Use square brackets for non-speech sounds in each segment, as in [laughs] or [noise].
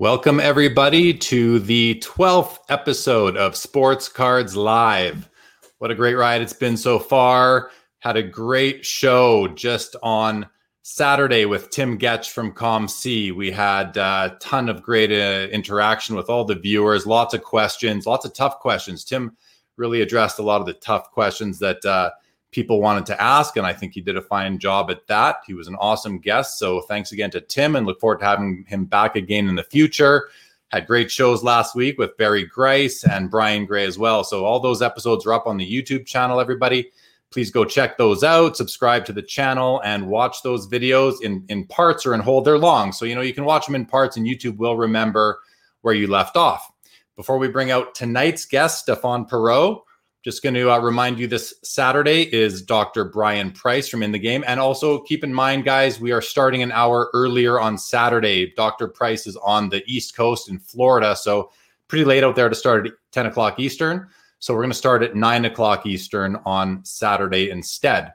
Welcome, everybody, to the 12th episode of Sports Cards Live. What a great ride it's been so far. Had a great show just on Saturday with Tim Getsch from COMC. We had a ton of great uh, interaction with all the viewers, lots of questions, lots of tough questions. Tim really addressed a lot of the tough questions that uh, people wanted to ask. And I think he did a fine job at that. He was an awesome guest. So thanks again to Tim and look forward to having him back again in the future. Had great shows last week with Barry Grice and Brian Gray as well. So all those episodes are up on the YouTube channel, everybody. Please go check those out, subscribe to the channel, and watch those videos in, in parts or in whole. They're long. So, you know, you can watch them in parts, and YouTube will remember where you left off. Before we bring out tonight's guest, Stephon Perreault, just going to uh, remind you this Saturday is Dr. Brian Price from In the Game. And also keep in mind, guys, we are starting an hour earlier on Saturday. Dr. Price is on the East Coast in Florida. So pretty late out there to start at 10 o'clock Eastern. So we're going to start at 9 o'clock Eastern on Saturday instead.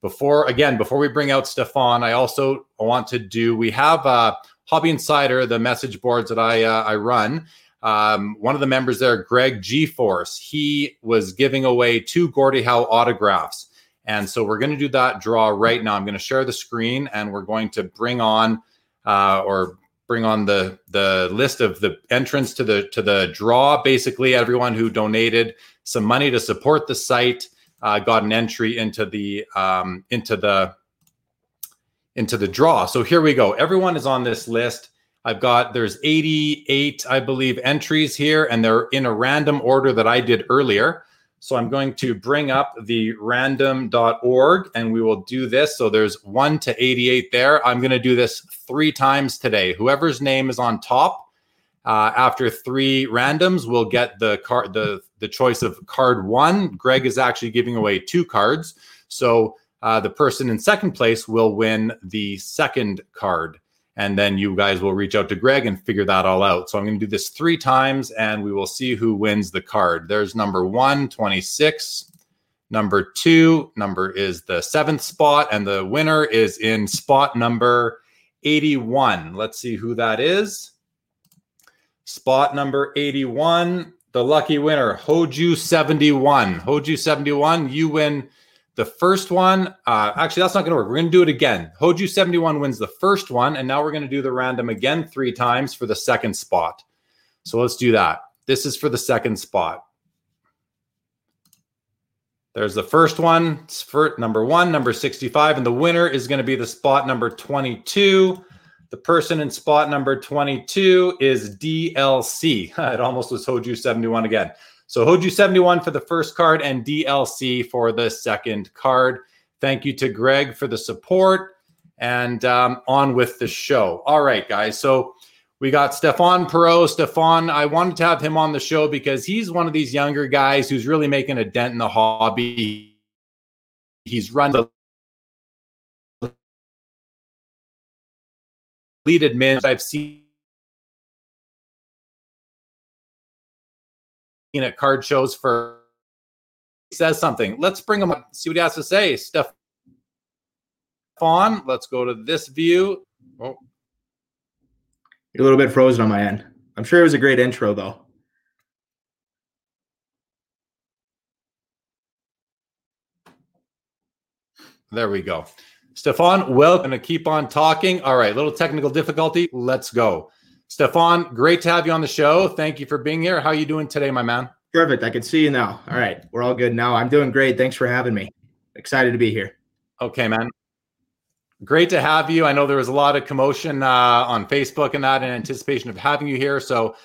Before, again, before we bring out Stephon, I also want to do, we have uh, Hobby Insider, the message boards that I, uh, I run um, one of the members there, Greg G Force, he was giving away two Gordie Howe autographs. And so we're going to do that draw right now. I'm going to share the screen and we're going to bring on uh, or bring on the the list of the entrants to the to the draw. Basically, everyone who donated some money to support the site uh, got an entry into the um, into the into the draw. So here we go. Everyone is on this list. I've got there's 88, I believe, entries here, and they're in a random order that I did earlier. So I'm going to bring up the random.org and we will do this. So there's 1 to 88 there. I'm going to do this three times today. Whoever's name is on top uh, after three randoms will get the card the the choice of card 1. Greg is actually giving away two cards. So uh, the person in second place will win the second card and then you guys will reach out to Greg and figure that all out. So I'm going to do this three times and we will see who wins the card. There's number one, 26. Number two, number is the seventh spot, and the winner is in spot number 81. Let's see who that is. Spot number 81, the lucky winner, Hoju 71. Hoju 71, you win the first one, uh, actually, that's not going to work. We're going to do it again. Hoju 71 wins the first one, and now we're going to do the random again three times for the second spot. So let's do that. This is for the second spot. There's the first one, it's for number one, number 65, and the winner is going to be the spot number 22. The person in spot number 22 is DLC. [laughs] it almost was Hoju 71 again. So Hoju 71 for the first card and DLC for the second card. Thank you to Greg for the support and um, on with the show. All right, guys. So we got Stephon Perreault. Stephon, I wanted to have him on the show because he's one of these younger guys who's really making a dent in the hobby. He's run the lead admin I've seen at card shows for says something. Let's bring him up, see what he has to say. Stephon, let's go to this view. Oh. You're a little bit frozen on my end. I'm sure it was a great intro, though. There we go. Stephon, welcome to keep on talking. All right, little technical difficulty. Let's go. Stephon, great to have you on the show. Thank you for being here. How are you doing today, my man? Perfect. I can see you now. All right. We're all good now. I'm doing great. Thanks for having me. Excited to be here. Okay, man. Great to have you. I know there was a lot of commotion uh, on Facebook and that in anticipation of having you here. So,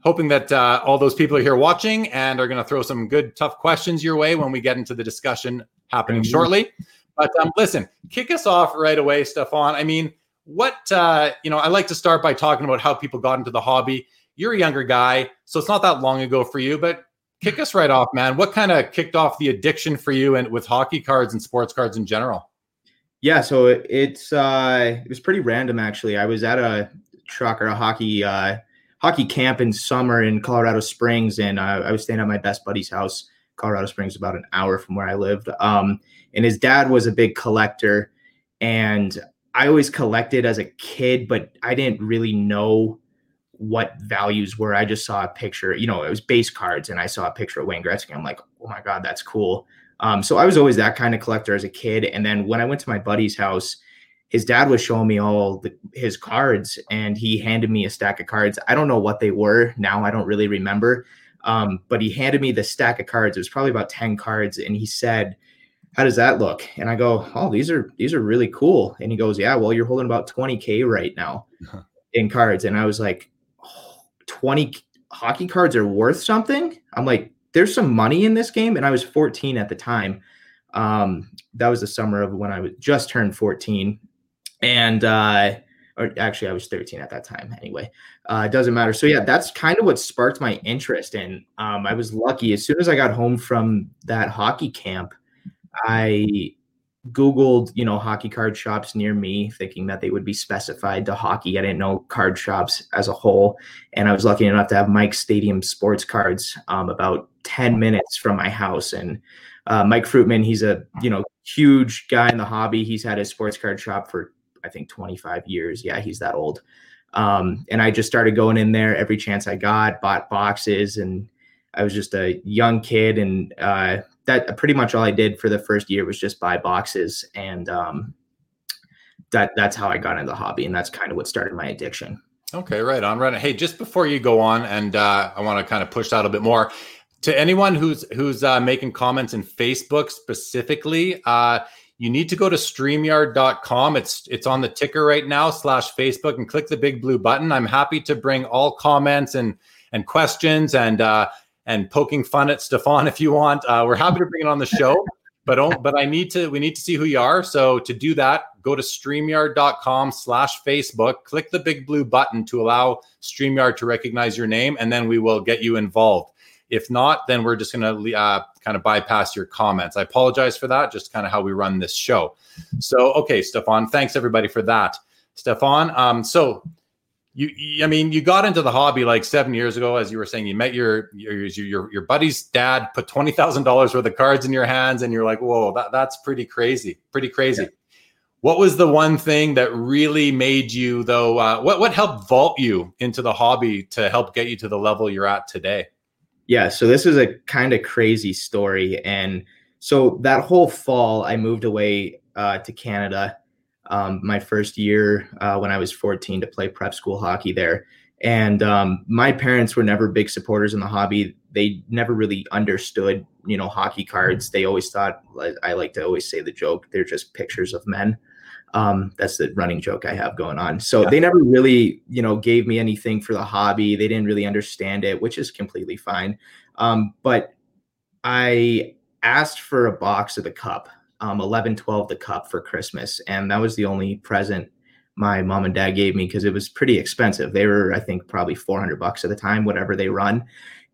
hoping that uh, all those people are here watching and are going to throw some good, tough questions your way when we get into the discussion happening mm-hmm. shortly. But um, listen, kick us off right away, Stephon. I mean, what uh, you know, I like to start by talking about how people got into the hobby. You're a younger guy, so it's not that long ago for you, but kick us right off, man. What kind of kicked off the addiction for you and with hockey cards and sports cards in general? Yeah, so it's uh it was pretty random actually. I was at a truck or a hockey uh hockey camp in summer in Colorado Springs and uh, I was staying at my best buddy's house. Colorado Springs about an hour from where I lived. Um and his dad was a big collector and I always collected as a kid, but I didn't really know what values were. I just saw a picture, you know, it was base cards, and I saw a picture of Wayne Gretzky. I'm like, oh my god, that's cool. Um, so I was always that kind of collector as a kid. And then when I went to my buddy's house, his dad was showing me all the, his cards, and he handed me a stack of cards. I don't know what they were now. I don't really remember. Um, but he handed me the stack of cards. It was probably about 10 cards. And he said, how does that look? And I go, oh, these are, these are really cool. And he goes, yeah, well, you're holding about 20 K right now uh-huh. [laughs] in cards. And I was like, oh, 20 hockey cards are worth something. I'm like, there's some money in this game. And I was 14 at the time. Um, that was the summer of when I was just turned 14. And, uh, or actually I was 13 at that time anyway. Uh, it doesn't matter. So yeah, that's kind of what sparked my interest. And um, I was lucky. As soon as I got home from that hockey camp, I Googled, you know, hockey card shops near me, thinking that they would be specified to hockey. I didn't know card shops as a whole. And I was lucky enough to have Mike Stadium sports cards um, about 10 minutes from my house. And uh, Mike Fruitman, he's a, you know, huge guy in the hobby. He's had his sports card shop for I think 25 years. Yeah, he's that old. Um, and I just started going in there every chance I got, bought boxes, and I was just a young kid, and uh, that pretty much all I did for the first year was just buy boxes, and um, that that's how I got into the hobby, and that's kind of what started my addiction. Okay, right on, right. On. Hey, just before you go on, and uh, I want to kind of push that a bit more to anyone who's who's uh, making comments in Facebook specifically. Uh, you need to go to streamyard.com. It's it's on the ticker right now, slash Facebook, and click the big blue button. I'm happy to bring all comments and and questions and uh and poking fun at Stephon if you want. Uh, we're happy to bring it on the show. [laughs] But but I need to we need to see who you are. So to do that, go to streamyard.com slash Facebook, click the big blue button to allow StreamYard to recognize your name, and then we will get you involved. If not, then we're just going to uh, kind of bypass your comments. I apologize for that, just kind of how we run this show. So, okay, Stephon, thanks everybody for that. Stephon, um, so you, you, I mean, you got into the hobby like seven years ago, as you were saying. You met your your your, your buddy's dad, put twenty thousand dollars worth of cards in your hands, and you're like, "Whoa, that, that's pretty crazy, pretty crazy." Yeah. What was the one thing that really made you, though? Uh, what what helped vault you into the hobby to help get you to the level you're at today? Yeah, so this is a kind of crazy story. And so that whole fall, I moved away uh, to Canada um, my first year uh, when I was 14 to play prep school hockey there. And um, my parents were never big supporters in the hobby. They never really understood, you know, hockey cards. They always thought, I like to always say the joke, they're just pictures of men. Um, that's the running joke I have going on. So yeah. they never really, you know, gave me anything for the hobby. They didn't really understand it, which is completely fine. Um, but I asked for a box of the cup, um, 11, 12, the cup for Christmas. And that was the only present my mom and dad gave me because it was pretty expensive. They were, I think, probably 400 bucks at the time, whatever they run.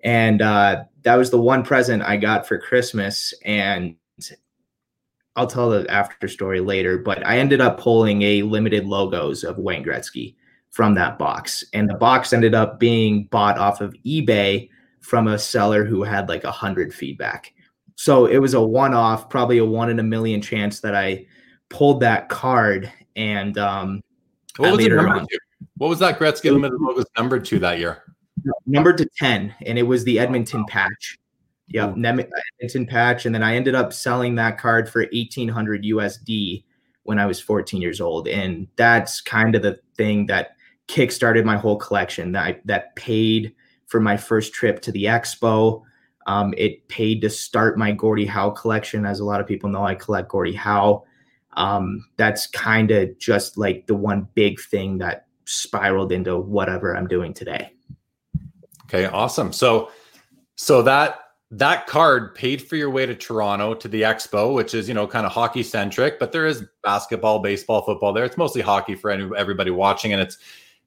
And uh, that was the one present I got for Christmas. And I'll tell the after story later, but I ended up pulling a limited logos of Wayne Gretzky from that box. And the box ended up being bought off of eBay from a seller who had like a hundred feedback. So it was a one off, probably a one in a million chance that I pulled that card. And um, what was, what was that Gretzky limited logos numbered to that year? Numbered to 10, and it was the Edmonton patch. Yeah, Edmonton patch, and then I ended up selling that card for eighteen hundred USD when I was fourteen years old, and that's kind of the thing that kickstarted my whole collection. That I, that paid for my first trip to the expo. Um, it paid to start my Gordie Howe collection. As a lot of people know, I collect Gordie Howe. Um, that's kind of just like the one big thing that spiraled into whatever I'm doing today. Okay, awesome. So, so that that card paid for your way to Toronto to the expo, which is, you know, kind of hockey centric, but there is basketball, baseball, football there. It's mostly hockey for any, everybody watching, and it's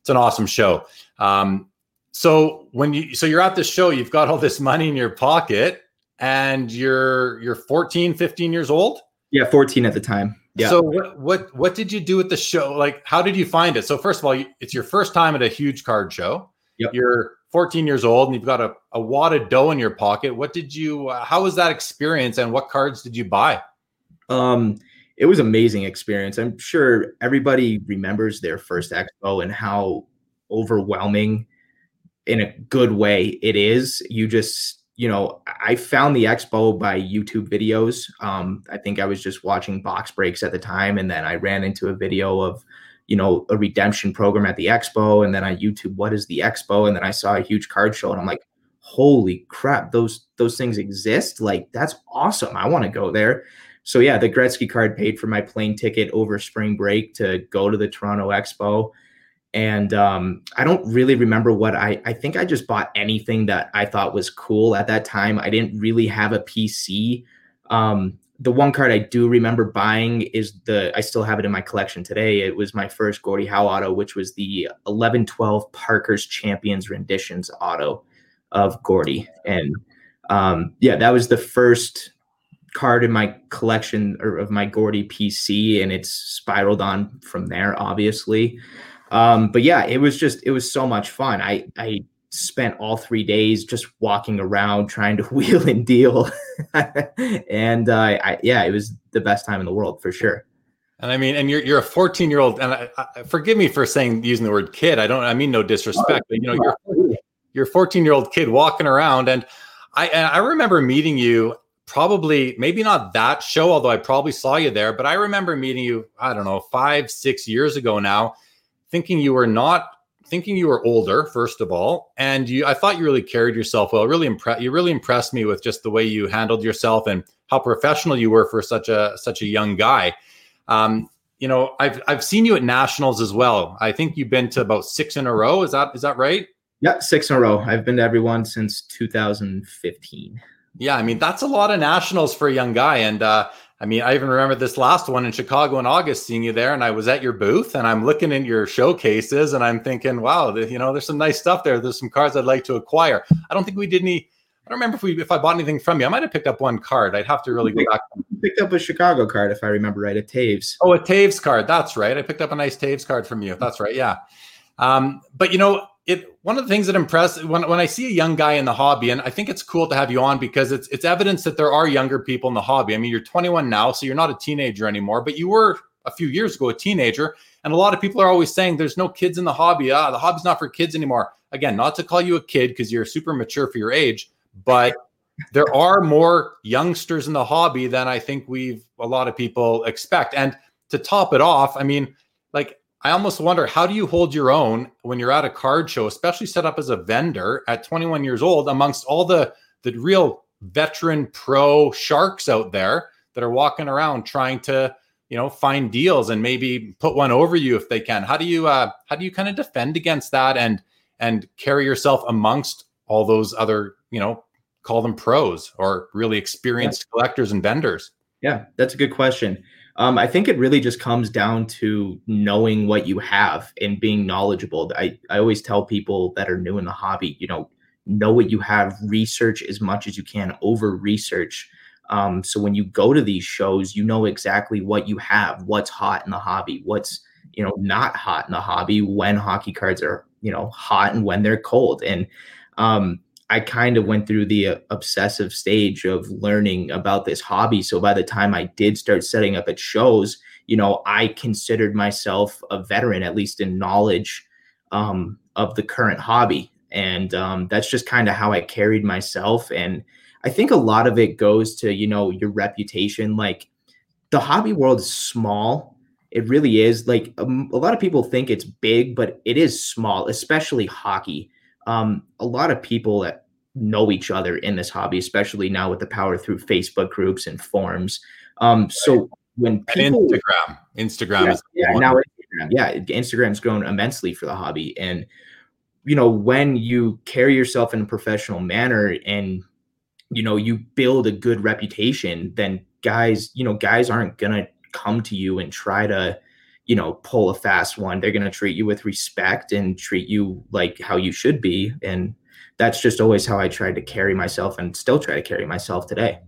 it's an awesome show. Um, so when you so you're at the show, you've got all this money in your pocket, and you're you're 14, 15 years old. Yeah, 14 at the time. Yeah. So what what what did you do at the show? Like, how did you find it? So first of all, it's your first time at a huge card show. Yep. You're 14 years old and you've got a, a wad of dough in your pocket. What did you, uh, how was that experience and what cards did you buy? Um, it was amazing experience. I'm sure everybody remembers their first expo and how overwhelming in a good way it is. You just you know, I found the expo by YouTube videos. Um, I think I was just watching box breaks at the time, and then I ran into a video of, you know, a redemption program at the expo, and then I YouTube what is the expo, and then I saw a huge card show, and I'm like, holy crap, those those things exist! Like that's awesome. I want to go there. So yeah, the Gretzky card paid for my plane ticket over spring break to go to the Toronto Expo and um, I don't really remember what I. I think I just bought anything that I thought was cool at that time. I didn't really have a PC. Um, the one card I do remember buying is the. I still have it in my collection today. It was my first Gordie Howe auto, which was the 11-12 Parkhurst Champions renditions auto of Gordie, and um, yeah, that was the first card in my collection or of my Gordie PC, and it's spiraled on from there, obviously. Um, but yeah, it was just it was so much fun. I I spent all three days just walking around trying to [laughs] wheel and deal, [laughs] and uh, I, yeah, it was the best time in the world for sure. And I mean, and you're you're a 14 year old, and I, I, forgive me for saying using the word kid. I don't. I mean no disrespect, but you know, you're you're 14 year old kid walking around, and I and I remember meeting you probably maybe not that show, although I probably saw you there, but I remember meeting you. I don't know, five six years ago now thinking you were not thinking you were older first of all and you i thought you really carried yourself well really impressed you really impressed me with just the way you handled yourself and how professional you were for such a such a young guy. Um, you know i've i've seen you at nationals as well. I think you've been to about six in a row. Is that is that right? Yeah six in a row. I've been to everyone since 2015 yeah i mean that's a lot of nationals for a young guy. And uh I mean, I even remember this last one in Chicago in August, seeing you there, and I was at your booth, and I'm looking at your showcases, and I'm thinking, wow, the, you know, there's some nice stuff there. There's some cards I'd like to acquire. I don't think we did any. I don't remember if we if I bought anything from you. I might have picked up one card. I'd have to really go back. Picked up a Chicago card, if I remember right, a Toews. Oh, a Toews card. That's right. I picked up a nice Toews card from you. That's right. Yeah. Um, but you know, it one of the things that impress when, when I see a young guy in the hobby, and I think it's cool to have you on because it's it's evidence that there are younger people in the hobby. I mean, you're 21 now, so you're not a teenager anymore, but you were a few years ago a teenager. And a lot of people are always saying there's no kids in the hobby. Ah, the hobby's not for kids anymore. Again, not to call you a kid because you're super mature for your age, but there are more youngsters in the hobby than I think we've a lot of people expect. And to top it off, I mean, like I almost wonder how do you hold your own when you're at a card show, especially set up as a vendor at 21 years old, amongst all the the real veteran pro sharks out there that are walking around trying to you know find deals and maybe put one over you if they can. How do you uh, how do you kind of defend against that and and carry yourself amongst all those other you know call them pros or really experienced yeah. collectors and vendors? Yeah, that's a good question. Um, I think it really just comes down to knowing what you have and being knowledgeable. I, I always tell people that are new in the hobby, you know, know what you have, research as much as you can, over research. Um, so when you go to these shows, you know exactly what you have, what's hot in the hobby, what's you know not hot in the hobby, when hockey cards are you know hot and when they're cold. And um, I kind of went through the uh, obsessive stage of learning about this hobby. So by the time I did start setting up at shows, you know, I considered myself a veteran, at least in knowledge um, of the current hobby. And um, that's just kind of how I carried myself. And I think a lot of it goes to, you know, your reputation. Like the hobby world is small. It really is. Like um, a lot of people think it's big, but it is small, especially hockey um, a lot of people that know each other in this hobby, especially now with the power through Facebook groups and forums. Um, so when people, and Instagram, Instagram yeah, is yeah now Instagram, yeah, Instagram's grown immensely for the hobby, and you know when you carry yourself in a professional manner and you know you build a good reputation, then guys, you know, guys aren't gonna come to you and try to you know, pull a fast one. They're going to treat you with respect and treat you like how you should be. And that's just always how I tried to carry myself and still try to carry myself today.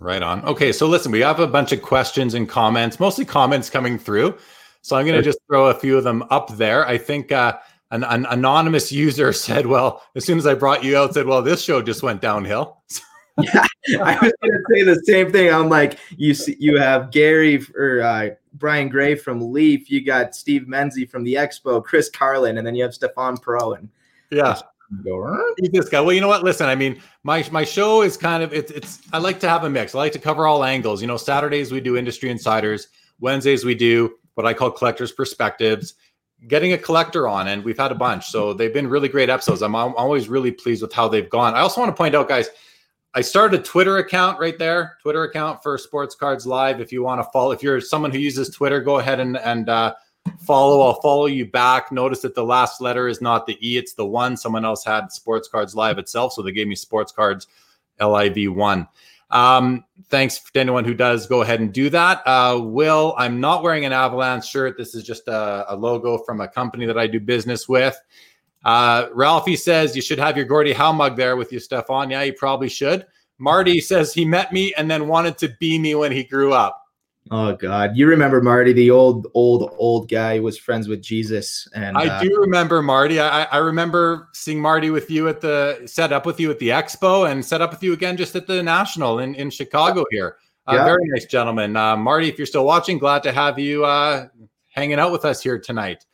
Right on. Okay. So listen, we have a bunch of questions and comments, mostly comments coming through. So I'm going to just throw a few of them up there. I think uh, an, an anonymous user [laughs] said, well, as soon as I brought you out, said, well, this show just went downhill. [laughs] yeah, I was going to say the same thing. I'm like, you see, you have Gary or uh, Brian Gray from Leaf, you got Steve Menzie from the Expo, Chris Carlin, and then you have Stephon Pro. And yeah, Go, this guy. Well, you know what? Listen, I mean, my my show is kind of it's it's. I like to have a mix. I like to cover all angles. You know, Saturdays we do industry insiders. Wednesdays we do what I call collectors' perspectives. Getting a collector on, and we've had a bunch, so they've been really great episodes. I'm, I'm always really pleased with how they've gone. I also want to point out, guys. I started a Twitter account right there, Twitter account for Sports Cards Live. If you want to follow, if you're someone who uses Twitter, go ahead and and uh, follow. I'll follow you back. Notice that the last letter is not the E, it's the one. Someone else had Sports Cards Live itself, so they gave me Sports Cards LIV one. Um, thanks to anyone who does go ahead and do that. Uh, Will, I'm not wearing an Avalanche shirt. This is just a, a logo from a company that I do business with. Uh, Ralphie says you should have your Gordie Howe mug there with you, Stephon. Yeah, you probably should. Marty says he met me and then wanted to be me when he grew up. Oh God, you remember Marty, the old, old, old guy who was friends with Jesus, and I uh, do remember Marty. I, I remember seeing Marty with you at the set up with you at the expo and set up with you again just at the national in, in Chicago here. Uh, Yeah. Very nice gentleman, uh, Marty. If you're still watching, glad to have you uh, hanging out with us here tonight.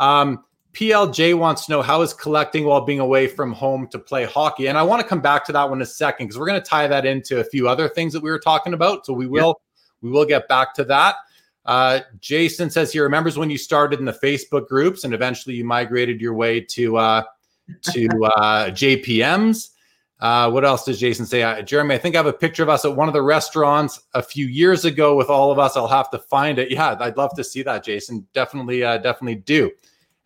Um, PLJ wants to know how is collecting while being away from home to play hockey, and I want to come back to that one in a second because we're going to tie that into a few other things that we were talking about. So we will we will get back to that. Uh, Jason says he remembers when you started in the Facebook groups and eventually you migrated your way to uh, to [laughs] uh, JPMs. Uh, what else does Jason say? Uh, Jeremy, I think I have a picture of us at one of the restaurants a few years ago with all of us. I'll have to find it. Yeah, I'd love to see that, Jason. Definitely, uh, definitely do.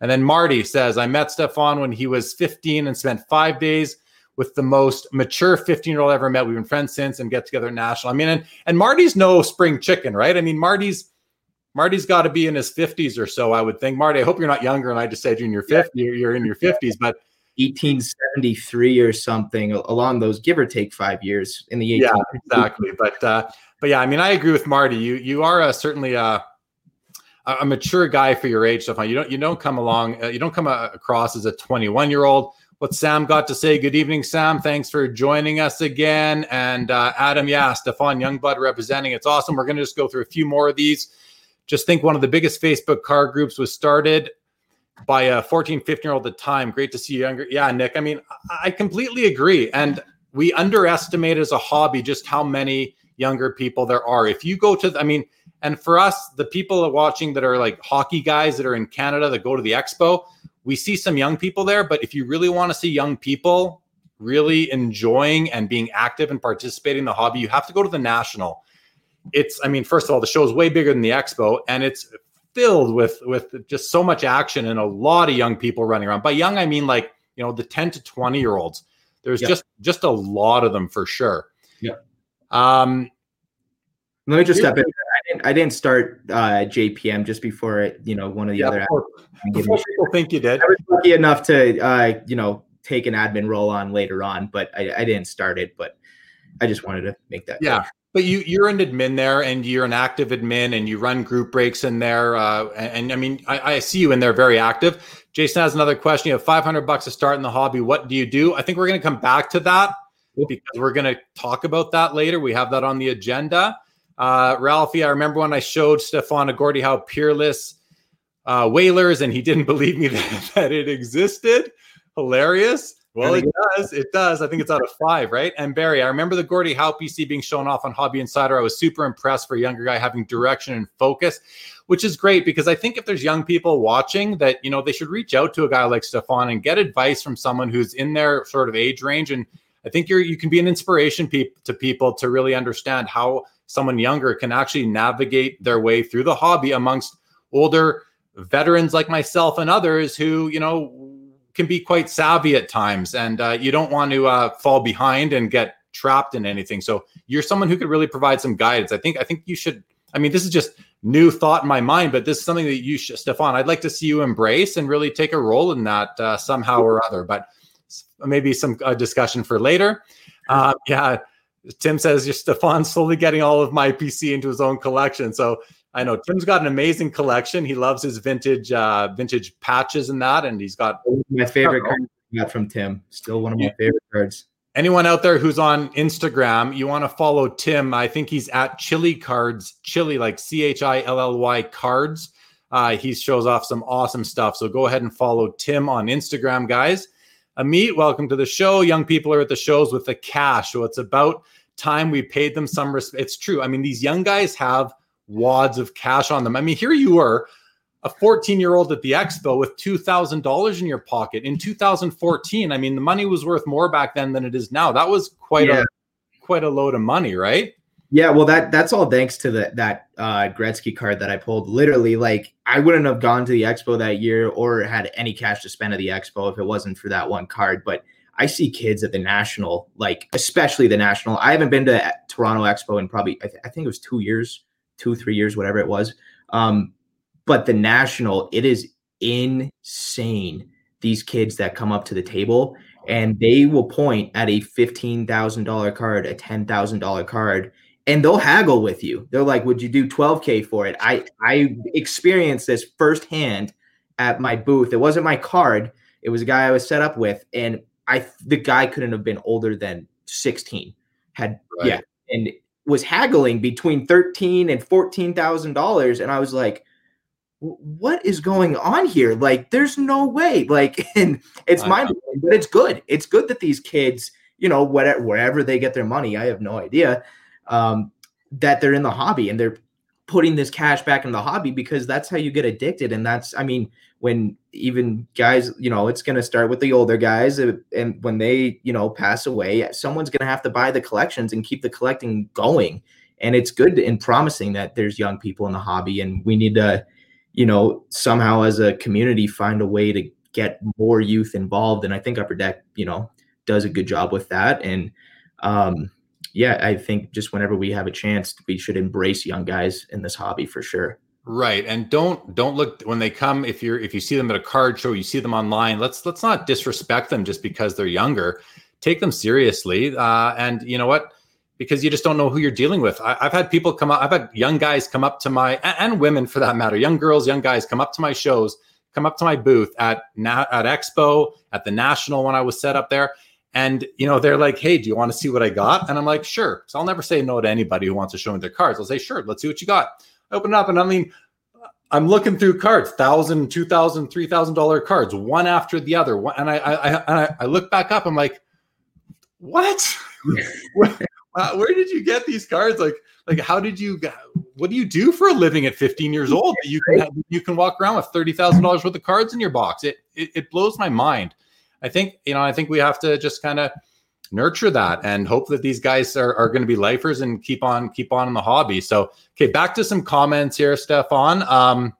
And then Marty says, I met Stephon when he was 15 and spent five days with the most mature 15 year old I ever met. We've been friends since and get together at national. I mean, and, and Marty's no spring chicken, right? I mean, Marty's Marty's got to be in his 50s or so, I would think. Marty, I hope you're not younger and I just said you're in your 50s, you're, in your 50s, but 1873 or something along those, give or take five years in the 18. yeah, exactly. But uh, but yeah, I mean, I agree with Marty. You you are a, certainly a a a mature guy for your age, Stephon. You don't you don't come along, uh, you don't come uh, across as a 21 year old. What Sam got to say. Good evening, Sam. Thanks for joining us again. And uh, Adam, yeah, Stephon Youngblood representing. It's awesome. We're going to just go through a few more of these. Just think one of the biggest Facebook car groups was started by a 14, 15 year old at the time. Great to see you younger. Yeah, Nick. I mean, I completely agree. And we underestimate as a hobby just how many younger people there are. If you go to, I mean, and for us, the people watching that are like hockey guys that are in Canada that go to the expo, we see some young people there. But if you really want to see young people really enjoying and being active and participating in the hobby, you have to go to the national. It's, I mean, first of all, the show is way bigger than the expo, and it's filled with with just so much action and a lot of young people running around. By young, I mean like you know the ten to twenty year olds. There's Yeah. just just a lot of them for sure. Yeah. Um, Let me just step in. I didn't, start uh, JPM just before it, you know one of the yeah, other. before, before people think you did. I was lucky enough to uh, you know take an admin role on later on, but I, I didn't start it. But I just wanted to make that. Yeah. clear. But you you're an admin there, and you're an active admin, and you run group breaks in there. Uh, and, and I mean, I, I see you in there, very active. Jason has another question. You have 500 bucks to start in the hobby. What do you do? I think we're going to come back to that because we're going to talk about that later. We have that on the agenda. Uh, Ralphie, I remember when I showed Stephon Gordie Howe Peerless uh, Whalers, and he didn't [laughs] believe me [laughs] that, that it existed. Hilarious. Well, it does. It does. I think it's out of five, right? And Barry, I remember the Gordie Howe PC being shown off on Hobby Insider. I was super impressed for a younger guy having direction and focus, which is great because I think if there's young people watching that, you know, they should reach out to a guy like Stephon and get advice from someone who's in their sort of age range. And I think you're you can be an inspiration pe- to people to really understand how someone younger can actually navigate their way through the hobby amongst older veterans like myself and others who, you know, can be quite savvy at times, and uh, you don't want to uh, fall behind and get trapped in anything. So you're someone who could really provide some guidance. I think. I think you should. I mean, this is just new thought in my mind, but this is something that you, should, Stephon. I'd like to see you embrace and really take a role in that uh, somehow or other. But maybe some uh, discussion for later. Uh, yeah. Tim says you're Stephon slowly getting all of my PC into his own collection. So I know Tim's got an amazing collection. He loves his vintage uh vintage patches and that, and he's got my favorite card got from Tim. Still one of my favorite cards. anyone out there who's on Instagram, you want to follow Tim. I think he's at Chilly Cards, Chilly like C H I L L Y Cards. Uh, he shows off some awesome stuff. So go ahead and follow Tim on Instagram, guys. Amit, welcome to the show. Young people are at the shows with the cash. So it's about time we paid them some respect. It's true. I mean, these young guys have wads of cash on them. I mean, here you are, a 14 year old at the expo with $2,000 in your pocket in 2014. I mean, the money was worth more back then than it is now. That was quite yeah. a quite a load of money, right? Yeah, well, that that's all thanks to the, that uh, Gretzky card that I pulled. Literally, like I wouldn't have gone to the expo that year or had any cash to spend at the expo if it wasn't for that one card. But I see kids at the national, like especially the national. I haven't been to Toronto Expo in probably I, th- I think it was two years, two three years, whatever it was. Um, but the national, it is insane. These kids that come up to the table and they will point at a fifteen thousand dollar card, a ten thousand dollar card and they'll haggle with you. They're like, "Would you do 12k for it?" I I experienced this firsthand at my booth. It wasn't my card. It was a guy I was set up with, and I the guy couldn't have been older than 16. Had right. yeah, and was haggling between 13 and 14 thousand dollars, and I was like, "What is going on here? Like, there's no way." [laughs] Like, and it's mind blowing, but it's good. It's good that these kids, you know, whatever wherever they get their money, I have no idea um, that they're in the hobby and they're putting this cash back in the hobby because that's how you get addicted. And that's, I mean, when even guys, you know, it's going to start with the older guys, uh, and when they, you know, pass away, someone's going to have to buy the collections and keep the collecting going. And it's good and promising that there's young people in the hobby, and we need to, you know, somehow as a community find a way to get more youth involved. And I think Upper Deck, you know, does a good job with that. And um, yeah, I think just whenever we have a chance, we should embrace young guys in this hobby for sure. Right. And don't don't look when they come if you're if you see them at a card show, you see them online, let's let's not disrespect them just because they're younger. Take them seriously. Uh, and you know what? Because you just don't know who you're dealing with. I, have had people come up, I've had young guys come up to my and, and women for that matter, young girls, young guys come up to my shows, come up to my booth at at Expo, at the National when I was set up there and you know, they're like, "Hey, do you want to see what I got?" And I'm like, "Sure." So I'll never say no to anybody who wants to show me their cards. I'll say, "Sure, let's see what you got." I open it up, and I mean, I'm looking through cards, thousand, two thousand, three thousand dollar cards, one after the other. And I, I, I, I look back up. I'm like, "What? [laughs] where, uh, where did you get these cards? Like, like how did you? What do you do for a living at 15 years old? that You can you can walk around with thirty thousand dollars worth of cards in your box. It, it it blows my mind. I think, you know, I think we have to just kind of nurture that and hope that these guys are, are going to be lifers and keep on keep on in the hobby. So, okay, back to some comments here, Stephon. Um,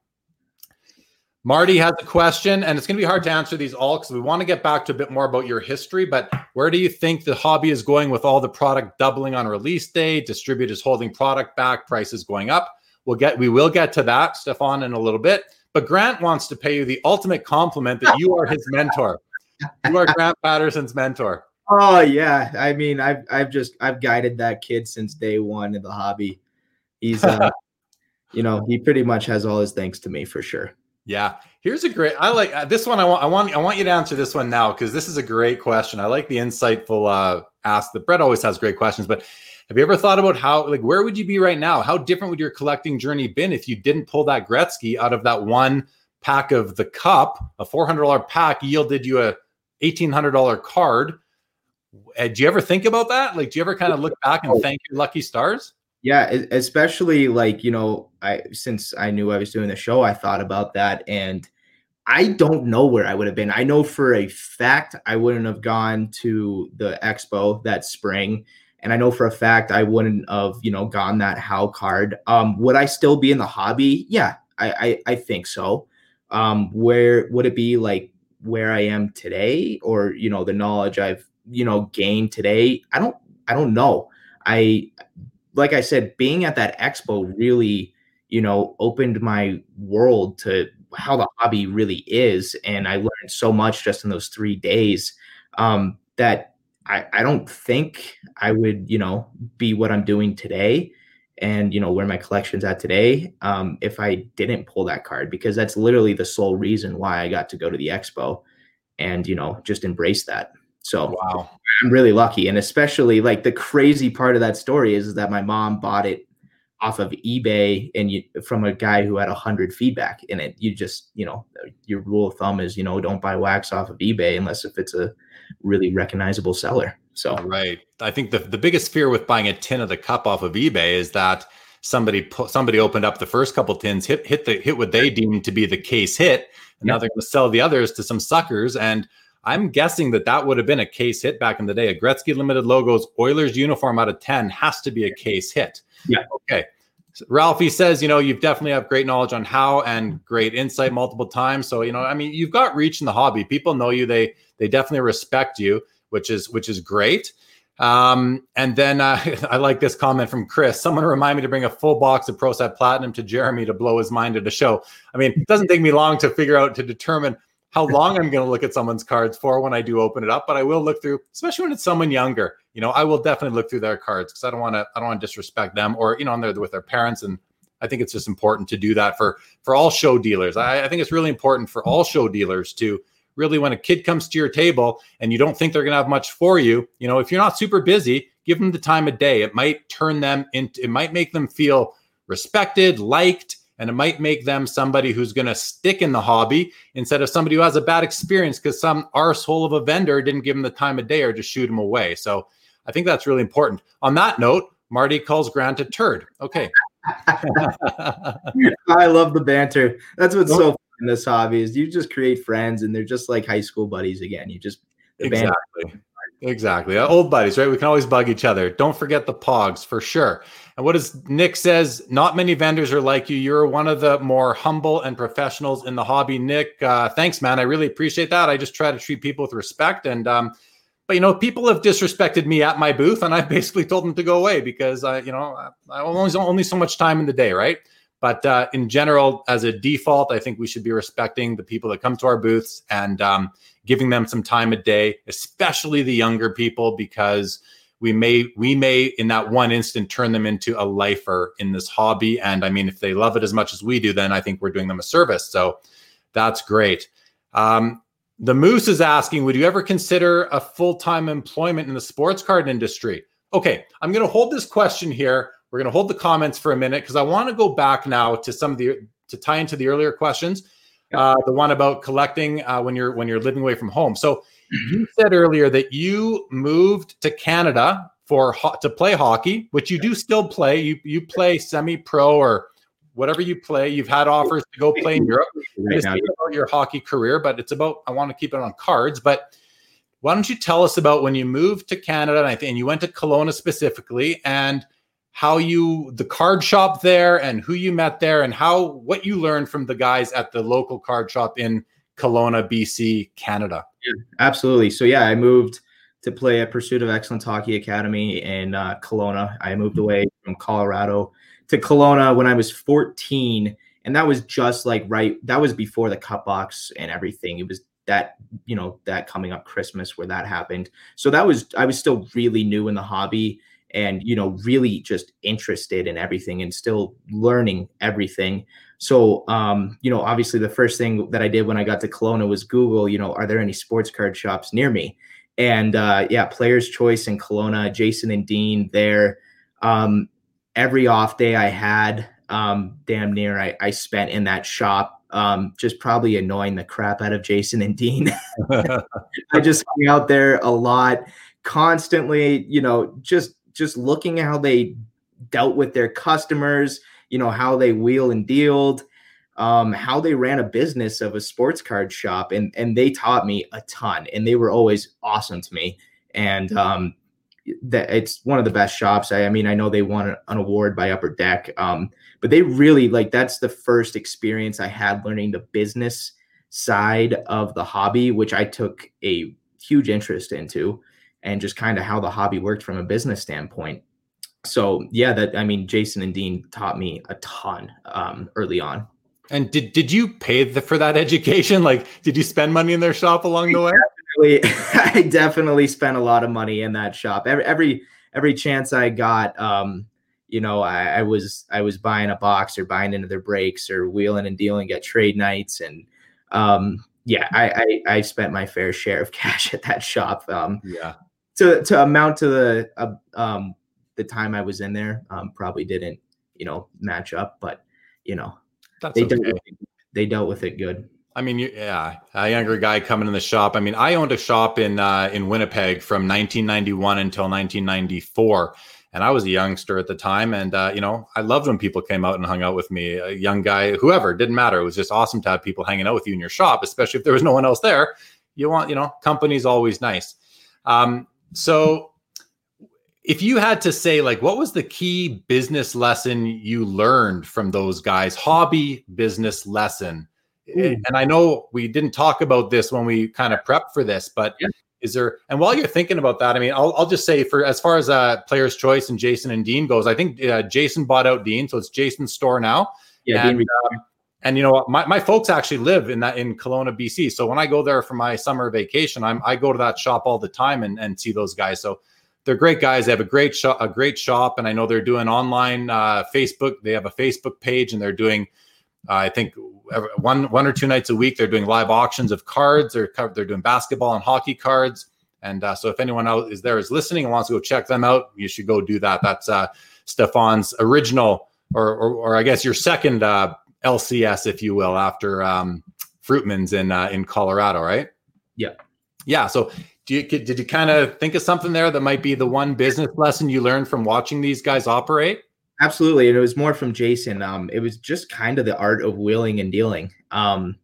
Marty has a question, and it's going to be hard to answer these all because we want to get back to a bit more about your history. But where do you think the hobby is going with all the product doubling on release day, distributors holding product back, prices going up? We'll get we will get to that, Stephon, in a little bit. But Grant wants to pay you the ultimate compliment that you are his mentor you are Grant Patterson's mentor. Oh yeah, I mean, I've I've just I've guided that kid since day one in the hobby. He's, uh, [laughs] you know, he pretty much has all his thanks to me for sure. Yeah, here's a great. I like uh, this one. I want I want I want you to answer this one now because this is a great question. I like the insightful uh, ask. That Brett always has great questions, but have you ever thought about how like where would you be right now? How different would your collecting journey been if you didn't pull that Gretzky out of that one pack of the cup? A four hundred dollar pack yielded you a $1,800 card. Uh, do you ever think about that? Like, do you ever kind of look back and thank your lucky stars? Yeah, especially like, you know, I since I knew I was doing the show, I thought about that and I don't know where I would have been. I know for a fact I wouldn't have gone to the expo that spring. And I know for a fact I wouldn't have, you know, gone that Howe card. Um, would I still be in the hobby? Yeah, I I, I think so. Um, where would it be like where I am today or you know the knowledge I've you know gained today I don't I don't know. I like I said being at that expo really you know opened my world to how the hobby really is and I learned so much just in those 3 days um that I I don't think I would you know be what I'm doing today and you know where my collection's at today um, if i didn't pull that card because that's literally the sole reason why i got to go to the expo and you know just embrace that so wow i'm really lucky and especially like the crazy part of that story is that my mom bought it off of eBay and you from a guy who had a hundred feedback in it. You just, you know, your rule of thumb is, you know, don't buy wax off of eBay unless if it's a really recognizable seller. So right. I think the, the biggest fear with buying a tin of the cup off of eBay is that somebody somebody opened up the first couple tins, hit hit the hit what they deemed to be the case hit, and now they're going to sell the others to some suckers. And I'm guessing that that would have been a case hit back in the day. A Gretzky Limited logos Oilers uniform out of ten has to be a case hit. Yeah. Okay. Ralphie says, you know, you've definitely have great knowledge on how and great insight multiple times. So, you know, I mean, you've got reach in the hobby. People know you. They they definitely respect you, which is which is great. Um, and then uh, [laughs] I like this comment from Chris. Someone remind me to bring a full box of Pro Set Platinum to Jeremy to blow his mind at a show. I mean, it doesn't take me long to figure out to determine how long I'm going to look at someone's cards for when I do open it up, but I will look through, especially when it's someone younger. You know, I will definitely look through their cards because I don't want to, I don't want to disrespect them or you know, they're with their parents, and I think it's just important to do that for for all show dealers. I, I think it's really important for all show dealers to really, when a kid comes to your table and you don't think they're going to have much for you, you know, if you're not super busy, give them the time of day. It might turn them into, it might make them feel respected, liked and it might make them somebody who's going to stick in the hobby instead of somebody who has a bad experience because some arsehole of a vendor didn't give them the time of day or just shoot them away. So I think that's really important. On that note, Marty calls Grant a turd. Okay. [laughs] I love the banter. That's what's so in this hobby is you just create friends and they're just like high school buddies again. You just exactly. Banter. Exactly. Uh, old buddies, right? We can always bug each other. Don't forget the pogs for sure. And what does Nick says? Not many vendors are like you. You're one of the more humble and professionals in the hobby. Nick, uh, thanks, man. I really appreciate that. I just try to treat people with respect. And, um, but you know, people have disrespected me at my booth, and I [laughs] basically told them to go away because I, you know, I only only so much time in the day, right? But uh, in general, as a default, I think we should be respecting the people that come to our booths and um, giving them some time a day, especially the younger people, because we may we may in that one instant turn them into a lifer in this hobby. And i mean if they love it as much as we do then i think we're doing them a service. So that's great. Um, the moose is asking would you ever consider a full-time employment in the sports card industry? Okay i'm going to hold this question here we're going to hold the comments for a minute because i want to go back now to some of the to tie into the earlier questions uh, the one about collecting uh, when you're when you're living away from home so you said earlier that you moved to Canada for ho- to play hockey, which you do still play. You you play semi pro or whatever you play. You've had offers to go [laughs] play in Europe. Right it's about your hockey career, but it's about I want to keep it on cards. But why don't you tell us about when you moved to Canada and I think and you went to Kelowna specifically and how you the card shop there and who you met there and how what you learned from the guys at the local card shop in Kelowna, BC, Canada. Yeah, absolutely. So yeah, I moved to play at Pursuit of Excellence Hockey Academy in uh, Kelowna. I moved away from Colorado to Kelowna when I was 14, and that was just like right. That was before the Cup box and everything. It was that you know that coming up Christmas where that happened. So that was I was still really new in the hobby and you know really just interested in everything and still learning everything so, um, you know, obviously the first thing that I did when I got to Kelowna was Google, you know, are there any sports card shops near me? And uh, yeah, Player's Choice in Kelowna, Jason and Dean there. Um, every off day I had, um, damn near, I, I spent in that shop, um, just probably annoying the crap out of Jason and Dean. [laughs] [laughs] I just hung out there a lot, constantly, you know, just just looking at how they dealt with their customers you know how they wheel and dealed um, how they ran a business of a sports card shop and and they taught me a ton and they were always awesome to me. And um, that it's one of the best shops. I, I mean i know they won an award by upper deck um, but they really like that's the first experience i had learning the business side of the hobby which i took a huge interest into and just kind of how the hobby worked from a business standpoint so yeah, that I mean, Jason and Dean taught me a ton um, early on. And did did you pay the, for that education? Like, did you spend money in their shop along the way? Definitely, [laughs] I definitely spent a lot of money in that shop. Every every every chance I got, um, you know, I, I, was I was buying a box or buying into their breaks or wheeling and dealing at trade nights, and um, yeah, I, I I spent my fair share of [laughs] cash at that shop. Um, yeah, to to amount to the uh, um the time I was in there um, probably didn't you know match up, but you know That's they okay. dealt with it, they dealt with it good. I mean, you, yeah, a younger guy coming in the shop. I mean, I owned a shop in uh, in Winnipeg from 1991 until 1994, and I was a youngster at the time. And uh, you know, I loved when people came out and hung out with me. A young guy, whoever, didn't matter. It was just awesome to have people hanging out with you in your shop, especially if there was no one else there. You want, you know, company's always nice. Um, so, if you had to say, like, what was the key business lesson you learned from those guys? Hobby business lesson Ooh. and I know we didn't talk about this when we kind of prepped for this, but Yeah. is there? And while you're thinking about that, I mean, I'll, I'll just say for as far as uh, player's choice and Jason and Dean goes, I think uh, Jason bought out Dean, so it's Jason's store now. Yeah, and, um, and you know? My, my folks actually live in that in Kelowna, BC. So when I go there for my summer vacation, I'm I go to that shop all the time and, and see those guys. So they're great guys. They have a great shop, a great shop, and I know they're doing online uh, Facebook. They have a Facebook page, and they're doing, uh, I think, one one or two nights a week. They're doing live auctions of cards. They're they're doing basketball and hockey cards. And uh, so, if anyone out is there is listening and wants to go check them out, you should go do that. That's uh, Stephon's original, or, or or I guess your second uh, LCS, if you will, after um, Fruitman's in uh, in Colorado, right? Yeah. Yeah. So, do you did you kind of think of something there that might be the one business lesson you learned from watching these guys operate? Absolutely, and it was more from Jason. Um, it was just kind of the art of wheeling and dealing. Um,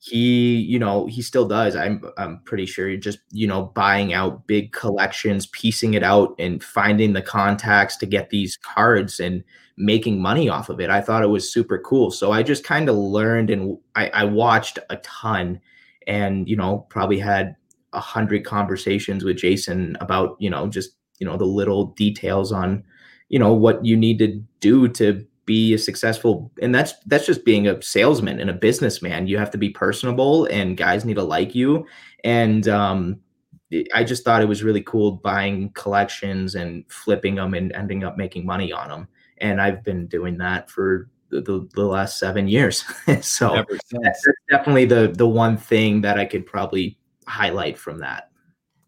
he, you know, he still does. I'm, I'm pretty sure. Just you know, buying out big collections, piecing it out, and finding the contacts to get these cards and making money off of it. I thought it was super cool. So I just kind of learned, and I, I watched a ton, and you know, probably had a hundred conversations with Jason about you know just you know the little details on you know what you need to do to be a successful and that's that's just being a salesman and a businessman you have to be personable and guys need to like you and um i just thought it was really cool buying collections and flipping them and ending up making money on them and i've been doing that for the, the, the last seven years [laughs] so that's, definitely the the one thing that i could probably highlight from that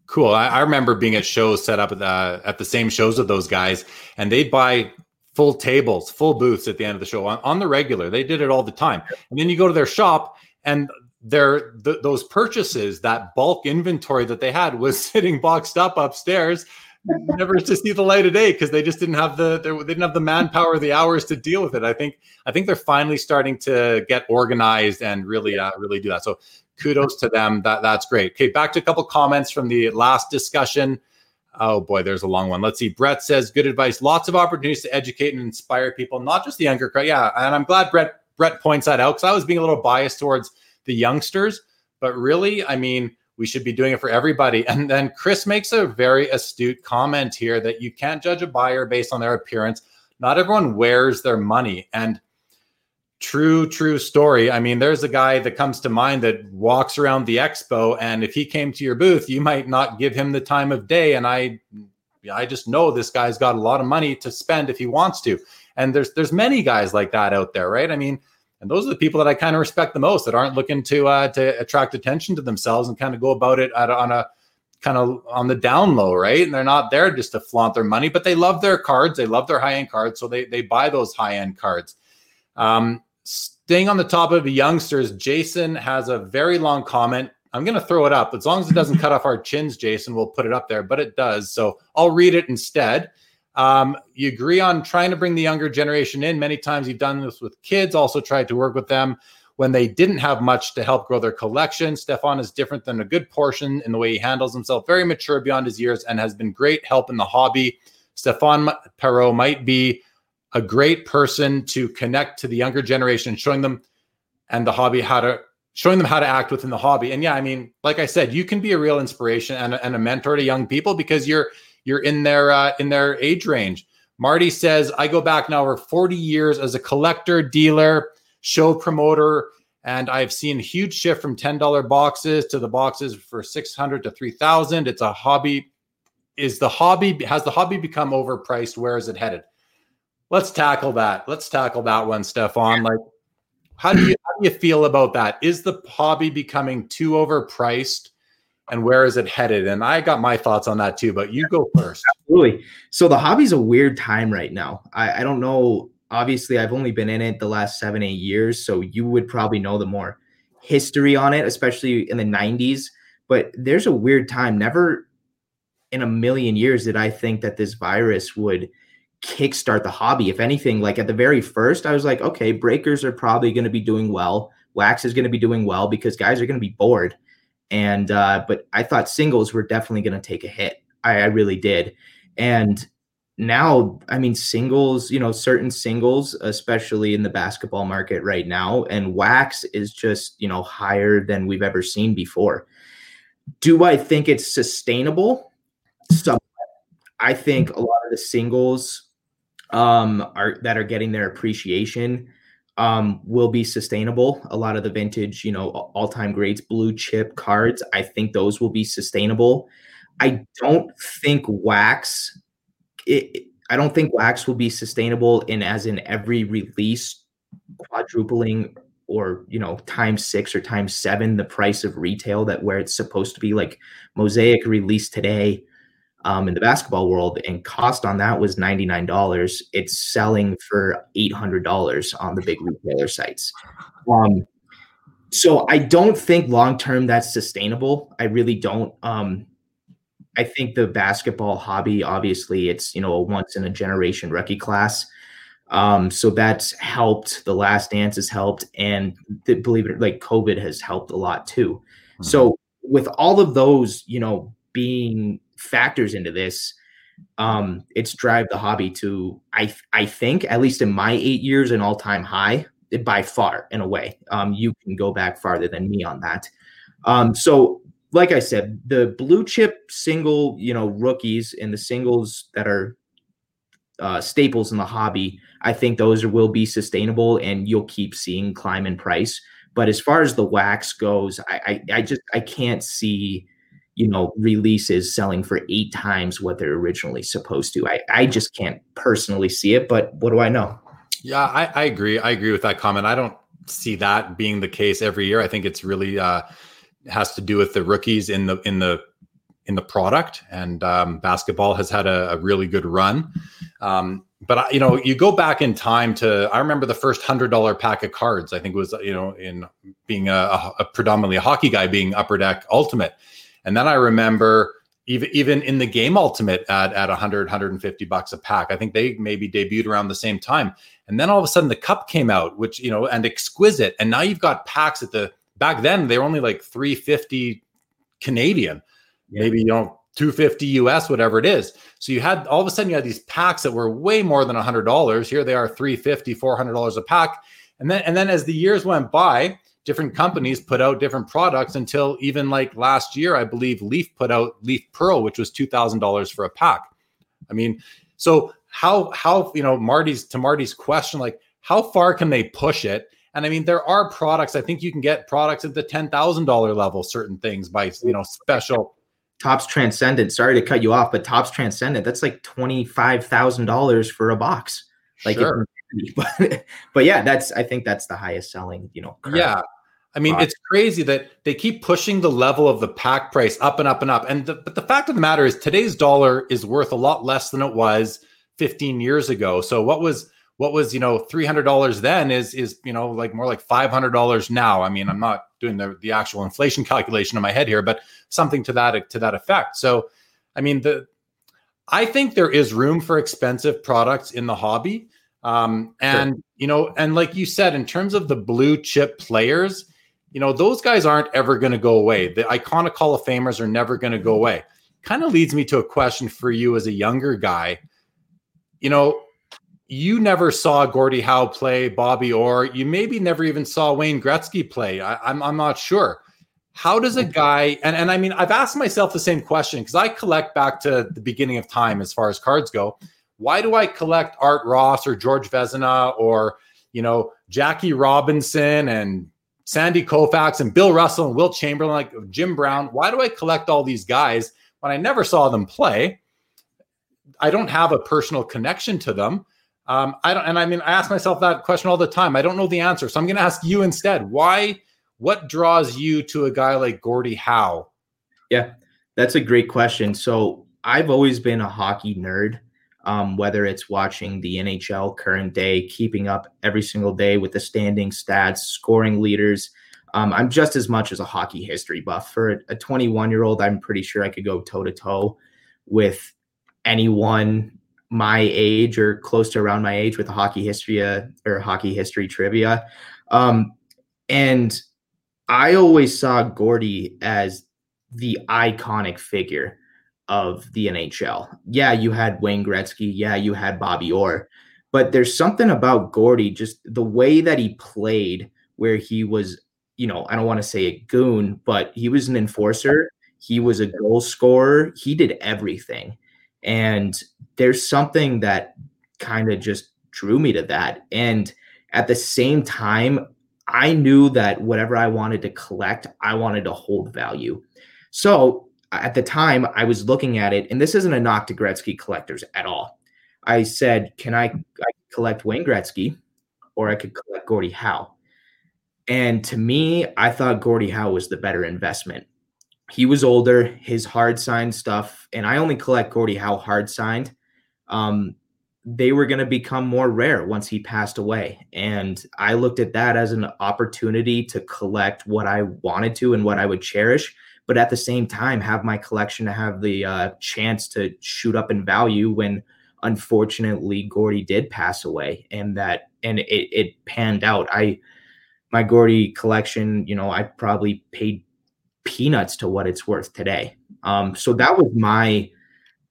Cool. I, I remember being at shows set up at the, at the same shows with those guys, and they'd buy full tables, full booths at the end of the show on, on the regular. They did it all the time. And then you go to their shop, and their th- those purchases, that bulk inventory that they had, was [laughs] sitting boxed up upstairs, never to see the light of day because they just didn't have the they didn't have the manpower, the hours to deal with it. I think I think they're finally starting to get organized and really uh, really do that. So kudos to them. That that's great. Okay, back to a couple comments from the last discussion. Oh boy, there's a long one. Let's see. Brett says, "Good advice. Lots of opportunities to educate and inspire people, not just the younger crowd." Yeah, and I'm glad Brett Brett points that out because I was being a little biased towards the youngsters, but really, I mean, we should be doing it for everybody. And then Chris makes a very astute comment here that you can't judge a buyer based on their appearance. Not everyone wears their money, and true true story. I mean there's a guy that comes to mind that walks around the expo and if he came to your booth you might not give him the time of day. And i i just know this guy's got a lot of money to spend if he wants to. And there's there's many guys like that out there right? I mean and those are the people that i kind of respect the most that aren't looking to uh to attract attention to themselves and kind of go about it at, on a kind of on the down low right and they're not there just to flaunt their money but they love their cards they love their high end cards so they they buy those high end cards um staying on the top of the youngsters, Jason has a very long comment. I'm going to throw it up. As long as it doesn't cut off our chins, Jason, we'll put it up there, but it does. So I'll read it instead. Um, you agree on trying to bring the younger generation in. Many times you've done this with kids, also tried to work with them when they didn't have much to help grow their collection. Stephon is different than a good portion in the way he handles himself, very mature beyond his years, and has been great help in the hobby. Stephon Perreault might be a great person to connect to the younger generation, showing them and the hobby how to showing them how to act within the hobby. And yeah, I mean, like I said, you can be a real inspiration and, and a mentor to young people because you're you're in their uh, in their age range. Marty says, I go back now over 40 years as a collector, dealer, show promoter, and I've seen a huge shift from $10 boxes to the boxes for 600 to 3000. It's a hobby. Is the hobby has the hobby become overpriced? Where is it headed? Let's tackle that. Let's tackle that one, Stephon. Like, how do you how do you feel about that? Is the hobby becoming too overpriced, and where is it headed? And I got my thoughts on that too, but you go first. Absolutely. So the hobby's a weird time right now. I, I don't know obviously I've only been in it the last seven, eight years. So you would probably know the more history on it, especially in the 90s. But there's a weird time. Never in a million years did I think that this virus would kickstart the hobby. If anything, like at the very first, I was like, okay, breakers are probably going to be doing well. Wax is going to be doing well because guys are going to be bored. And, uh, but I thought singles were definitely going to take a hit. I, I really did. And now, I mean, singles, you know, certain singles, especially in the basketball market right now, and wax is just, you know, higher than we've ever seen before. Do I think it's sustainable? Some, I think a lot of the singles um, are that are getting their appreciation um, will be sustainable. A lot of the vintage, you know, all time greats, blue chip cards, I think those will be sustainable. I don't think wax it, I don't think wax will be sustainable in as in every release quadrupling or you know times six or times seven the price of retail that where it's supposed to be like mosaic released today um, in the basketball world and cost on that was $99 it's selling for $800 on the big retailer sites um, so i don't think long term that's sustainable i really don't um, I think the basketball hobby, obviously, it's you know a once in a generation rookie class. Um, so that's helped. The Last Dance has helped, and the, believe it, like COVID has helped a lot too. Mm-hmm. So with all of those, you know, being factors into this, um, it's drive the hobby to I I think at least in my eight years an all time high by far in a way. Um, you can go back farther than me on that. Um, so like I said, the blue chip single, you know, rookies and the singles that are uh, staples in the hobby, I think those will be sustainable and you'll keep seeing climb in price. But as far as the wax goes, I, I, I just I can't see, you know, releases selling for eight times what they're originally supposed to. I, I just can't personally see it, but what do I know? Yeah, I, I agree. I agree with that comment. I don't see that being the case every year. I think it's really uh has to do with the rookies in the in the in the product, and um, basketball has had a, a really good run. Um, but you know, you go back in time to I remember the first hundred dollar pack of cards. I think was you know in being a, a, predominantly a hockey guy, being Upper Deck Ultimate, and then I remember even even in the game Ultimate at at 100 150 bucks a pack. I think they maybe debuted around the same time, and then all of a sudden the Cup came out, which you know, and Exquisite, and now you've got packs at the back then they were only like 350 Canadian, yeah. maybe you know 250 US, whatever it is. So you had all of a sudden you had these packs that were way more than $100. Here they are 350, $400 a pack. And then and then as the years went by, different companies put out different products until even like last year, I believe Leaf put out Leaf Pearl, which was $2,000 for a pack. I mean, so how how you know Marty's to Marty's question like how far can they push it and I mean, there are products. I think you can get products at the ten thousand dollar level. Certain things by you know special. Topps Transcendent. Sorry to cut you off, but Topps Transcendent. That's like twenty five thousand dollars for a box. Like, sure. [laughs] but, but yeah, that's I think that's the highest selling. You know. Yeah. I mean, it's crazy that they keep pushing the level of the pack price up and up and up. And the, but the fact of the matter is, today's dollar is worth a lot less than it was 15 years ago. So what was what was you know three hundred dollars then is is you know like more like five hundred dollars now. I mean, I'm not doing the the actual inflation [laughs] calculation in my head here, but something to that to that effect. So, I mean, the I think there is room for expensive products in the hobby, um, and sure. you know, and like you said, in terms of the blue chip players, you know, those guys aren't ever going to go away. The iconic Hall of Famers are never going to go away. Kind of leads me to a question for you as a younger guy. You know, you never saw Gordie Howe play, Bobby Orr. You maybe never even saw Wayne Gretzky play. I, I'm, I'm not sure. How does a guy, and, and I mean, I've asked myself the same question because I collect back to the beginning of time as far as cards go. Why do I collect Art Ross or George Vezina or, you know, Jackie Robinson and Sandy Koufax and Bill Russell and Wilt Chamberlain, like Jim Brown? Why do I collect all these guys when I never saw them play? I don't have a personal connection to them. Um, I don't, and I mean, I ask myself that question all the time. I don't know the answer, so I'm going to ask you instead. Why? What draws you to a guy like Gordie Howe? Yeah, that's a great question. So I've always been a hockey nerd. Um, whether it's watching the NHL current day, keeping up every single day with the standing stats, scoring leaders. Um, I'm just as much as a hockey history buff. For a 21 year old, I'm pretty sure I could go toe to toe with anyone my age or close to around my age with a hockey history uh, or hockey history trivia. Um, and I always saw Gordie as the iconic figure of the NHL. Yeah, you had Wayne Gretzky. Yeah, you had Bobby Orr. But there's something about Gordie, just the way that he played, where he was, you know, I don't want to say a goon, but he was an enforcer. He was a goal scorer. He did everything. And there's something that kind of just drew me to that. And at the same time, I knew that whatever I wanted to collect, I wanted to hold value. So at the time, I was looking at it, and this isn't a knock to Gretzky collectors at all. I said, Can I, I collect Wayne Gretzky or I could collect Gordie Howe? And to me, I thought Gordie Howe was the better investment he was older, his hard signed stuff, and I only collect Gordie Howe hard signed. Um, they were going to become more rare once he passed away. And I looked at that as an opportunity to collect what I wanted to and what I would cherish, but at the same time, have my collection to have the uh, chance to shoot up in value when unfortunately Gordie did pass away and that, and it, it panned out. I, my Gordie collection, you know, I probably paid peanuts to what it's worth today. Um, so that was my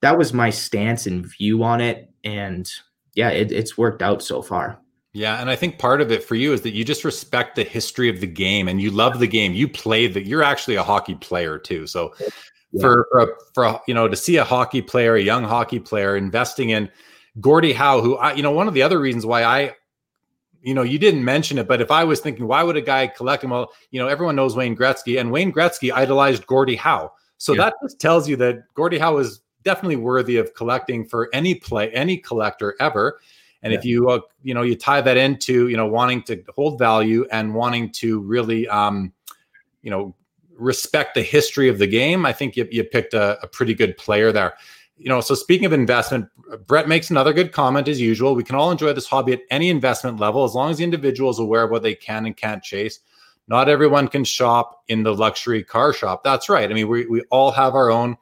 that was my stance and view on it, and yeah, it, it's worked out so far. Yeah, and I think part of it for you is that you just respect the history of the game and you love the game. You play that. You're actually a hockey player too. So yeah. for for, for you know to see a hockey player, a young hockey player investing in Gordie Howe, who I, you know one of the other reasons why I you know, you didn't mention it, but if I was thinking, why would a guy collect him? Well, you know, everyone knows Wayne Gretzky, and Wayne Gretzky idolized Gordie Howe. So yeah. that just tells you that Gordie Howe is definitely worthy of collecting for any play, any collector ever. And yeah. if you, uh, you know, you tie that into, you know, wanting to hold value and wanting to really, um, you know, respect the history of the game, I think you, you picked a, a pretty good player there you know, so speaking of investment, Brett makes another good comment as usual. We can all enjoy this hobby at any investment level as long as the individual is aware of what they can and can't chase. Not everyone can shop in the luxury car shop. That's right. I mean, we, we all have our own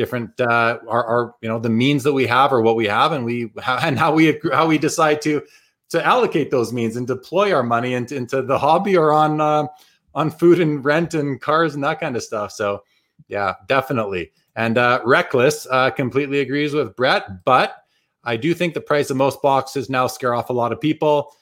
different uh our, our you know the means that we have or what we have and we [laughs] and how we how we decide to to allocate those means and deploy our money into, into the hobby or on uh, on food and rent and cars and that kind of stuff so yeah definitely and uh, Reckless uh, completely agrees with Brett, but I do think the price of most boxes now scare off a lot of people.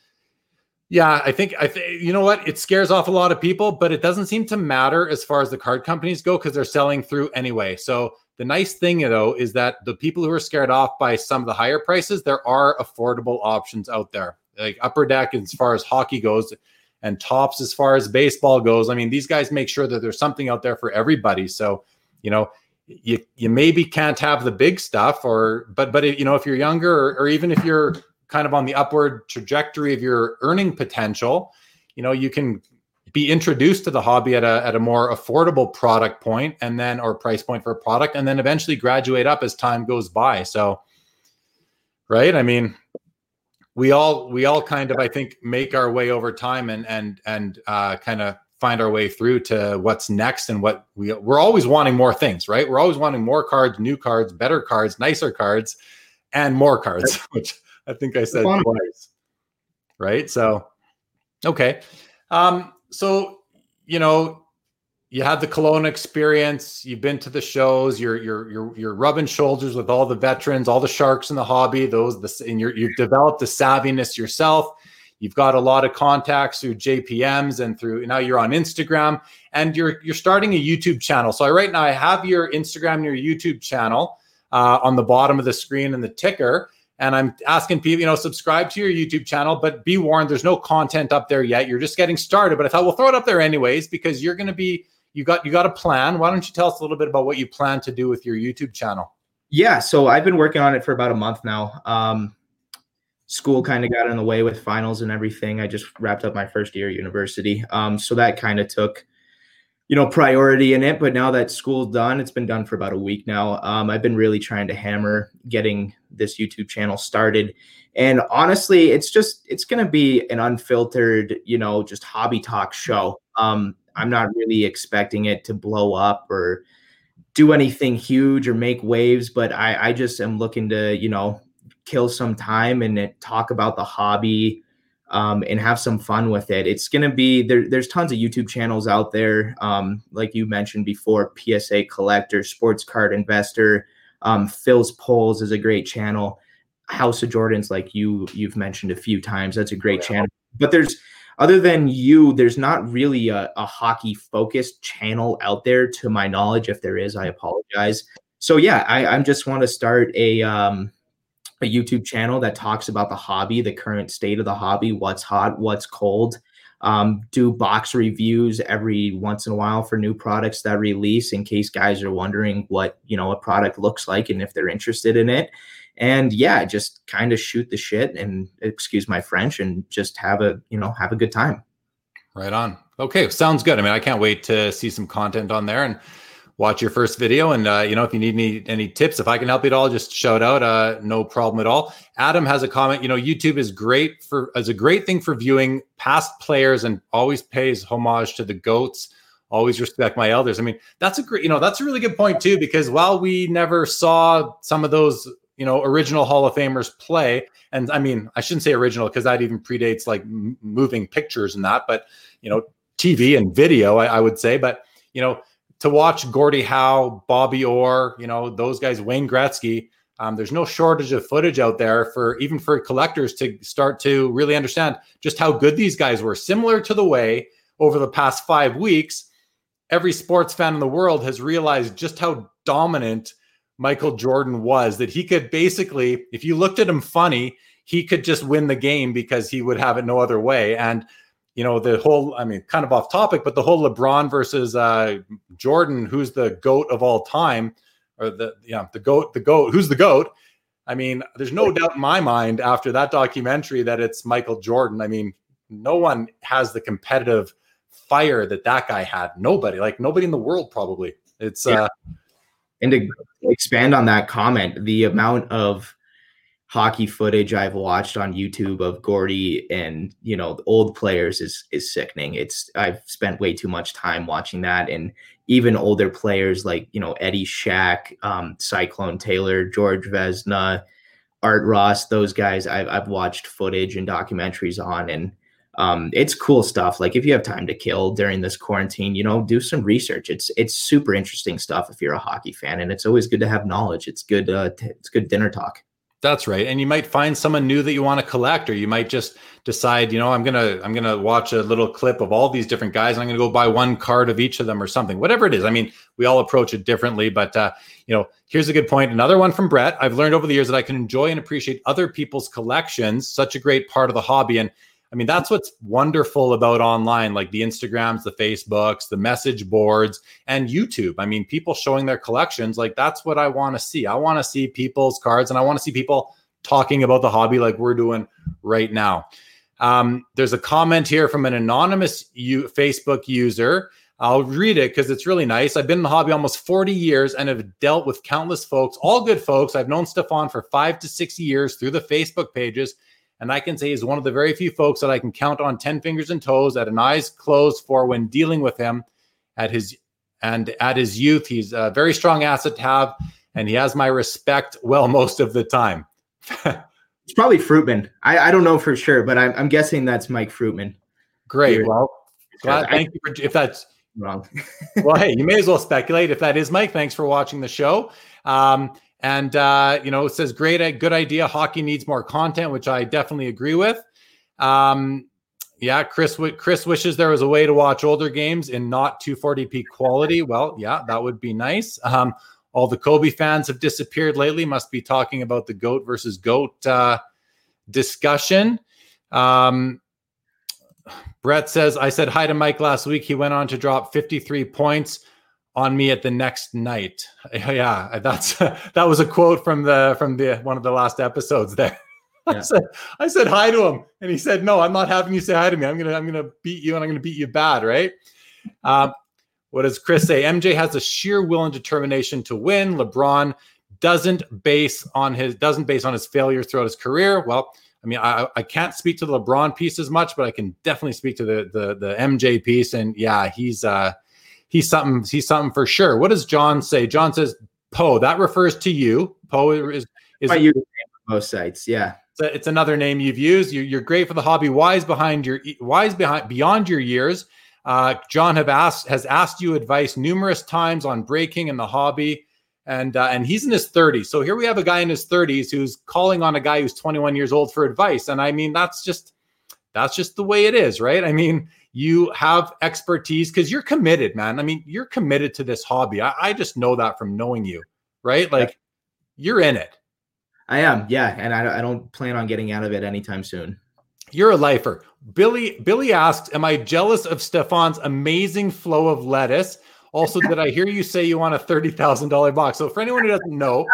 Yeah, I think I think you know what it scares off a lot of people, but it doesn't seem to matter as far as the card companies go because they're selling through anyway. So the nice thing though is that the people who are scared off by some of the higher prices, there are affordable options out there. Like Upper Deck, as far as hockey goes, and Topps, as far as baseball goes. I mean, these guys make sure that there's something out there for everybody. So you know, you you maybe can't have the big stuff or but but you know if you're younger or, or, even if you're kind of on the upward trajectory of your earning potential you know you can be introduced to the hobby at a at a more affordable product point and then or price point for a product and then eventually graduate up as time goes by so right i mean we all we all kind of i think make our way over time and and and uh, kind of find our way through to what's next and what we we're always wanting more things, right? We're always wanting more cards, new cards, better cards, nicer cards, and more cards, [laughs] which I think I said twice. Right. So okay. Um, so you know, you had the Kelowna experience, you've been to the shows, you're you're you're you're rubbing shoulders with all the veterans, all the sharks in the hobby, those the and you're you've developed the savviness yourself You've got a lot of contacts through JPMs and through now you're on Instagram and you're you're starting a YouTube channel. So I, right now I have your Instagram and your YouTube channel uh, on the bottom of the screen and the ticker. And I'm asking people, you know, subscribe to your YouTube channel, but be warned, there's no content up there yet. You're just getting started. But I thought we'll throw it up there anyways because you're going to be you got you got a plan. Why don't you tell us a little bit about what you plan to do with your YouTube channel? Yeah, so I've been working on it for about a month now. Um, school kind of got in the way with finals and everything. I just wrapped up my first year at university. Um, so that kind of took you know priority in it but now that school's done it's been done for about a week now um, i've been really trying to hammer getting this youtube channel started and honestly it's just it's going to be an unfiltered you know just hobby talk show um, i'm not really expecting it to blow up or do anything huge or make waves but i i just am looking to you know kill some time and talk about the hobby um, and have some fun with it. It's going to be there. There's tons of YouTube channels out there, um, like you mentioned before. PSA collector, sports card investor, um, Phil's polls is a great channel. House of Jordans, like you you've mentioned a few times, that's a great channel. But there's other than you, there's not really a, a hockey focused channel out there, to my knowledge. If there is, I apologize. So yeah, I, I just want to start a um, a YouTube channel that talks about the hobby, the current state of the hobby, what's hot, what's cold. Um, do box reviews every once in a while for new products that release in case guys are wondering what you know a product looks like and if they're interested in it. And yeah just kind of shoot the shit and excuse my french and just have a you know have a good time. Right on. Okay sounds good. I mean i can't wait to see some content on there and watch your first video. And uh, you know, if you need any any tips, if I can help you at all, just shout out. Uh, no problem at all. Adam has a comment. You know, YouTube is great for as a great thing for viewing past players and always pays homage to the goats. Always respect my elders. I mean, that's a great. You know, that's a really good point too. Because while we never saw some of those you know original hall of famers play and i mean i shouldn't say original because that even predates like m- moving pictures and that but you know tv and video I, I, would say but you know to watch Gordie Howe, Bobby Orr, you know, those guys, Wayne Gretzky. Um, there's no shortage of footage out there for even for collectors to start to really understand just how good these guys were. Similar to the way over the past five weeks, every sports fan in the world has realized just how dominant Michael Jordan was. That he could basically, if you looked at him funny, he could just win the game because he would have it no other way. And you know the whole i mean kind of off topic but the whole lebron versus uh jordan who's the goat of all time or the yeah the goat the goat who's the goat? I mean there's no doubt in my mind after that documentary that it's michael jordan. I mean no one has the competitive fire that that guy had. Nobody like nobody in the world probably. It's yeah. uh and to expand on that comment the amount of hockey footage I've watched on YouTube of Gordie and you know old players is is sickening. It's I've spent way too much time watching that, and even older players like you know Eddie Shack, um, Cyclone Taylor, George Vezina, Art Ross. Those guys I've I've watched footage and documentaries on, and um, it's cool stuff. Like if you have time to kill during this quarantine, you know, do some research. It's it's super interesting stuff if you're a hockey fan, and it's always good to have knowledge. It's good. Uh, t- it's good dinner talk. That's right. And you might find someone new that you want to collect, or you might just decide, you know, I'm gonna I'm gonna watch a little clip of all these different guys, and I'm gonna go buy one card of each of them or something. Whatever it is. I mean, we all approach it differently, but uh, you know, here's a good point. Another one from Brett. I've learned over the years that I can enjoy and appreciate other people's collections, such a great part of the hobby. And I mean, that's what's wonderful about online, like the Instagrams, the Facebooks, the message boards, and YouTube. I mean, people showing their collections, like that's what I want to see. I want to see people's cards and I want to see people talking about the hobby like we're doing right now. Um, there's a comment here from an anonymous U- Facebook user. I'll read it because it's really nice. I've been in the hobby almost 40 years and have dealt with countless folks, all good folks. I've known Stephon for five to six years through the Facebook pages and I can say he's one of the very few folks that I can count on 10 fingers and toes at an eyes closed for when dealing with him at his and at his youth. He's a very strong asset to have, and he has my respect well [laughs] most of the time. it's probably Fruitman. I, I don't know for sure, but I'm, I'm guessing that's Mike Fruitman. Great. Here. Well, glad, thank you for if that's wrong. [laughs] well, hey, you may as well speculate. If that is Mike, thanks for watching the show. Um, and uh, you know, it says great, uh, good idea. Hockey needs more content, which I definitely agree with. Um, yeah, Chris. Chris wishes there was a way to watch older games in not 240p quality. Well, yeah, that would be nice. Um, all the Kobe fans have disappeared lately. Must be talking about the goat versus goat uh, discussion. Um, Brett says, I said hi to Mike last week. He went on to drop 53 points on me at the next night. [laughs] Yeah, that's [laughs] that was a quote from the from the one of the last episodes there. [laughs] Yeah. I said I said hi to him, and he said, "No, I'm not having you say hi to me. I'm gonna I'm gonna beat you, and I'm gonna beat you bad, right?" Um, What does Chris say? MJ has a sheer will and determination to win. LeBron doesn't base on his doesn't base on his failures throughout his career. Well, I mean, I, I can't speak to the LeBron piece as much, but I can definitely speak to the the the MJ piece. And yeah, he's uh he's something he's something for sure. What does John say? John says Poe. That refers to you. Poe is is you most sites. Yeah, it's, a, it's, another name you've used. You, you're great for the hobby. Wise behind your wise behind beyond your years. Uh, John have asked has asked you advice numerous times on breaking in the hobby, and uh, and he's in his 30s. So here we have a guy in his 30s who's calling on a guy who's 21 years old for advice, and I mean that's just that's just the way it is, right? I mean, you have expertise because you're committed, man. I mean, you're committed to this hobby. I, I just know that from knowing you, right? Like you're in it. I am, yeah, and I, I don't plan on getting out of it anytime soon. You're a lifer. Billy Billy asked, "Am I jealous of Stephon's amazing flow of lettuce?" Also, did I hear you say you want a thirty thousand dollar box? So, for anyone who doesn't know,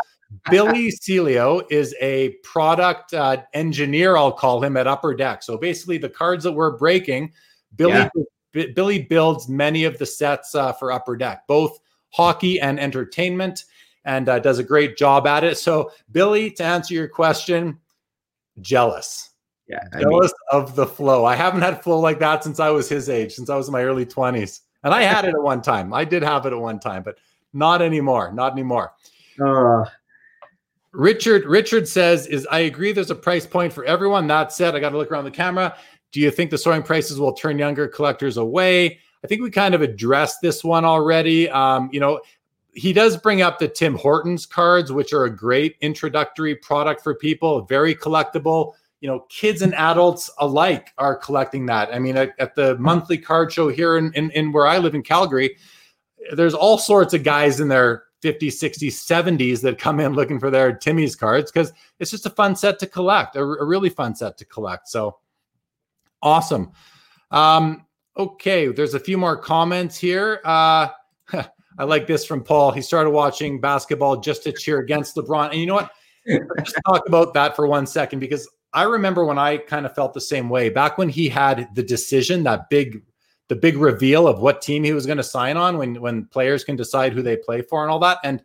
Billy Celio is a product uh, engineer. I'll call him at Upper Deck. So basically, the cards that we're breaking, Billy yeah. Billy builds many of the sets uh, for Upper Deck, both hockey and entertainment, and uh, does a great job at it. So, Billy, to answer your question, jealous. Yeah, I jealous mean, of the flow. I haven't had flow like that since I was his age, since I was in my early twenties, and I had it at one time. I did have it at one time, but not anymore. Not anymore. Uh, Richard Richard says is I agree there's a price point for everyone. That said, I got to look around the camera. Do you think the soaring prices will turn younger collectors away? I think we kind of addressed this one already. Um, you know, he does bring up the Tim Hortons cards, which are a great introductory product for people, very collectible you know, kids and adults alike are collecting that. I mean, at, at the monthly card show here in, in, in where I live in Calgary, there's all sorts of guys in their 50s, 60s, 70s that come in looking for their Timmy's cards because it's just a fun set to collect, a, a, really fun set to collect. So awesome. Um, okay, there's a few more comments here. Uh, [laughs] I like this from Paul. He started watching basketball just to cheer against LeBron. And you know what? Let's talk about that for one second because I remember when I kind of felt the same way back when he had the decision, that big, the big reveal of what team he was going to sign on when when players can decide who they play for and all that. And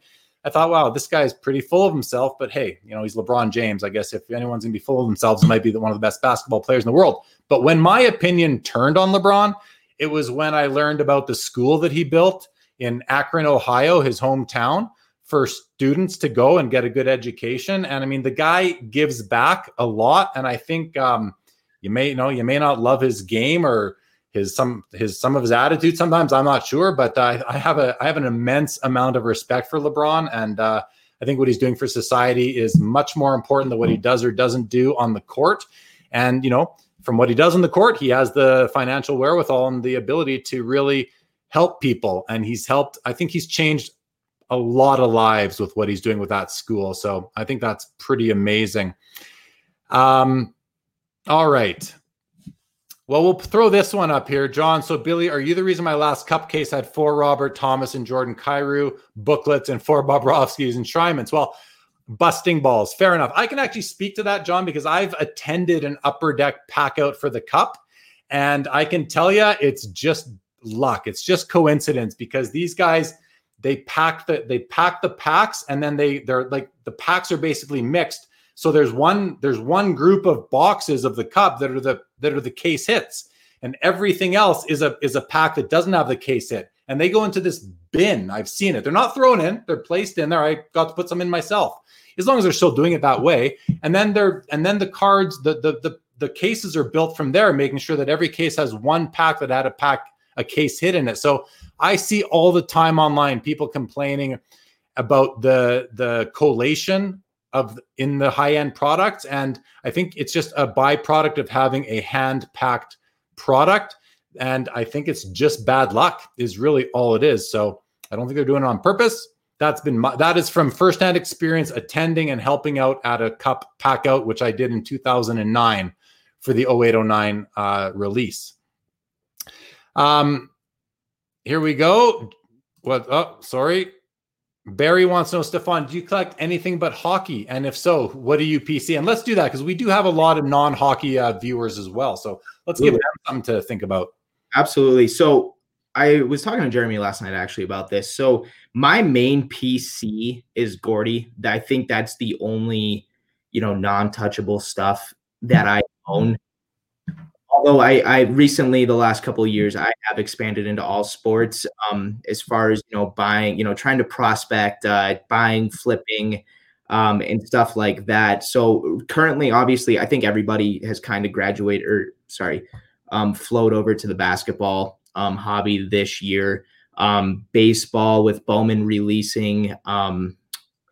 I thought, wow, this guy's pretty full of himself. But hey, you know, he's LeBron James. I guess if anyone's going to be full of themselves, might be one of the best basketball players in the world. But when my opinion turned on LeBron, it was when I learned about the school that he built in Akron, Ohio, his hometown for students to go and get a good education. And I mean, the guy gives back a lot. And I think um, you may you know you may not love his game or his some his some of his attitude. Sometimes I'm not sure, but I, I have a I have an immense amount of respect for LeBron, and uh, I think what he's doing for society is much more important than what he does or doesn't do on the court. And you know, from what he does on the court, he has the financial wherewithal and the ability to really help people. And he's helped. I think he's changed a lot of lives with what he's doing with that school. So I think that's pretty amazing. Um, all right. Well, we'll throw this one up here, John. So, Billy, are you the reason my last cup case had four Robert Thomas and Jordan Kyrou booklets and four Bobrovskis and Schreimans? Well, busting balls. Fair enough. I can actually speak to that, John, because I've attended an upper deck pack out for the cup. And I can tell you, it's just luck. It's just coincidence because these guys – they pack the they pack the packs and then they they're like the packs are basically mixed so there's one there's one group of boxes of the cup that are the that are the case hits. And everything else is a is a pack that doesn't have the case hit. And they go into this bin. I've seen it. They're not thrown in. They're placed in there. I got to put some in myself. As long as they're still doing it that way. And then they're and then the cards the the the, the cases are built from there making sure that every case has one pack that had a pack a case hit in it. So I see all the time online people complaining about the the collation of in the high end products, and I think it's just a byproduct of having a hand packed product. And I think it's just bad luck is really all it is. So I don't think they're doing it on purpose. That's been my, that is from firsthand experience attending and helping out at a cup pack out, which I did in 2009 for the 0809 uh, release. Um, here we go. What? Oh, sorry. Barry wants to know, Stephon, do you collect anything but hockey? And if so, what do you PC? And let's do that because we do have a lot of non-hockey uh, viewers as well. So let's Absolutely. give them something to think about. Absolutely. So I was talking to Jeremy last night actually about this. So my main PC is Gordie. I think that's the only, you know, non-touchable stuff that I own. Although I, I recently the last couple years I have expanded into all sports. Um, as far as you know, buying, you know, trying to prospect, uh, buying, flipping, um, and stuff like that. So currently, obviously, I think everybody has kind of graduated or sorry, um, flowed over to the basketball um, hobby this year. Um, baseball with Bowman releasing, um,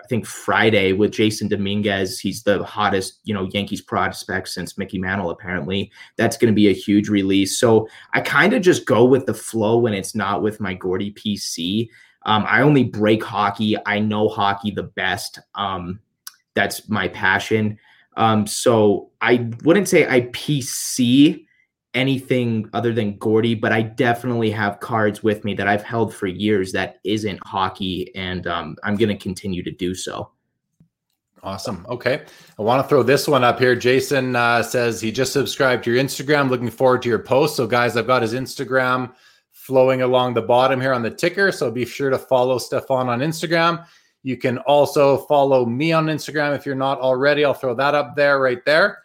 think Friday with Jasson Dominguez. He's the hottest, you know, Yankees prospect since Mickey Mantle. Apparently, that's going to be a huge release. So I kind of just go with the flow when it's not with my Gordie PC. Um, I only break hockey. I know hockey the best. Um, that's my passion. Um, so I wouldn't say I PC anything other than Gordie, but I definitely have cards with me that I've held for years that isn't hockey, and um, I'm going to continue to do so. Awesome. Okay. I want to throw this one up here. Jason uh, says he just subscribed to your Instagram. Looking forward to your post. So, guys, I've got his Instagram flowing along the bottom here on the ticker. So be sure to follow Stephon on Instagram. You can also follow me on Instagram if you're not already. I'll throw that up there right there.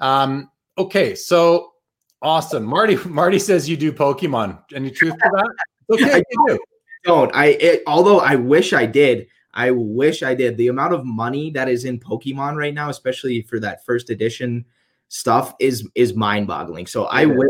Um, okay, so awesome. Marty Marty says you do Pokemon. Any truth to that? Okay, I do. Don't I? It, although I wish I did. I wish I did. The amount of money that is in Pokemon right now, especially for that first edition stuff, is is mind boggling. So. I wish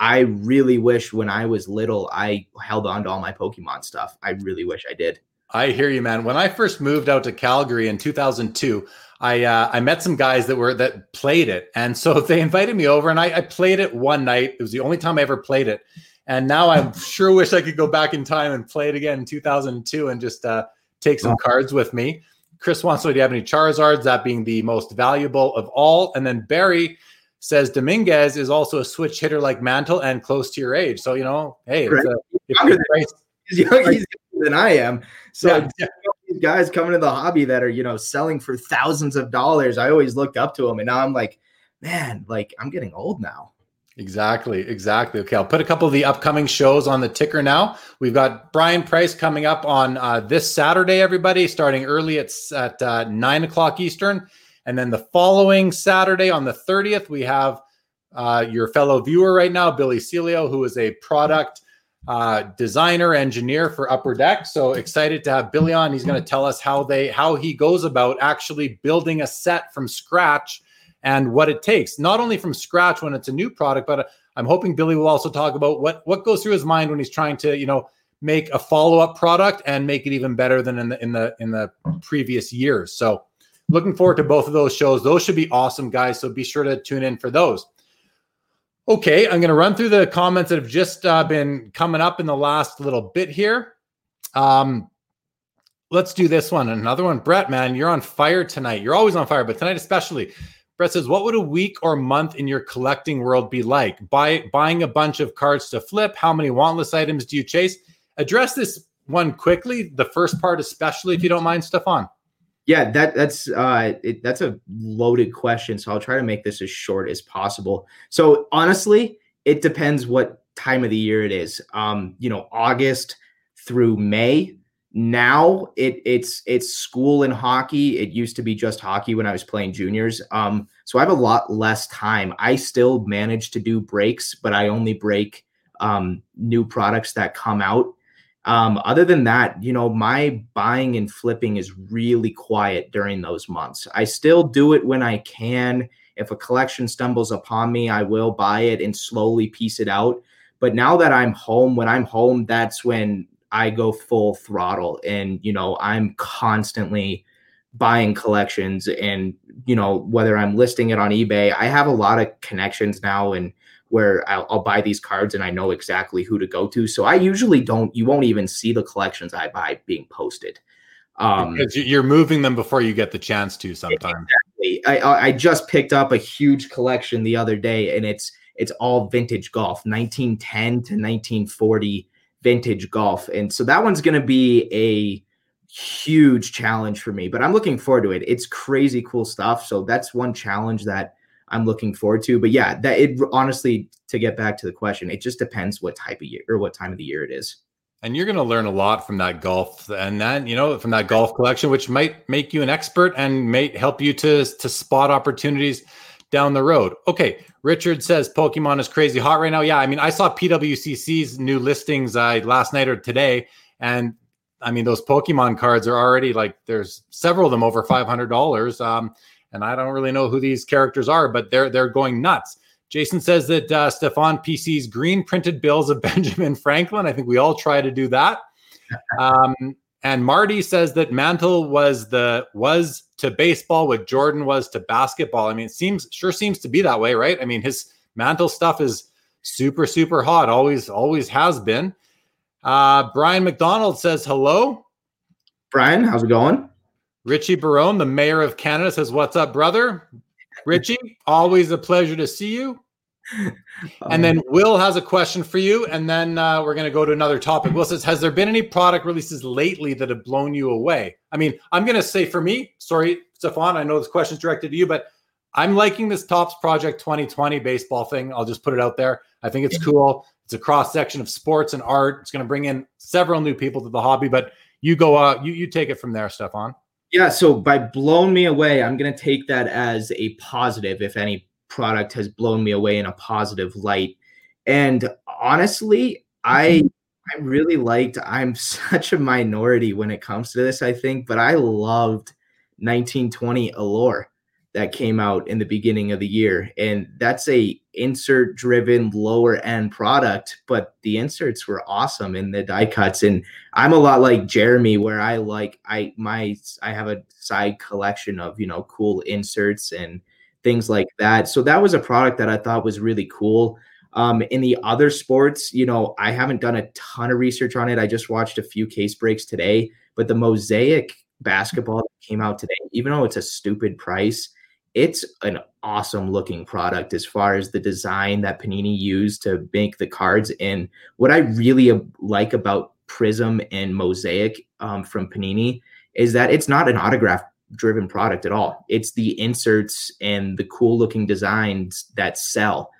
I really wish when I was little, I held on to all my Pokemon stuff. I really wish I did. I hear you, man. When I first moved out to Calgary in 2002, I uh, I met some guys that were that played it, and so [laughs] they invited me over, and I, I played it one night. It was the only time I ever played it, and now I sure wish I could go back in time and play it again in 2002 and just uh, take some cards with me. Chris wants to know, do you have any Charizards? That being the most valuable of all, and then Barry says Dominguez is also a switch hitter like Mantle and close to your age. So, you know, hey, right. a, he's, younger than, [laughs] he's younger than I am. So yeah, yeah. These guys coming to the hobby that are, you know, selling for thousands of dollars, I always looked up to them. And now I'm like, man, like I'm getting old now. Exactly, exactly. Okay, I'll put a couple of the upcoming shows on the ticker now. We've got Brian Price coming up on uh, this Saturday, everybody, starting early at, at uh, 9 o'clock Eastern. And then the following Saturday on the 30th, we have uh, your fellow viewer right now, Billy Celio, who is a product uh, designer engineer for Upper Deck. So excited to have Billy on. He's going to tell us how they how he goes about actually building a set from scratch and what it takes. Not only from scratch when it's a new product, but uh, I'm hoping Billy will also talk about what what goes through his mind when he's trying to you know make a follow up product and make it even better than in the in the in the previous years. So looking forward to both of those shows. Those should be awesome, guys. So be sure to tune in for those. Okay, I'm going to run through the comments that have just uh, been coming up in the last little bit here. Um, let's do this one. Another one. Brett, man, you're on fire tonight. You're always on fire, but tonight especially. Brett says, What would a week or month in your collecting world be like? Buy, buying a bunch of cards to flip? How many wantless items do you chase? Address this one quickly, the first part, especially if you don't mind, Stephon. Yeah, that that's uh, it, that's a loaded question. So I'll try to make this as short as possible. So honestly, it depends what time of the year it is. Um, you know, August through May. Now it it's it's school and hockey. It used to be just hockey when I was playing juniors. Um, so I have a lot less time. I still manage to do breaks, but I only break um, new products that come out um, other than that, you know, my buying and flipping is really quiet during those months. I still do it when I can. If a collection stumbles upon me, I will buy it and slowly piece it out. But now that I'm home, when I'm home, that's when I go full throttle. And, you know, I'm constantly buying collections and, you know, whether I'm listing it on eBay, I have a lot of connections now and where I'll, I'll, buy these cards and I know exactly who to go to. So I usually don't, you won't even see the collections I buy being posted. Um, because you're moving them before you get the chance to sometimes. Exactly. I, I just picked up a huge collection the other day and it's, it's all vintage golf, 1910 to 1940 vintage golf. And so that one's going to be a huge challenge for me, but I'm looking forward to it. It's crazy cool stuff. So that's one challenge that I'm looking forward to. But yeah, that it honestly to get back to the question, it just depends what type of year or what time of the year it is. And you're going to learn a lot from that golf and then, you know, from that golf collection, which might make you an expert and may help you to, to spot opportunities down the road. Okay. Richard says Pokemon is crazy hot right now. Yeah. I mean, I saw PWCC's new listings uh, last night or today. And I mean, those Pokemon cards are already like, there's several of them over $500. Um, and I don't really know who these characters are, but they're, they're going nuts. Jason says that uh, Stephon PC's green printed bills of [laughs] Benjamin Franklin. I think we all try to do that. [laughs] Um, and Marty says that Mantle was the was to baseball what Jordan was to basketball. I mean, it seems sure seems to be that way, right? I mean, his Mantle stuff is super super hot. Always always has been. Uh, Brian McDonald says hello. Brian, how's it going? Richie Barone, the mayor of Canada, says, "What's up, brother?" Richie, always a pleasure to see you. [laughs] And then Will has a question for you, and then uh, we're going to go to another topic. Will says, "Has there been any product releases lately that have blown you away?" I mean, I'm going to say for me, sorry, Stephon, I know this question is directed to you, but I'm liking this Topps Project 2020 baseball thing. I'll just put it out there. I think it's cool. It's a cross section of sports and art. It's going to bring in several new people to the hobby. But you go, uh, you you take it from there, Stephon. Yeah, so by blown me away, I'm going to take that as a positive if any product has blown me away in a positive light. And honestly, I mm-hmm. I really liked I'm [laughs] such a minority when it comes to this, I think, but I loved 1920 Allure that came out in the beginning of the year. And that's a insert driven lower end product but the inserts were awesome in the die cuts. And i'm a lot like jeremy where i like i my i have a side collection of you know cool inserts and things like that. So that was a product that i thought was really cool. Um, in the other sports you know i haven't done a ton of research on it. I just watched a few case breaks today but the mosaic basketball that came out today even though it's a stupid price it's an awesome looking product as far as the design that Panini used to make the cards. And what I really like about Prism and Mosaic um, from Panini is that it's not an autograph driven product at all. It's the inserts and the cool looking designs that sell.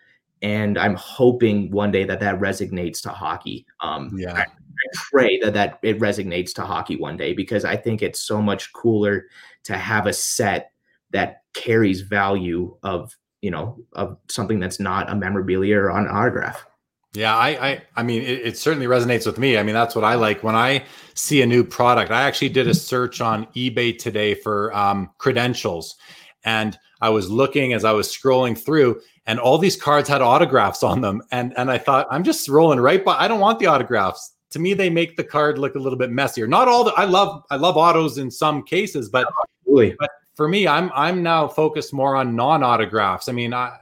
And I'm hoping one day that that resonates to hockey. Um, yeah. I, I pray that that it resonates to hockey one day because I think it's so much cooler to have a set that carries value of you know of something that's not a memorabilia or an autograph. Yeah, I, I, I mean, it, it, certainly resonates with me. I mean, that's what I like when I see a new product. I actually did a search on eBay today for um, credentials, and I was looking as I was scrolling through, and all these cards had autographs on them, and and I thought, I'm just rolling right by. I don't want the autographs. To me, they make the card look a little bit messier. Not all the. I love I love autos in some cases, but, but for me, I'm I'm now focused more on non-autographs. I mean, I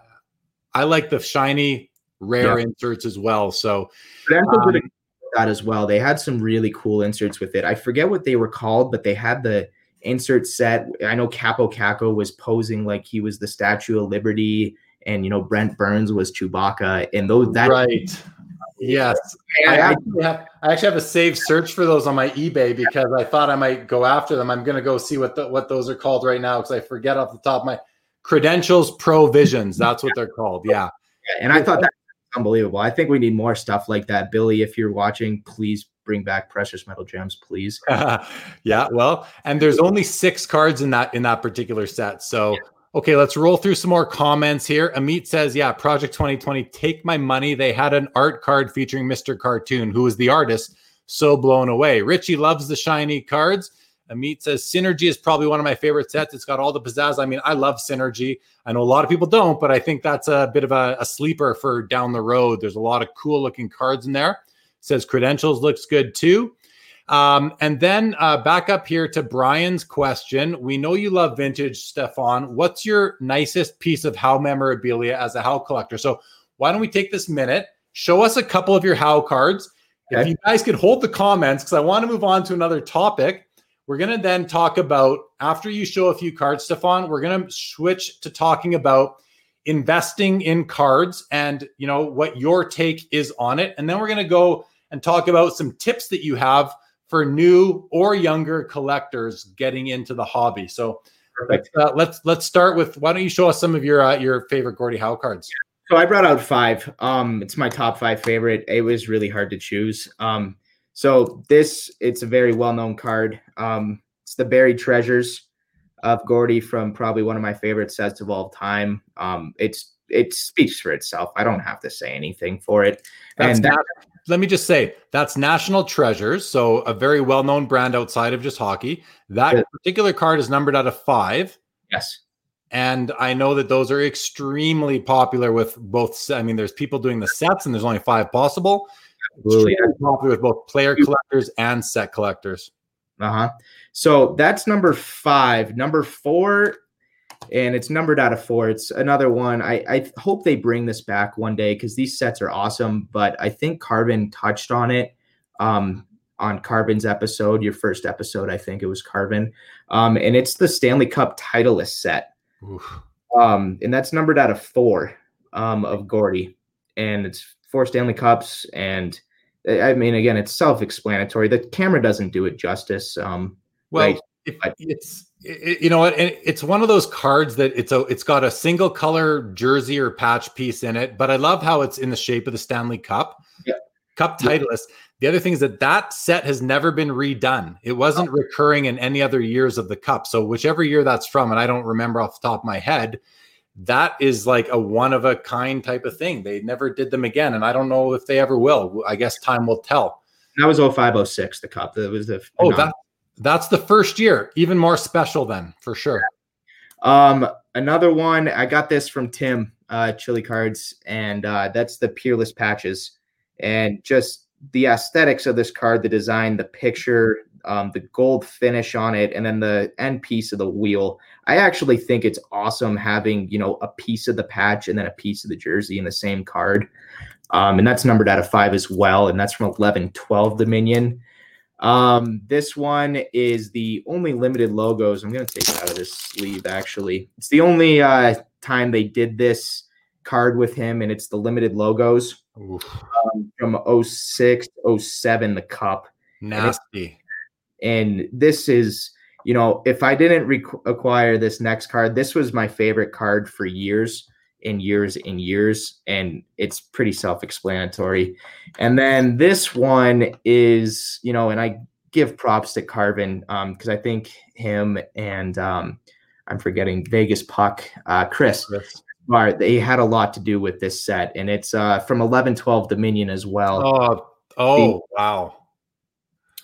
I like the shiny rare yeah. inserts as well. So um, that as well. They had some really cool inserts with it. I forget what they were called, but they had the insert set. I know Kaapo Kakko was posing like he was the Statue of Liberty, and you know Brent Burns was Chewbacca, and those that right. Yes, I actually, have, I actually have a saved search for those on my eBay because I thought I might go after them. I'm going to go see what the, what those are called right now because I forget off the top of my credentials provisions. That's what they're called. Yeah, and I thought that unbelievable. I think we need more stuff like that, Billy. If you're watching, please bring back precious metal gems, please. [laughs] yeah, well, and there's only six cards in that in that particular set, so. Yeah Okay, let's roll through some more comments here. Amit says, Yeah, Project 2020, take my money. They had an art card featuring Mr. Cartoon, who was the artist. So blown away. Richie loves the shiny cards. Amit says, Synergy is probably one of my favorite sets. It's got all the pizzazz. I mean, I love Synergy. I know a lot of people don't, but I think that's a bit of a, a sleeper for down the road. There's a lot of cool looking cards in there. Says Credentials looks good too. Um, and then uh, back up here to Brian's question. We know you love vintage, Stephon. What's your nicest piece of Howe memorabilia as a Howe collector? So why don't we take this minute, show us a couple of your Howe cards. Okay. If you guys could hold the comments, because I want to move on to another topic. We're going to then talk about, after you show a few cards, Stephon, we're going to switch to talking about investing in cards and, you know, what your take is on it. And then we're going to go and talk about some tips that you have for new or younger collectors getting into the hobby. So Let's, uh, let's let's start with. Why don't you show us some of your uh, your favorite Gordie Howe cards? So I brought out five. Um, it's my top five favorite. It was really hard to choose. Um, so this it's a very well known card. Um, it's the buried treasures of Gordie from probably one of my favorite sets of all time. Um, it's it speaks for itself. I don't have to say anything for it. That's and that, let me just say that's National Treasures, so a very well-known brand outside of just hockey. That yeah. particular card is numbered out of five. Yes. And I know that those are extremely popular with both. I mean, there's people doing the sets, and there's only five possible. Absolutely. popular with both player collectors and set collectors. Uh huh. So that's number five. Number four and it's numbered out of four. It's another one. I, I hope they bring this back one day because these sets are awesome. But I think Carbon touched on it um, on Carbon's episode, your first episode. I think it was Carbon, um, and it's the Stanley Cup Titleist set, um, and that's numbered out of four um, of Gordie, and it's four Stanley Cups. And I mean, again, it's self-explanatory. The camera doesn't do it justice. Um, well, right? It's it, you know what it's one of those cards that it's a it's got a single color jersey or patch piece in it but i love how it's in the shape of the stanley cup. Yeah. cup titleist. Yeah. the other thing is that that set has never been redone. It wasn't oh. recurring in any other years of the cup. So whichever year that's from and i don't remember off the top of my head that is like a one of a kind type of thing. They never did them again and i don't know if they ever will. I guess time will tell. That was 0506 the cup. That was the oh that that's the first year, even more special then for sure. Um, another one I got this from Tim uh, Chilly Cards, and uh, that's the Peerless patches, and just the aesthetics of this card, the design, the picture, um, the gold finish on it, and then the end piece of the wheel. I actually think it's awesome having you know a piece of the patch and then a piece of the jersey in the same card. Um, and that's numbered out of five as well, and that's from 11 12 Dominion. Um, this one is the only limited logos. I'm going to take it out of this sleeve, actually. It's the only uh, time they did this card with him, and it's the limited logos um, from 06, 07, the cup. Nasty. And, and this is, you know, if I didn't acquire this next card, this was my favorite card for years in years and years and it's pretty self-explanatory. And then this one is you know and i give props to carvin um because i think him and um i'm forgetting vegas puck uh chris yes. are they had a lot to do with this set and it's uh from 1112 dominion as well. Oh oh the, wow.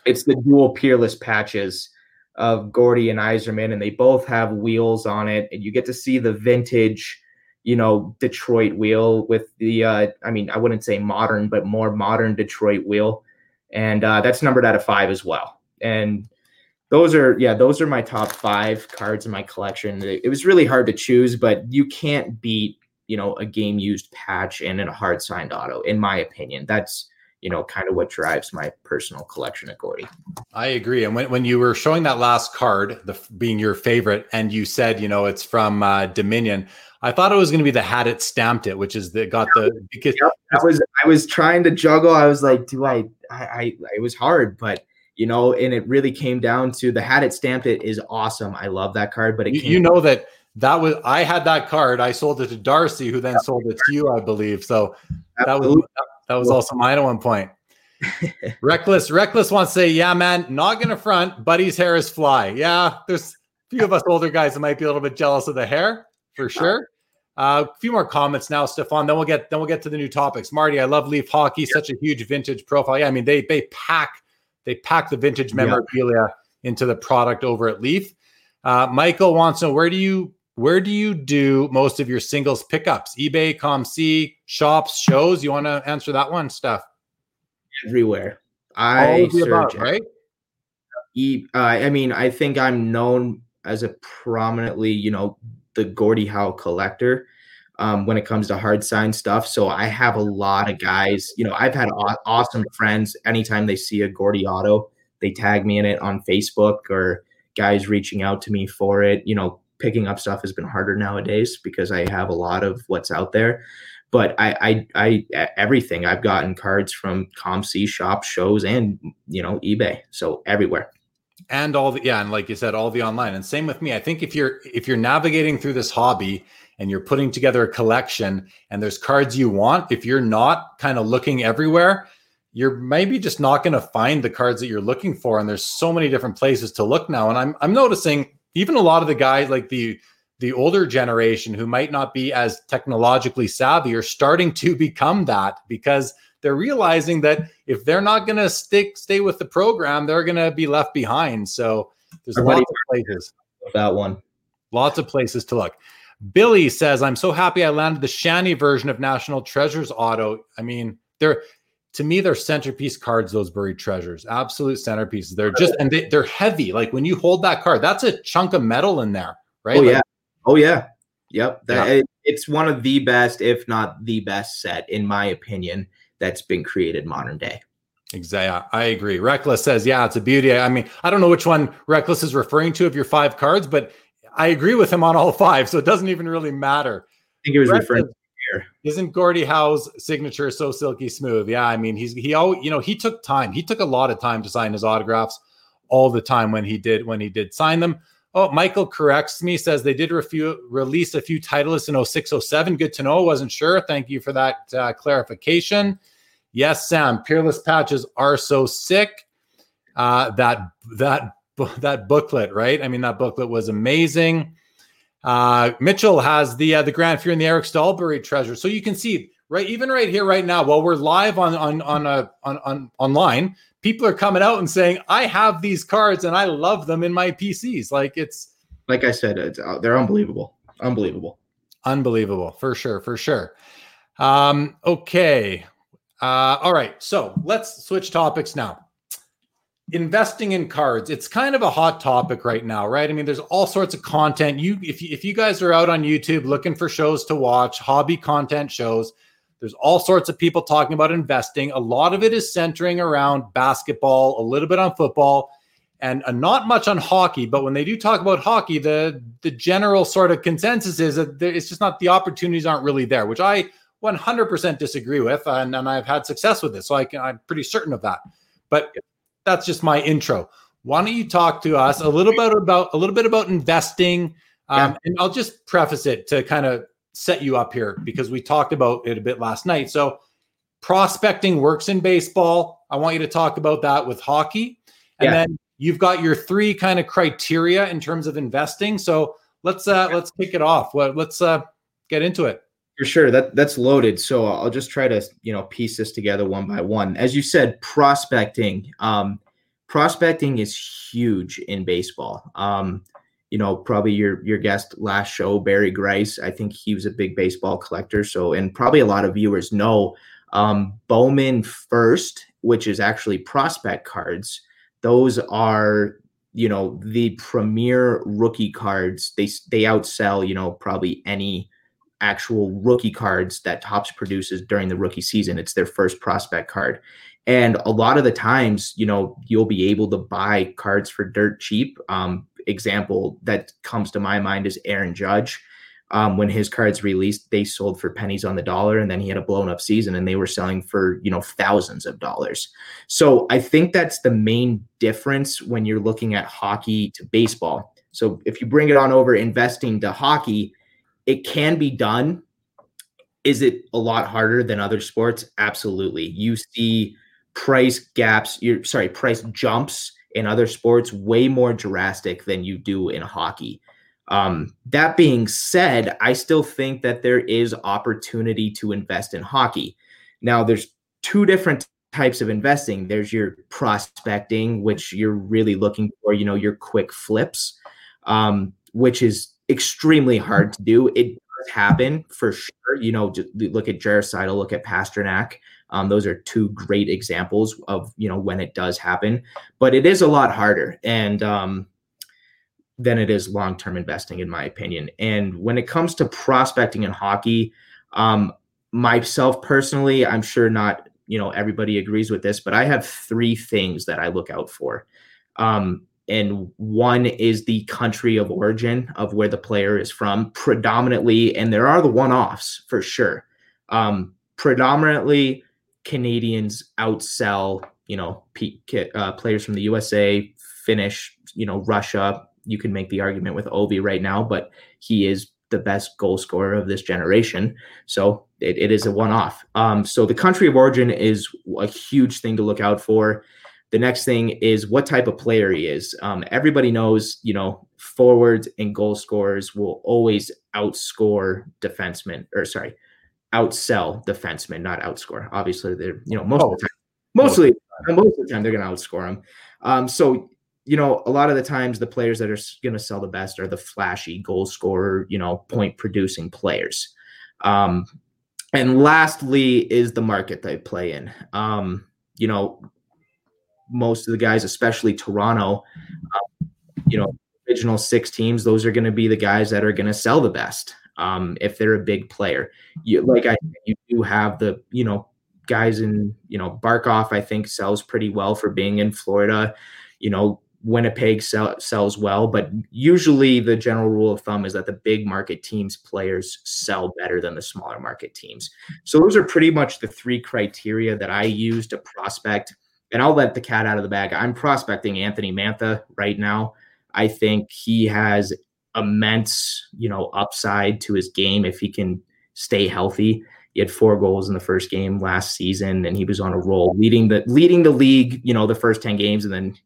It's the dual peerless patches of Gordie and Yzerman, and they both have wheels on it, and you get to see the vintage you know, Detroit wheel with the, uh, I mean, I wouldn't say modern, but more modern Detroit wheel. And uh, that's numbered out of five as well. And those are, yeah, those are my top five cards in my collection. It, was really hard to choose, but you can't beat, you know, a game used patch and a hard signed auto, in my opinion. That's, you know, kind of what drives my personal collection of Gordie. I agree. And when, when you were showing that last card, the being your favorite, and you said, you know, it's from uh, Dominion, I thought it was going to be the had it stamped it, which is the got the because yep, I was I was trying to juggle. I was like, do I, I, I it was hard, but you know, and it really came down to the had it stamped it is awesome. I love that card, but it you, you know that that was I had that card. I sold it to Darcy, who then sold it to you, I believe. So Absolutely. that was that was also mine at one point. [laughs] reckless, reckless wants to say, yeah, man, not gonna front. Buddy's hair is fly. Yeah, there's a few of us older guys that might be a little bit jealous of the hair for sure. Uh, a few more comments now, Stephon. Then we'll get then we'll get to the new topics. Marty, I love Leaf hockey. Yeah. Such a huge vintage profile. Yeah, I mean they they pack they pack the vintage memorabilia yeah. into the product over at Leaf. Uh, Michael wants to know where do you where do you do most of your singles pickups? eBay, COMC, shops, shows. You want to answer that one, Steph? Everywhere. I search above, right. E, uh, I mean, I think I'm known as a prominently, you know, the Gordie Howe collector um, when it comes to hard sign stuff. So I have a lot of guys. You know, I've had aw- awesome friends. Anytime they see a Gordie auto, they tag me in it on Facebook or guys reaching out to me for it. You know, picking up stuff has been harder nowadays because I have a lot of what's out there. But I, I, I, everything I've gotten cards from COMC shops, shows, and you know eBay. So everywhere. and all the yeah and like you said all the online and same with me i think if you're if you're navigating through this hobby and you're putting together a collection and there's cards you want if you're not kind of looking everywhere you're maybe just not going to find the cards that you're looking for and there's so many different places to look now and i'm i'm noticing even a lot of the guys like the the older generation who might not be as technologically savvy are starting to become that because they're realizing that if they're not going to stick stay with the program, they're going to be left behind. So there's Everybody lots of places. That one. Lots of places to look. Billy says, "I'm so happy I landed the Shanny version of National Treasures Auto. I mean, they're to me they're centerpiece cards. Those buried treasures, absolute centerpieces. They're just and they, are heavy. Like when you hold that card, that's a chunk of metal in there, right? Oh like, yeah, oh yeah, yep. That, yeah. It, it's one of the best, if not the best set, in my opinion that's been created modern day. Exactly. I agree. Reckless says, yeah, it's a beauty. I mean, I don't know which one Reckless is referring to of your five cards, but I agree with him on all five. So it doesn't even really matter. I think he was Reckless, referring here. Isn't Gordie Howe's signature so silky smooth? Yeah. I mean, he's, he, all, you know, he took time. He took a lot of time to sign his autographs all the time when he did, when he did sign them. Oh, Michael corrects me, says they did refu- release a few titleists in 0607. Good to know. Wasn't sure. Thank you for that uh, clarification. Yes, Sam, Peerless patches are so sick. Uh, that that that booklet, right? I mean, that booklet was amazing. Uh, Mitchell has the uh, the Grant Fuhr and the Eric Staal buried treasure, so you can see right, even right here, right now, while we're live on on on a uh, on, on online, people are coming out and saying, "I have these cards and I love them in my PCs." Like it's like I said, it's, uh, they're unbelievable, unbelievable, unbelievable. For sure, for sure. Um, okay, uh, all right, so let's switch topics now. Investing in cards, it's kind of a hot topic right now, right? I mean, there's all sorts of content. You, if you, if you guys are out on YouTube looking for shows to watch, hobby content shows, there's all sorts of people talking about investing. A lot of it is centering around basketball, a little bit on football, and uh, not much on hockey. But when they do talk about hockey, the the general sort of consensus is that there, it's just not the opportunities aren't really there, which I 100% disagree with, and, and I've had success with it. So I can, I'm pretty certain of that. But that's just my intro. Why don't you talk to us a little bit about a little bit about investing? Um, yeah. And I'll just preface it to kind of set you up here because we talked about it a bit last night. So prospecting works in baseball. I want you to talk about that with hockey, and yeah. then you've got your three kind of criteria in terms of investing. So let's uh, let's kick it off. Well, let's uh, get into it. For sure, that that's loaded. So I'll just try to you know piece this together one by one. As you said, prospecting. Um, prospecting is huge in baseball. Um, you know, probably your your guest last show, Barry Grice. I think he was a big baseball collector. So, and probably a lot of viewers know um, Bowman First, which is actually prospect cards. Those are you know the premier rookie cards. They they outsell you know probably any actual rookie cards that Topps produces during the rookie season. It's their first prospect card. And a lot of the times, you know, you'll be able to buy cards for dirt cheap. Um, example that comes to my mind is Aaron Judge. Um, when his cards released, they sold for pennies on the dollar, and then he had a blown up season, and they were selling for you know thousands of dollars. So I think that's the main difference when you're looking at hockey to baseball. So if you bring it on over investing to hockey, it can be done. Is it a lot harder than other sports? Absolutely. You see price gaps, you're sorry, price jumps in other sports way more drastic than you do in hockey. Um, that being said, I still think that there is opportunity to invest in hockey. Now, there's two different types of investing. There's your prospecting, which you're really looking for, you know, your quick flips, um, which is extremely hard to do. It does happen for sure. You know, look at Draisaitl, look at Pastrnak. Um, those are two great examples of you know when it does happen, but it is a lot harder and um, than it is long term investing, in my opinion. And when it comes to prospecting in hockey, um, myself personally, I'm sure not you know everybody agrees with this, but I have three things that I look out for. Um, and one is the country of origin of where the player is from predominantly and there are the one-offs for sure um, predominantly canadians outsell you know uh, players from the usa Finnish, you know, Russia. You can make the argument with Ovi right now, but he is the best goal scorer of this generation. So it, it is a one off. Um, so the country of origin is a huge thing to look out for. The next thing is what type of player he is. Um, everybody knows, you know, forwards and goal scorers will always outscore defensemen, or sorry, outsell defensemen, not outscore. Obviously, they're you know most oh. of the time, mostly most of the time they're going to outscore them. Um, so you know, a lot of the times the players that are going to sell the best are the flashy goal scorer, you know, point producing players. Um, and lastly is the market they play in. Um, you know, most of the guys, especially Toronto, um, you know, original six teams, those are going to be the guys that are going to sell the best. Um, if they're a big player, you like I, you do have the, you know, guys in, you know, Barkov, I think sells pretty well for being in Florida. You know, Winnipeg sell, sells well, but usually the general rule of thumb is that the big market teams players sell better than the smaller market teams. So those are pretty much the three criteria that I use to prospect. And I'll let the cat out of the bag. I'm prospecting Anthony Mantha right now. I think he has immense, you know, upside to his game if he can stay healthy. He had four goals in the first game last season, and he was on a roll, leading the leading the league. You know, the first ten games, and then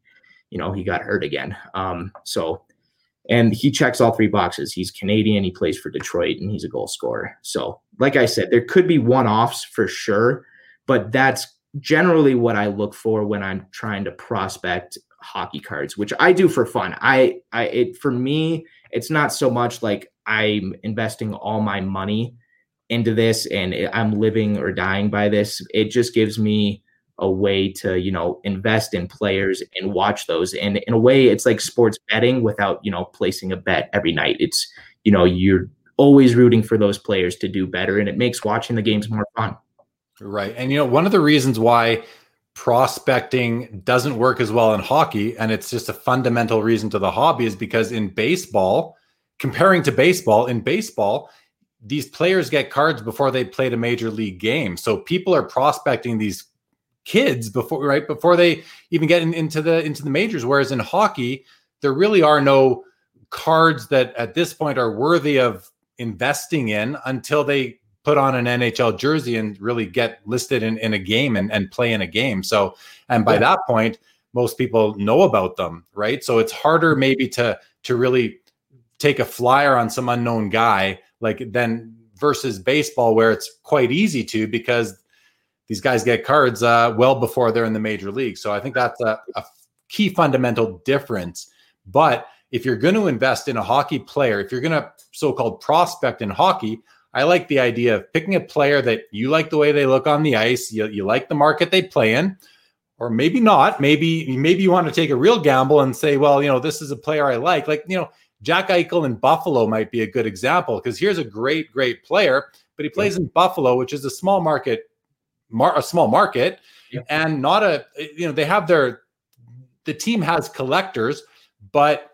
you know, he got hurt again. Um, so, and he checks all three boxes. He's Canadian, he plays for Detroit, and he's a goal scorer. So, like I said, there could be one offs for sure, but that's generally what I look for when I'm trying to prospect hockey cards, which I do for fun. I, I, it for me, it's not so much like I'm investing all my money into this and I'm living or dying by this. It just gives me a way to you know invest in players and watch those and in a way it's like sports betting without you know placing a bet every night it's you know you're always rooting for those players to do better and it makes watching the games more fun right and you know one of the reasons why prospecting doesn't work as well in hockey and it's just a fundamental reason to the hobby is because in baseball comparing to baseball in baseball these players get cards before they played a major league game. So people are prospecting these kids before right before they even get in, into the into the majors whereas in hockey there really are no cards that at this point are worthy of investing in until they put on an NHL jersey and really get listed in, in a game and, and play in a game. So, and by yeah. that point, most people know about them, right? So it's harder maybe to to really take a flyer on some unknown guy like then versus baseball where it's quite easy to because these guys get cards uh, well before they're in the major league. So I think that's a, a key fundamental difference. But if you're going to invest in a hockey player, if you're going to so-called prospect in hockey, I like the idea of picking a player that you like the way they look on the ice, you, you like the market they play in, or maybe not. Maybe maybe you want to take a real gamble and say, well, you know, this is a player I like. Like you know, Jack Eichel in Buffalo might be a good example because here's a great great player, but he plays in Buffalo, which is a small market mar- a small market yeah. and not a you know they have their the team has collectors but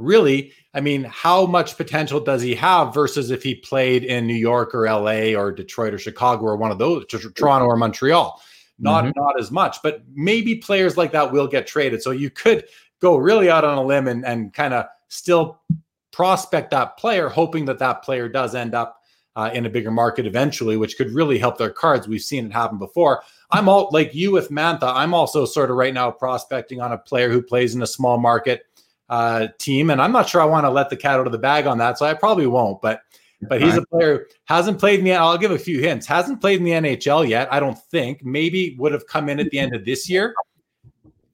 really i mean how much potential does he have versus if he played in new york or la or detroit or chicago or one of those toronto or montreal not mm-hmm. not as much but maybe players like that will get traded so you could go really out on a limb and, and kind of still prospect that player hoping that that player does end up uh, in a bigger market eventually, which could really help their cards. We've seen it happen before. I'm all like you with Mantha. I'm also sort of right now prospecting on a player who plays in a small market uh, team, and I'm not sure I want to let the cat out of the bag on that, so I probably won't. But but he's a player who hasn't played in the. I'll give a few hints. Hasn't played in the NHL yet. I don't think. Maybe would have come in at the end of this year.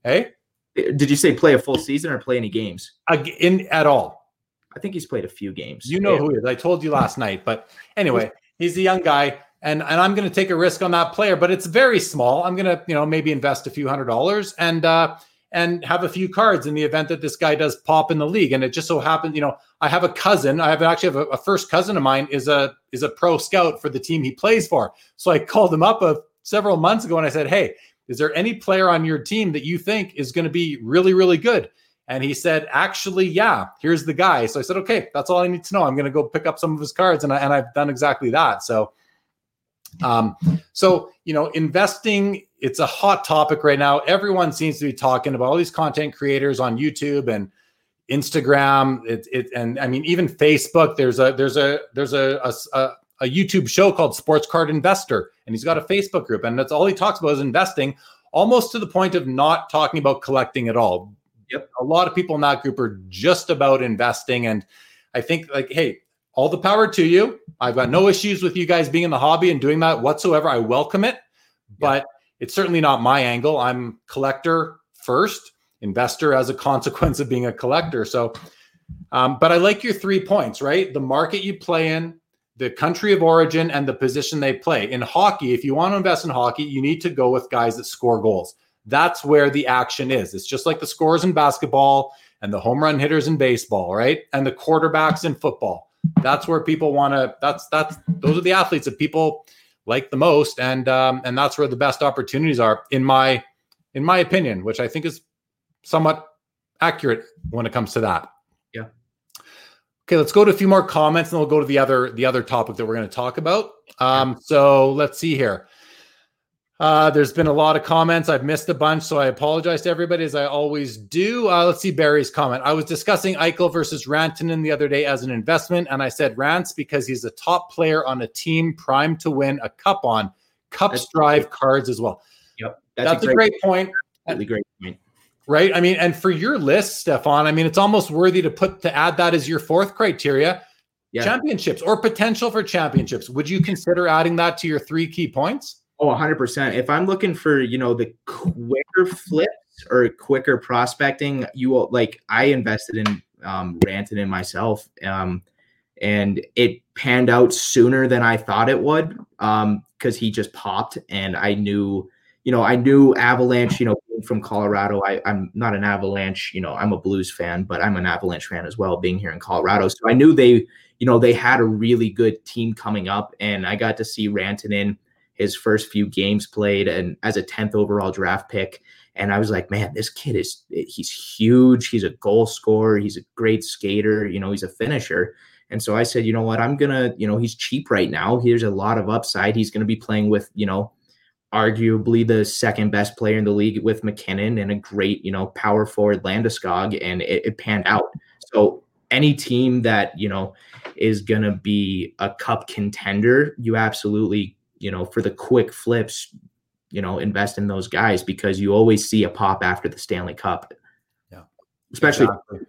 Hey, did you say play a full season or play any games? In at all? I think he's played a few games. You know yeah. who he is. I told you last night. But anyway, he's a young guy. And, and I'm going to take a risk on that player, but it's very small. I'm going to, you know, maybe invest a few hundred dollars and uh, and have a few cards in the event that this guy does pop in the league. And it just so happened, you know, I have a cousin. I have actually have a, a first cousin of mine is a is a pro scout for the team he plays for. So I called him up a, several months ago and I said, "Hey, is there any player on your team that you think is going to be really really good?" And he said, actually, yeah, here's the guy. So I said, okay, that's all I need to know. I'm going to go pick up some of his cards. And, I, and I've done exactly that. So, um, so, you know, investing it's a hot topic right now. Everyone seems to be talking about all these content creators on YouTube and Instagram. It, it and I mean even Facebook. There's a there's a there's a, a a YouTube show called Sports Card Investor, and he's got a Facebook group, and that's all he talks about is investing, almost to the point of not talking about collecting at all. Yep. A lot of people in that group are just about investing, and I think like, hey, all the power to you. I've got no issues with you guys being in the hobby and doing that whatsoever. I welcome it, but it's certainly not my angle. I'm collector first, investor as a [laughs] consequence of being a collector. So, um, but I like your three points, right? The market you play in, the country of origin, and the position they play. In hockey, if you want to invest in hockey, you need to go with guys that score goals. That's where the action is. It's just like the scores in basketball and the home run hitters in baseball, right? And the quarterbacks in football. That's where people want to. That's that's those are the athletes that people like the most, and um, and that's where the best opportunities are, in my in my opinion, which I think is somewhat accurate when it comes to that. Yeah. Okay, let's go to a few more comments, and we'll go to the other the other topic that we're going to talk about. Um, so let's see here. Uh, there's been a lot of comments. I've missed a bunch, so I apologize to everybody as I always do. Uh, let's see Barry's comment. I was discussing Eichel versus Rantanen the other day as an investment, and I said Rants because he's a top player on a team primed to win a cup on Cups That's Drive great. cards as well. Yep. That's, a great point. Really great point. Right. I mean, and for your list, Stephon, I mean, it's almost worthy to put to add that as your fourth criteria. Yeah. Championships or potential for championships. Would you consider adding that to your three key points? Oh, 100%. If I'm looking for, you know, the quicker flips or quicker prospecting, you will like I invested in um Rantanen myself. Um and it panned out sooner than I thought it would. Um, because he just popped and I knew, you know, I knew Avalanche, you know, from Colorado. I, I'm not an Avalanche, you know, I'm a blues fan, but I'm an Avalanche fan as well, being here in Colorado. So I knew they, you know, they had a really good team coming up, and I got to see Rantanen his first few games played and as a 10th overall draft pick. And I was like, man, this kid is he's huge. He's a goal scorer. He's a great skater. You know, he's a finisher. And so I said, you know what? I'm gonna, you know, he's cheap right now. Here's a lot of upside. He's gonna be playing with, you know, arguably the second best player in the league with MacKinnon and a great, you know, power forward Landeskog, and it, it panned out. So any team that you know is gonna be a cup contender, you absolutely, you know, for the quick flips, you know, invest in those guys because you always see a pop after the Stanley Cup. Yeah. Especially Exactly.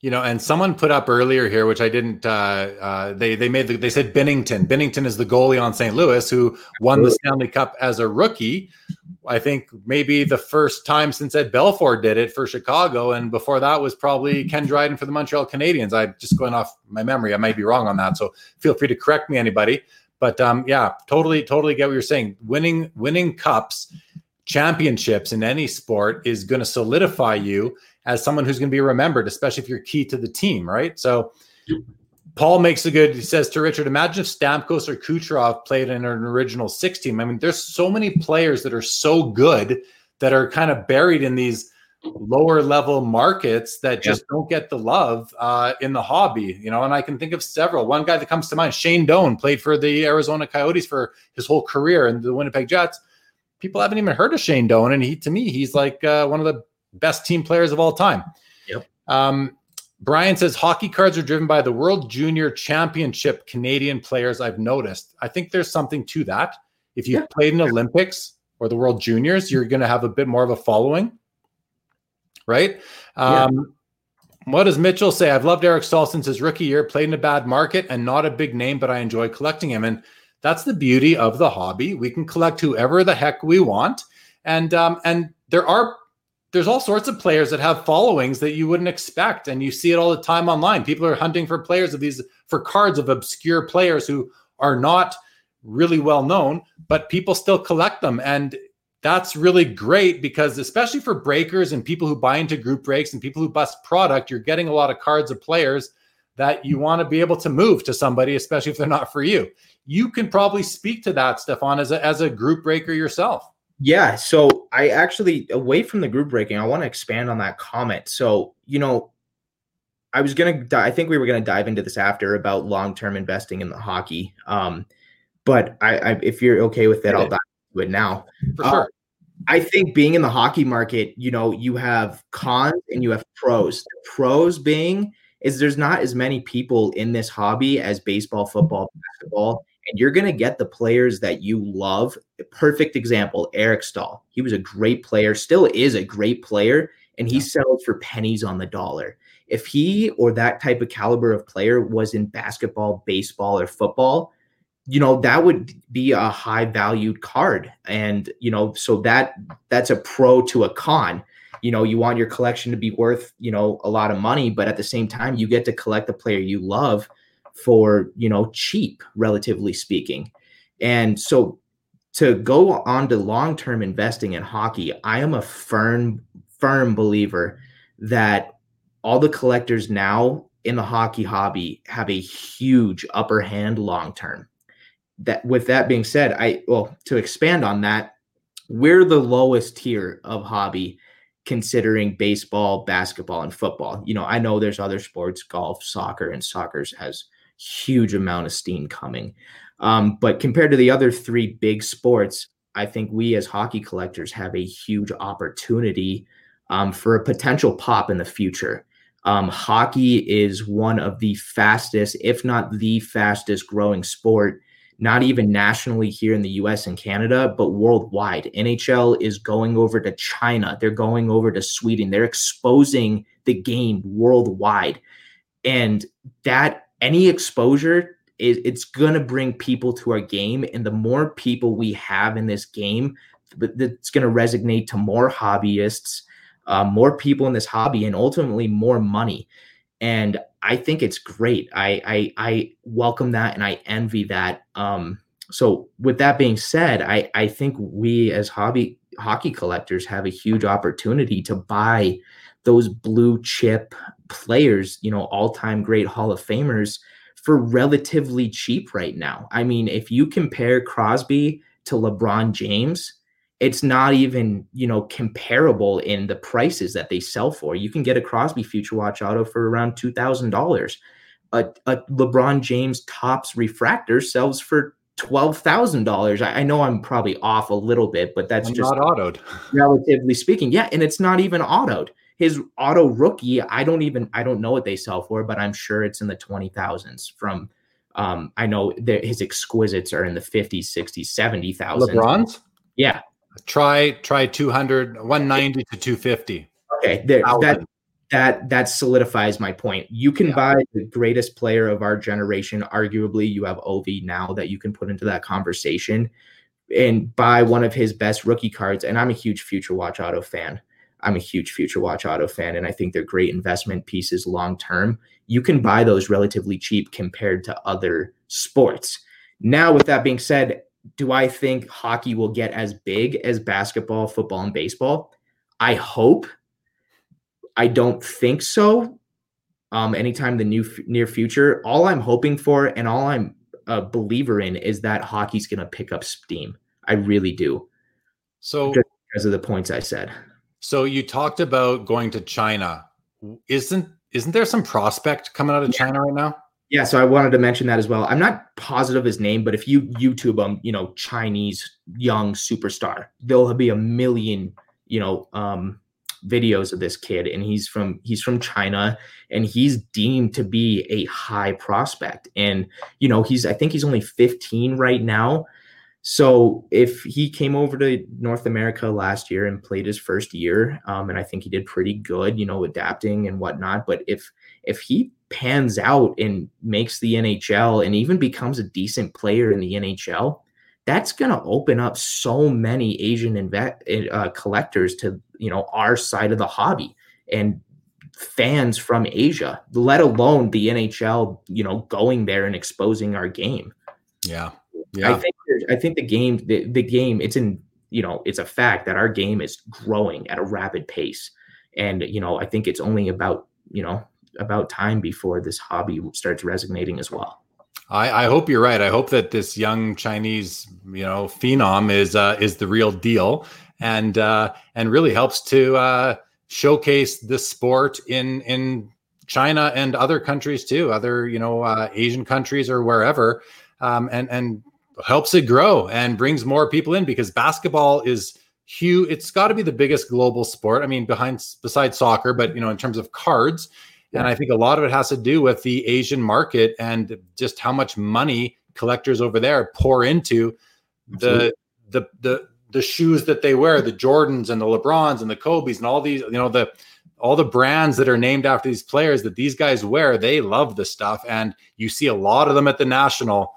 You know, and someone put up earlier here, which I didn't. Uh, uh, they they made the, they said Binnington. Binnington is the goalie on St. Louis who won the Stanley Cup as a rookie. I think maybe the first time since Ed Belfour did it for Chicago, and before that was probably [laughs] Ken Dryden for the Montreal Canadiens. I'm just going off my memory. I might be wrong on that, so feel free to correct me, anybody. But um, yeah, totally, totally get what you're saying. Winning winning cups, championships in any sport is going to solidify you as someone who's going to be remembered, especially if you're key to the team, right? So Paul makes a good, he says to Richard, imagine if Stamkos or Kucherov played in an original six team. I mean, there's so many players that are so good that are kind of buried in these lower level markets that just don't get the love uh, in the hobby, you know. And I can think of several. One guy that comes to mind, Shane Doan, played for the Arizona Coyotes for his whole career and the Winnipeg Jets. People haven't even heard of Shane Doan, and he, to me, he's like uh, one of the best team players of all time. Yep. Um, Brian says hockey cards are driven by the World Junior Championship Canadian players. I've noticed. I think there's something to that. If you've Yeah. played in Olympics or the World Juniors, you're going to have a bit more of a following, right? Yeah. Um, what does Mitchell say? I've loved Eric Staal since his rookie year. Played in a bad market and not a big name, but I enjoy collecting him. And that's the beauty of the hobby. We can collect whoever the heck we want, and um, and there are there's all sorts of players that have followings that you wouldn't expect and you see it all the time online people are hunting for players of these for cards of obscure players who are not really well known but people still collect them and that's really great because especially for breakers and people who buy into group breaks and people who bust product you're getting a lot of cards of players that you want to be able to move to somebody especially if they're not for you you can probably speak to that stephon as a, as a group breaker yourself Yeah. So I actually, away from the group breaking, I want to expand on that comment. So, you know, I was going to, I think we were going to dive into this after about long term investing in the hockey. Um, but I, I, if you're okay with that, I'll dive into it now. For sure. Uh, I think being in the hockey market, you know, you have cons and you have pros. The pros being is there's not as many people in this hobby as baseball, football, basketball, and you're going to get the players that you love. A perfect example, Eric Staal. He was a great player, still is a great player, and he sells for pennies on the dollar. If he or that type of caliber of player was in basketball, baseball, or football, you know that would be a high valued card. And you know so that that's a pro to a con. You know you want your collection to be worth you know a lot of money but at the same time you get to collect the player you love for you know cheap relatively speaking. And so to go on to long-term investing in hockey i am a firm firm believer that all the collectors now in the hockey hobby have a huge upper hand long term that with that being said, I well to expand on that, we're the lowest tier of hobby considering baseball, basketball, and football. You know, I know there's other sports, golf, soccer, and soccer's has huge amount of steam coming. Um, but compared to the other three big sports, I think we as hockey collectors have a huge opportunity um, for a potential pop in the future. Um, hockey is one of the fastest, if not the fastest growing sport not even nationally here in the US and Canada, but worldwide. NHL is going over to China, they're going over to Sweden, they're exposing the game worldwide. And that any exposure is it's going to bring people to our game and the more people we have in this game that's going to resonate to more hobbyists uh, more people in this hobby and ultimately more money and I think it's great. I I, I welcome that and I envy that. Um, so with that being said, I I think we as hobby hockey collectors have a huge opportunity to buy those blue chip players, you know, all-time great Hall of Famers for relatively cheap right now. I mean, if you compare Crosby to LeBron James, it's not even you know comparable in the prices that they sell for. You can get a Crosby Future Watch Auto for around two thousand dollars. A, LeBron James Topps refractor sells for twelve thousand dollars. I, I, know I'm probably off a little bit, but that's I'm just not autoed, [laughs] relatively speaking. Yeah, and it's not even autoed. His auto rookie, I don't even I don't know what they sell for, but I'm sure it's in the twenty thousands. From um, I know that his exquisites are in the fifties, sixties, seventy thousand. LeBron's, yeah, Try try 200, 190 to 250. Okay, there, that that that solidifies my point. You can yeah. buy the greatest player of our generation. Arguably, you have Ov now that you can put into that conversation, and buy one of his best rookie cards. And I'm a huge Future Watch Auto fan. I'm a huge Future Watch Auto fan, and I think they're great investment pieces long term. You can buy those relatively cheap compared to other sports. Now, with that being said, do I think hockey will get as big as basketball, football, and baseball? I hope. I don't think so. Um, anytime the new near future, all I'm hoping for and all I'm a believer in is that hockey's going to pick up steam. I really do. So because of the points I said. So you talked about going to China. Isn't isn't there some prospect coming out of yeah. China right now? Yeah, so I wanted to mention that as well. I'm not positive his name, but if you YouTube him, you know, Chinese young superstar, there'll be a million, you know, um, videos of this kid, and he's from he's from China, and he's deemed to be a high prospect. And you know, he's I think he's only 15 right now. So if he came over to North America last year and played his first year, um, and I think he did pretty good, you know, adapting and whatnot. But if if he pans out and makes the NHL and even becomes a decent player in the NHL, that's going to open up so many Asian inve- uh, collectors to you know our side of the hobby and fans from Asia, let alone the NHL, you know, going there and exposing our game. Yeah, yeah. I think I think the game, the, the game, it's in you know, it's a fact that our game is growing at a rapid pace, and you know, I think it's only about you know about time before this hobby starts resonating as well. I, I, hope you're right. I hope that this young Chinese, you know, phenom is uh, is the real deal, and uh, and really helps to uh, showcase the sport in in China and other countries too, other you know uh, Asian countries or wherever, um, and and helps it grow and brings more people in because basketball is huge. It's got to be the biggest global sport. I mean, behind besides soccer, but you know, in terms of cards. And I think a lot of it has to do with the Asian market and just how much money collectors over there pour into the the the the shoes that they wear, the Jordans and the LeBrons and the Kobe's and all these, you know, the all the brands that are named after these players that these guys wear, they love the stuff. And you see a lot of them at the national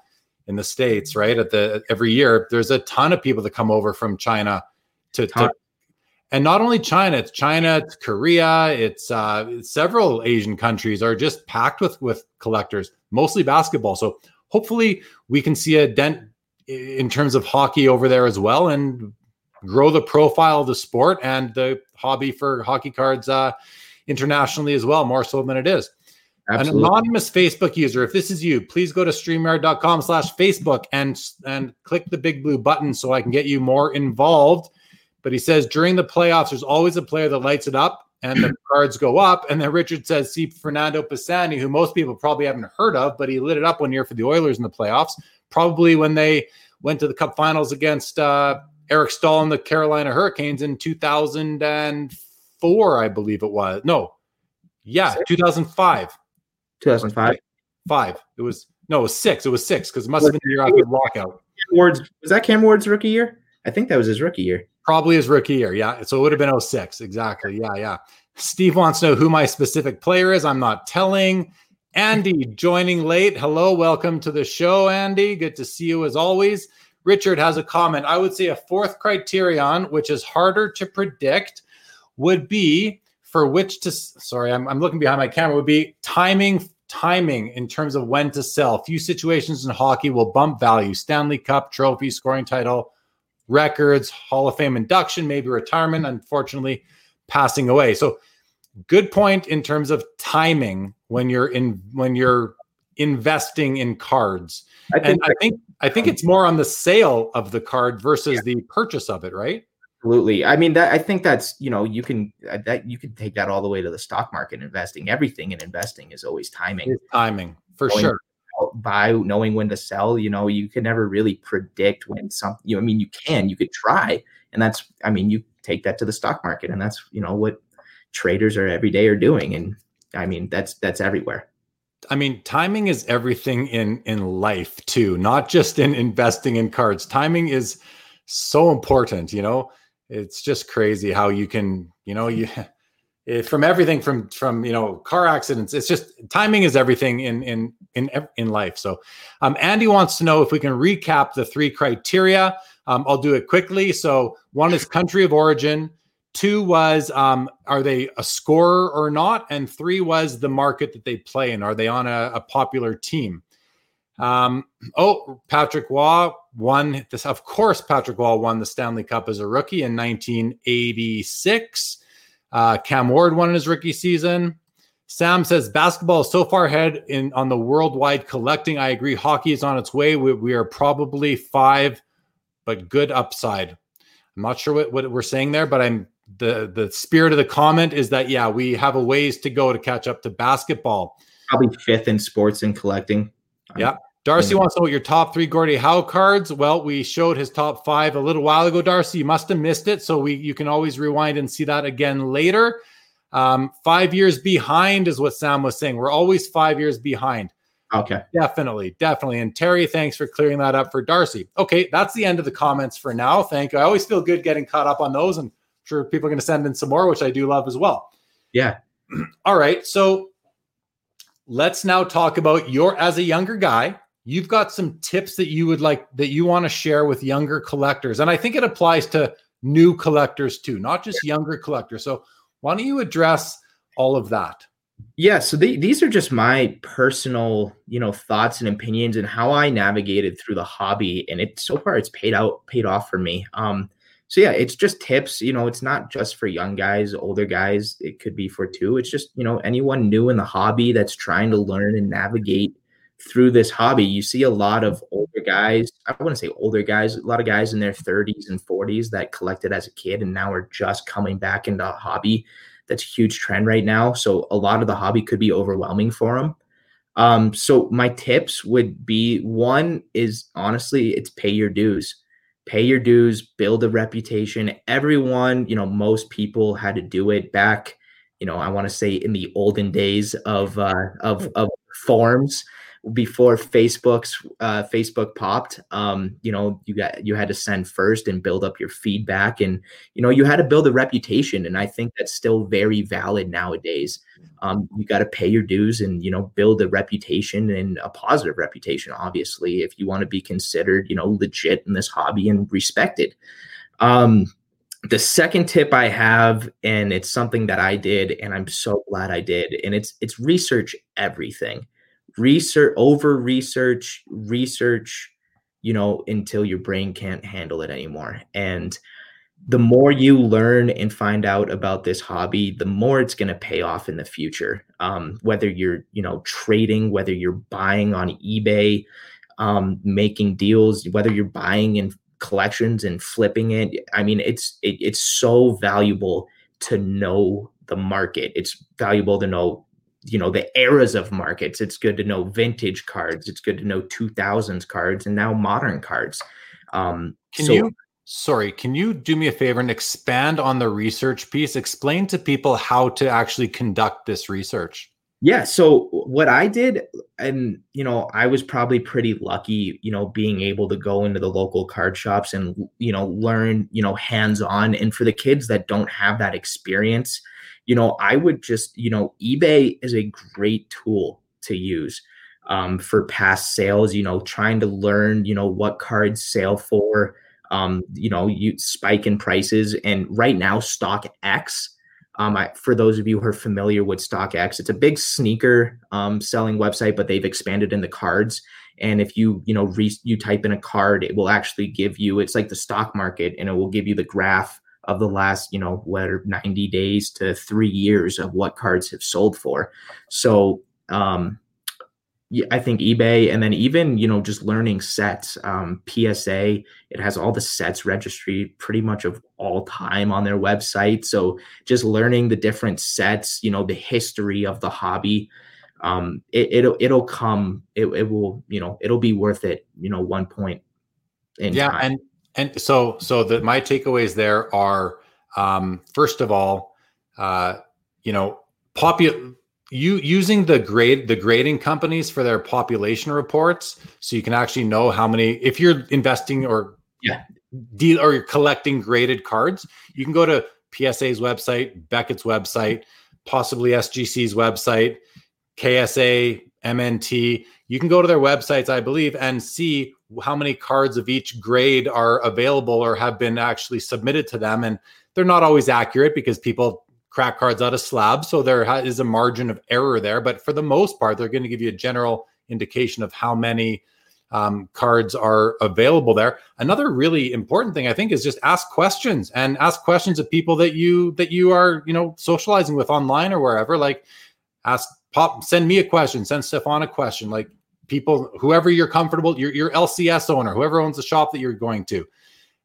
in the States, right? At the every year, there's a ton of people that come over from China to, to and not only China, it's China, it's Korea, it's uh, several Asian countries are just packed with with collectors, mostly basketball. So hopefully we can see a dent in terms of hockey over there as well and grow the profile of the sport and the hobby for hockey cards uh, internationally as well, more so than it is. Absolutely. An anonymous Facebook user, if this is you, please go to streamyard.com slash Facebook and, and click the big blue button so I can get you more involved. But he says during the playoffs, there's always a player that lights it up and the [clears throat] cards go up. And then Richard says, see Fernando Pisani, who most people probably haven't heard of, but he lit it up one year for the Oilers in the playoffs, probably when they went to the Cup Finals against uh, Eric Staal and the Carolina Hurricanes in 2004, I believe it was. No, yeah, 2005. 2005. Five. It was no, it was six. It was six because it must have been the year after the lockout. Ward's was that Cam Ward's rookie year? I think that was his rookie year. Probably his rookie year. Yeah. So it would have been 06. Exactly. Yeah. Yeah. Steve wants to know who my specific player is. I'm not telling. Andy joining late. Hello, welcome to the show, Andy. Good to see you as always. Richard has a comment. I would say a fourth criterion, which is harder to predict, would be for which to. Sorry, I'm, I'm looking behind my camera. Would be timing. Timing in terms of when to sell. Few situations in hockey will bump value. Stanley Cup trophy, scoring title, records, Hall of Fame induction, maybe retirement. Unfortunately, passing away. So good point in terms of timing when you're in when you're investing in cards. I think, and I think I think it's more on the sale of the card versus yeah. the purchase of it, right? Absolutely. I mean that I think that's, you know, you can uh, that you can take that all the way to the stock market investing. Everything in investing is always timing. It's timing, for Going sure. Uh, buy knowing when to sell, you know, you can never really predict when something you know, I mean you can, you could try. And that's I mean, you take that to the stock market and that's, you know, what traders are every day are doing and i mean that's that's everywhere i mean timing is everything in in life too not just in investing in cards timing is so important you know it's just crazy how you can you know you [laughs] from everything from from you know car accidents it's just timing is everything in in in in life so um, andy wants to know if we can recap the three criteria um, i'll do it quickly so one is country of origin Two was, um, are they a scorer or not? And three was the market that they play in. Are they on a, a popular team? Um, oh, Patrick Roy won this. Of course, Patrick Roy won the Stanley Cup as a rookie in 1986. Uh, Cam Ward won in his rookie season. Sam says basketball is so far ahead in on the worldwide collecting. I agree. Hockey is on its way. We, we are probably five, but good upside. I'm not sure what, what we're saying there, but I'm the the spirit of the comment is that yeah, we have a ways to go to catch up to basketball. Probably fifth in sports and collecting. Yeah. Darcy wants to know what your top three Gordie Howe cards. Well, we showed his top five a little while ago, Darcy. You must have missed it, so we you can always rewind and see that again later. Um, five years behind is what Sam was saying. We're always five years behind. Okay. Definitely, definitely. And Terry, thanks for clearing that up for Darcy. Okay, that's the end of the comments for now. Thank you. I always feel good getting caught up on those and sure people are going to send in some more, which I do love as well. Yeah. All right. So let's now talk about your as a younger guy. You've got some tips that you would like that you want to share with younger collectors. And I think it applies to new collectors too, not just younger collectors. So why don't you address all of that? Yeah, so the, these are just my personal, you know, thoughts and opinions and how I navigated through the hobby, and it so far it's paid out, paid off for me. Um, so yeah, it's just tips. You know, it's not just for young guys, older guys. It could be for two. It's just you know anyone new in the hobby that's trying to learn and navigate through this hobby. You see a lot of older guys. I wouldn't say older guys. A lot of guys in their 30s and 40s that collected as a kid and now are just coming back into a hobby. That's a huge trend right now. So a lot of the hobby could be overwhelming for them. Um, so my tips would be one is honestly, it's pay your dues. Pay your dues, build a reputation. Everyone, you know, most people had to do it back, you know, I want to say in the olden days of uh of of forms before Facebook's uh, Facebook popped, um, you know, you got you had to send first and build up your feedback, and you know, you had to build a reputation, and I think that's still very valid nowadays. Um, you got to pay your dues and you know build a reputation and a positive reputation. Obviously, if you want to be considered, you know, legit in this hobby and respected. Um, the second tip I have, and it's something that I did, and I'm so glad I did, and it's it's research everything research over research research you know until your brain can't handle it anymore. And the more you learn and find out about this hobby the more it's going to pay off in the future. Um, whether you're you know trading whether you're buying on ebay um, making deals whether you're buying in collections and flipping it i mean it's it, it's so valuable to know the market. It's valuable to know you know the eras of markets. It's good to know vintage cards. It's good to know 2000s cards and now modern cards. Um can so, you sorry can you do me a favor and expand on the research piece? Explain to people how to actually conduct this research. Yeah so what i did and you know i was probably pretty lucky you know being able to go into the local card shops and you know learn you know hands on and for the kids that don't have that experience you know, I would just, you know, eBay is a great tool to use um, for past sales, you know, trying to learn, you know, what cards sell for, um, you know, you spike in prices. And right now, Stock X, um, I, for those of you who are familiar with StockX, it's a big sneaker um, selling website, but they've expanded in the cards. And if you, you know, re- you type in a card, it will actually give you. It's like the stock market, and it will give you the graph of the last, you know, whether 90 days to three years of what cards have sold for. So, um, I think eBay and then even, you know, just learning sets, um, PSA, it has all the sets registry pretty much of all time on their website. So just learning the different sets, you know, the history of the hobby, um, it, will it'll come, it, it will, you know, it'll be worth it, you know, one point in yeah, time. And and so, so that my takeaways there are, um, first of all, uh, you know, popu- you using the grade the grading companies for their population reports, so you can actually know how many. If you're investing or yeah, deal or you're collecting graded cards, you can go to PSA's website, Beckett's website, possibly SGC's website, KSA, MNT. You can go to their websites, I believe, and see how many cards of each grade are available or have been actually submitted to them. And they're not always accurate because people crack cards out of slabs. So there is a margin of error there. But for the most part, they're going to give you a general indication of how many um, cards are available there. Another really important thing I think is just ask questions and ask questions of people that you that you are you know socializing with online or wherever. Like ask pop send me a question, send Stephon a question. Like people, whoever you're comfortable, your your LCS owner, whoever owns the shop that you're going to,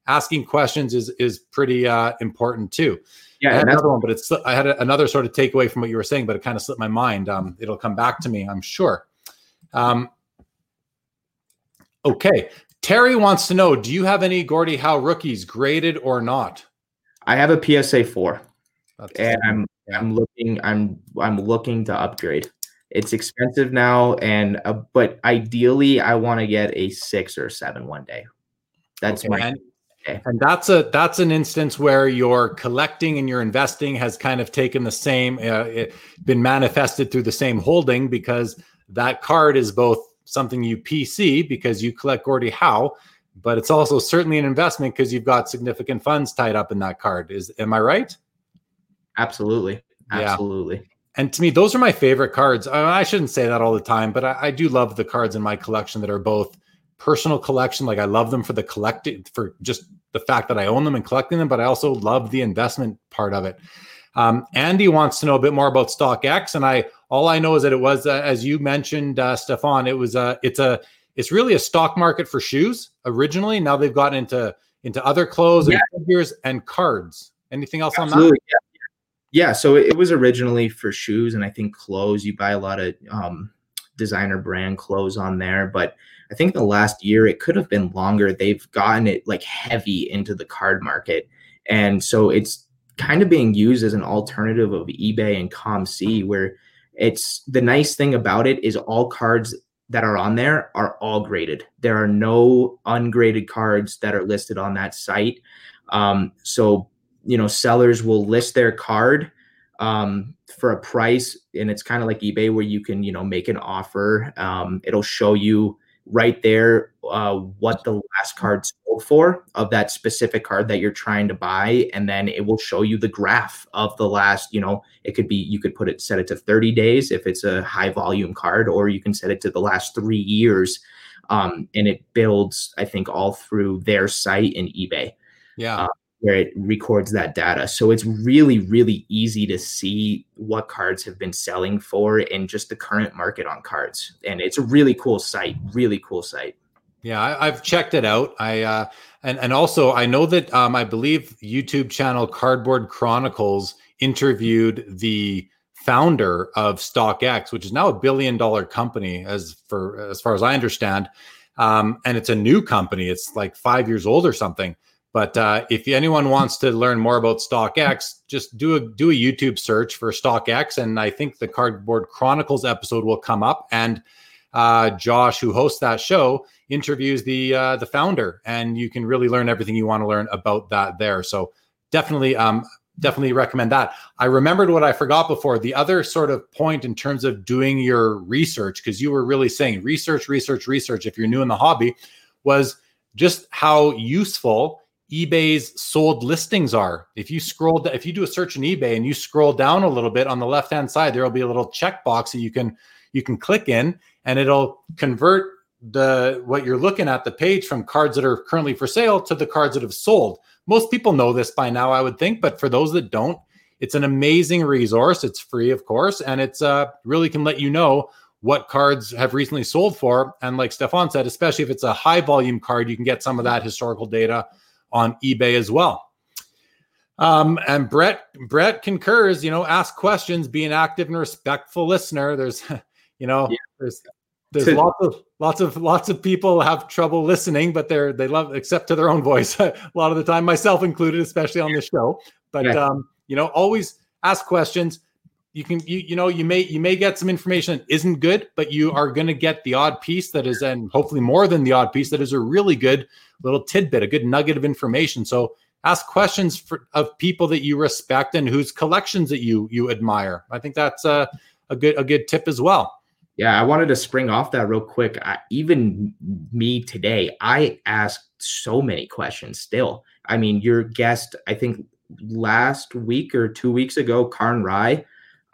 asking questions is is pretty uh, important too. Yeah, I had another one, but it's I had a, another sort of takeaway from what you were saying, but it kind of slipped my mind. Um, it'll come back to me, I'm sure. Um, okay, Terry wants to know: Do you have any Gordie Howe rookies graded or not? I have a PSA four, That's and I'm I'm looking I'm I'm looking to upgrade. It's expensive now, and uh, but ideally, I want to get a six or seven one day. That's okay. my. Okay. And that's a that's an instance where your collecting and your investing has kind of taken the same, uh, it, been manifested through the same holding because that card is both something you PC because you collect Gordie Howe, but it's also certainly an investment because you've got significant funds tied up in that card. Is am I right? Absolutely, absolutely. And to me, those are my favorite cards. I shouldn't say that all the time, but I, I, do love the cards in my collection that are both personal collection. Like I love them for the collecting, for just the fact that I own them and collecting them, but I also love the investment part of it. Um, Andy wants to know a bit more about StockX, and I all I know is that it was, uh, as you mentioned, uh, Stephon. It was a, uh, it's a, it's really a stock market for shoes originally. Now they've gotten into into other clothes yeah. and figures and cards. Anything else Absolutely. on that? Yeah so it was originally for shoes and i think clothes you buy a lot of um designer brand clothes on there. But I think the last year it could have been longer. They've gotten it like heavy into the card market. And so it's kind of being used as an alternative of eBay and COMC, where it's the nice thing about it is all cards that are on there are all graded. There are no ungraded cards that are listed on that site. Um, so, you know, sellers will list their card um, for a price, and it's kind of like eBay where you can, you know, make an offer. Um, it'll show you right there uh, what the last card sold for of that specific card that you're trying to buy and then it will show you the graph of the last you know it could be you could put it set it to 30 days if it's a high volume card or you can set it to the last three years um, and it builds i think all through their site and ebay yeah uh, where it records that data. So it's really, really easy to see what cards have been selling for in just the current market on cards. And it's a really cool site, really cool site. Yeah, I, have checked it out. I uh, and and also I know that um, I believe YouTube channel Cardboard Chronicles interviewed the founder of StockX, which is now a billion dollar company, as for as far as I understand. Um, and it's a new company. It's like five years old or something. But uh, if anyone wants to learn more about StockX, just do a do a YouTube search for StockX, and I think the Cardboard Chronicles episode will come up. And uh, Josh, who hosts that show, interviews the uh, the founder, and you can really learn everything you want to learn about that there. So definitely, um, definitely recommend that. I remembered what I forgot before. The other sort of point in terms of doing your research, because you were really saying research, research, research. If you're new in the hobby, was just how useful eBay's sold listings are. If you scroll, if you do a search in eBay and you scroll down a little bit on the left hand side, there will be a little checkbox that you can you can click in, and it'll convert the what you're looking at the page from cards that are currently for sale to the cards that have sold. Most people know this by now, I would think, but for those that don't, it's an amazing resource. It's free, of course, and it's uh, really can let you know what cards have recently sold for. And like Stephon said, especially if it's a high volume card, you can get some of that historical data on eBay as well. Um, and Brett Brett concurs. You know, ask questions, be an active and respectful listener. There's, [laughs] you know, yeah. there's there's lots of lots of lots of people have trouble listening, but they're they love except to their own voice [laughs] a lot of the time, myself included, especially on this show. But yeah. um, you know, always ask questions. You can you you know you may you may get some information that isn't good, but you are going to get the odd piece that is, and hopefully more than the odd piece that is a really good little tidbit, a good nugget of information. So ask questions for, of people that you respect and whose collections that you you admire. I think that's a, a good a good tip as well. Yeah, I wanted to spring off that real quick. I, even me today, I asked so many questions still. I mean, your guest, I think last week or two weeks ago, Karn Rai,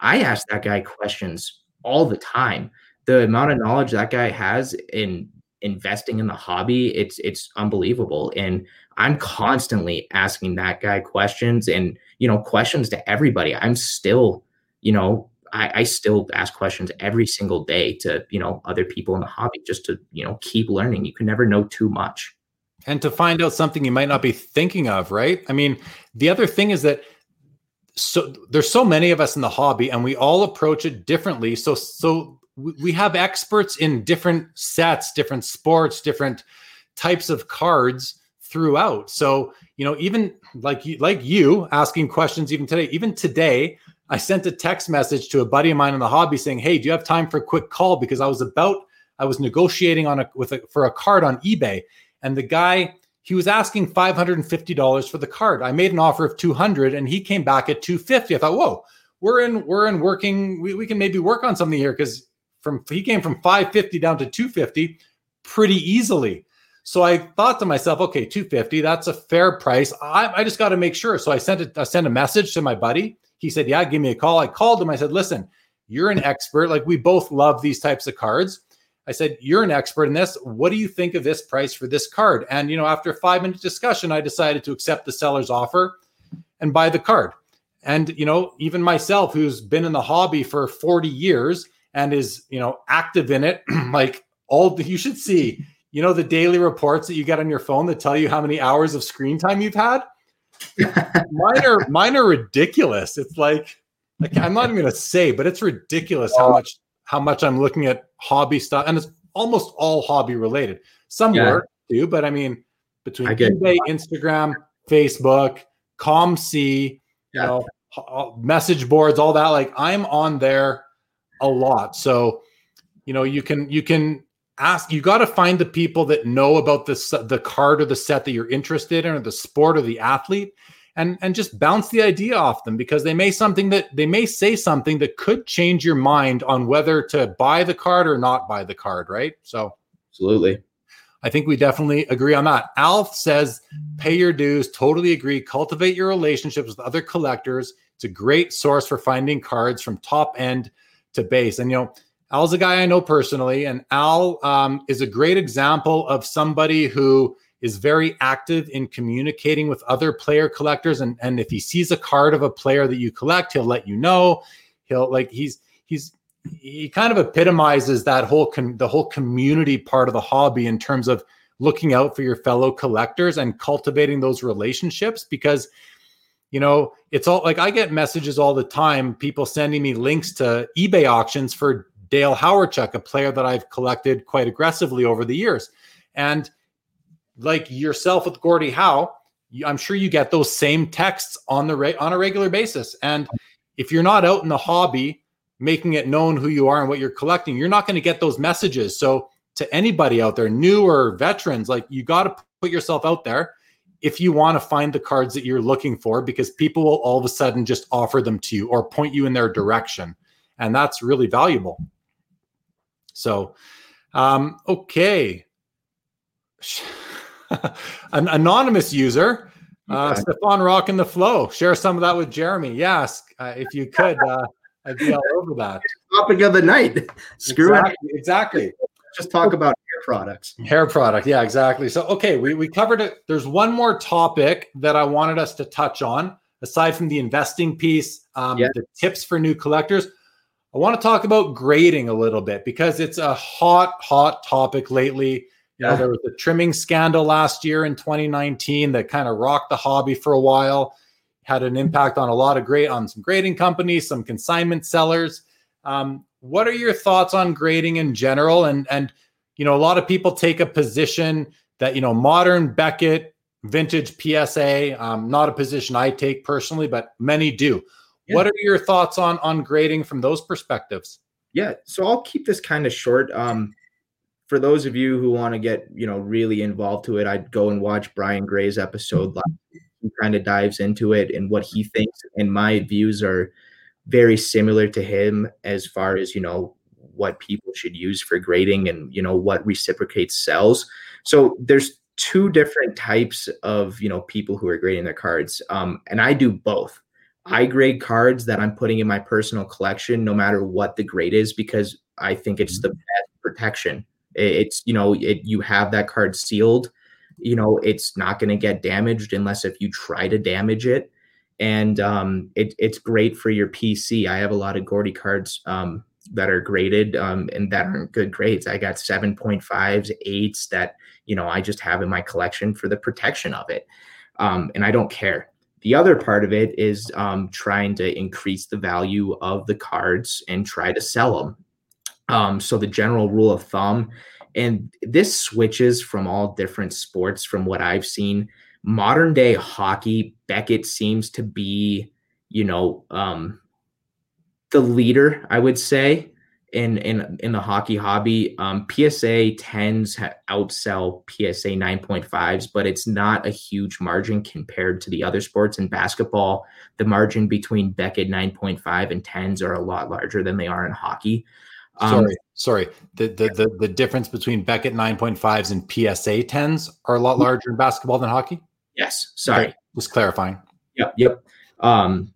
I ask that guy questions all the time. The amount of knowledge that guy has in investing in the hobby it's it's unbelievable. And i'm constantly asking that guy questions and you know questions to everybody. I'm still you know I, I still ask questions every single day to you know other people in the hobby just to you know keep learning. You can never know too much. And to find out something you might not be thinking of right? I mean the other thing is that so there's so many of us in the hobby and we all approach it differently. So so we have experts in different sets, different sports, different types of cards throughout. So, you know, even like you, like you asking questions even today, even today, I sent a text message to a buddy of mine in the hobby saying, "Hey, do you have time for a quick call? Because I was about I was negotiating on a with a for a card on eBay. And the guy he was asking $550 for the card. I made an offer of 200 and he came back at 250. I thought, "Whoa, we're in we're in working we, we can maybe work on something here because from he came from 550 down to 250 pretty easily. So I thought to myself, okay, 250, that's a fair price. I, I just got to make sure. So I sent I sent a message to my buddy. He said, Yeah, give me a call. I called him. I said, Listen, you're an expert. Like we both love these types of cards. I said, You're an expert in this. What do you think of this price for this card? And you know, after a five minute discussion, I decided to accept the seller's offer and buy the card. And you know, even myself, who's been in the hobby for 40 years, and is you know active in it [clears throat] like all the, you should see you know the daily reports that you get on your phone that tell you how many hours of screen time you've had [laughs] mine are mine are ridiculous it's like like i'm not even gonna say but it's ridiculous how much how much I'm looking at hobby stuff, and it's almost all hobby related. Some yeah. work too, but I mean, between eBay, Instagram, Facebook, COMC, yeah. you know, uh, message boards, all that. Like I'm on there a lot. So, you know, you can you can ask. You got to find the people that know about the the card or the set that you're interested in, or the sport or the athlete, and and just bounce the idea off them because they may something that they may say something that could change your mind on whether to buy the card or not buy the card. Right. So, absolutely. I think we definitely agree on that. Alf says, pay your dues. Totally agree. Cultivate your relationships with other collectors. It's a great source for finding cards from top end to base. And, you know, Al's a guy I know personally, and Al um, is a great example of somebody who is very active in communicating with other player collectors. And, and if he sees a card of a player that you collect, he'll let you know. He'll like, he's, he's, he kind of epitomizes that whole com- the whole community part of the hobby in terms of looking out for your fellow collectors and cultivating those relationships because you know it's all like i get messages all the time people sending me links to ebay auctions for dale hawerchuk a player that i've collected quite aggressively over the years and like yourself with Gordie howe i'm sure you get those same texts on the re- on a regular basis and if you're not out in the hobby making it known who you are and what you're collecting, you're not going to get those messages. So to anybody out there, new or veterans, like you got to put yourself out there if you want to find the cards that you're looking for because people will all of a sudden just offer them to you or point you in their direction. And that's really valuable. So, um, okay. [laughs] An anonymous user, uh, Stephon Rocking the Flow. Share some of that with Jeremy. Yes, uh, if you could. Uh, I'd be all over that. [laughs] Topic of the night. Screw exactly, it. Exactly. Just talk about hair products. Hair product. Yeah, exactly. So, okay, we, we covered it. There's one more topic that I wanted us to touch on, aside from the investing piece, um, yeah. the tips for new collectors. I want to talk about grading a little bit because it's a hot, hot topic lately. You know, there was a trimming scandal last year in 2019 that kind of rocked the hobby for a while had an impact on a lot of great on some grading companies, some consignment sellers. Um, what are your thoughts on grading in general? And and you know, a lot of people take a position that you know, modern Beckett, vintage PSA. Um, not a position I take personally, but many do. Yeah. What are your thoughts on on grading from those perspectives? Yeah, so I'll keep this kind of short. Um, for those of you who want to get you know really involved to it, I'd go and watch Brian Gray's episode he kind of dives into it and what he thinks. And my views are very similar to him as far as, you know, what people should use for grading and, you know, what reciprocates sells. So there's two different types of, you know, people who are grading their cards. Um, and I do both. I grade cards that I'm putting in my personal collection, no matter what the grade is, because I think it's the best protection. It's, you know, it, you have that card sealed you know it's not going to get damaged unless if you try to damage it. And um, it, it's great for your pc i have a lot of Gordie cards um, that are graded um, and that aren't good grades. I got 7.5s 8s that you know i just have in my collection for the protection of it um, and i don't care. The other part of it is um, trying to increase the value of the cards and try to sell them um, so the general rule of thumb and this switches from all different sports from what I've seen. Modern day hockey, Beckett seems to be, you know, um, the leader, I would say, in in in the hockey hobby. Um, PSA 10s outsell PSA 9.5s, but it's not a huge margin compared to the other sports. In basketball, the margin between Beckett 9.5 and 10s are a lot larger than they are in hockey. Um, sorry, sorry. The, the the the difference between Beckett 9.5s and PSA 10s are a lot larger in basketball than hockey. Yes. Sorry. Okay, just clarifying. Yep. Yep. Um,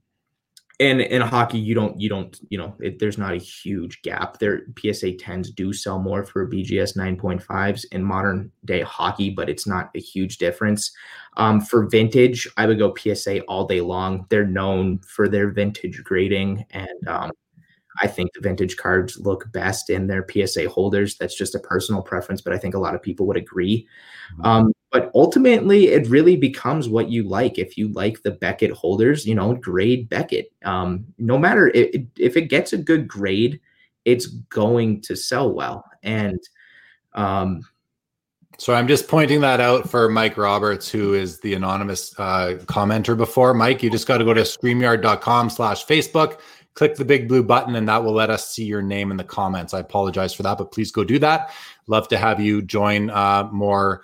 and in hockey, you don't you don't you know it, there's not a huge gap. There PSA 10s do sell more for BGS 9.5s in modern day hockey, but it's not a huge difference. Um, for vintage, I would go PSA all day long. They're known for their vintage grading and um, I think the vintage cards look best in their PSA holders. That's just a personal preference, but I think a lot of people would agree. Mm-hmm. Um, but ultimately, it really becomes what you like. If you like the Beckett holders, you know, grade Beckett. Um, no matter if, if it gets a good grade, it's going to sell well. And um, so I'm just pointing that out for Mike Roberts, who is the anonymous uh, commenter before. Mike, you just got to go to streamyard.com slash Facebook, click the big blue button, and that will let us see your name in the comments. I apologize for that, but please go do that. Love to have you join uh, more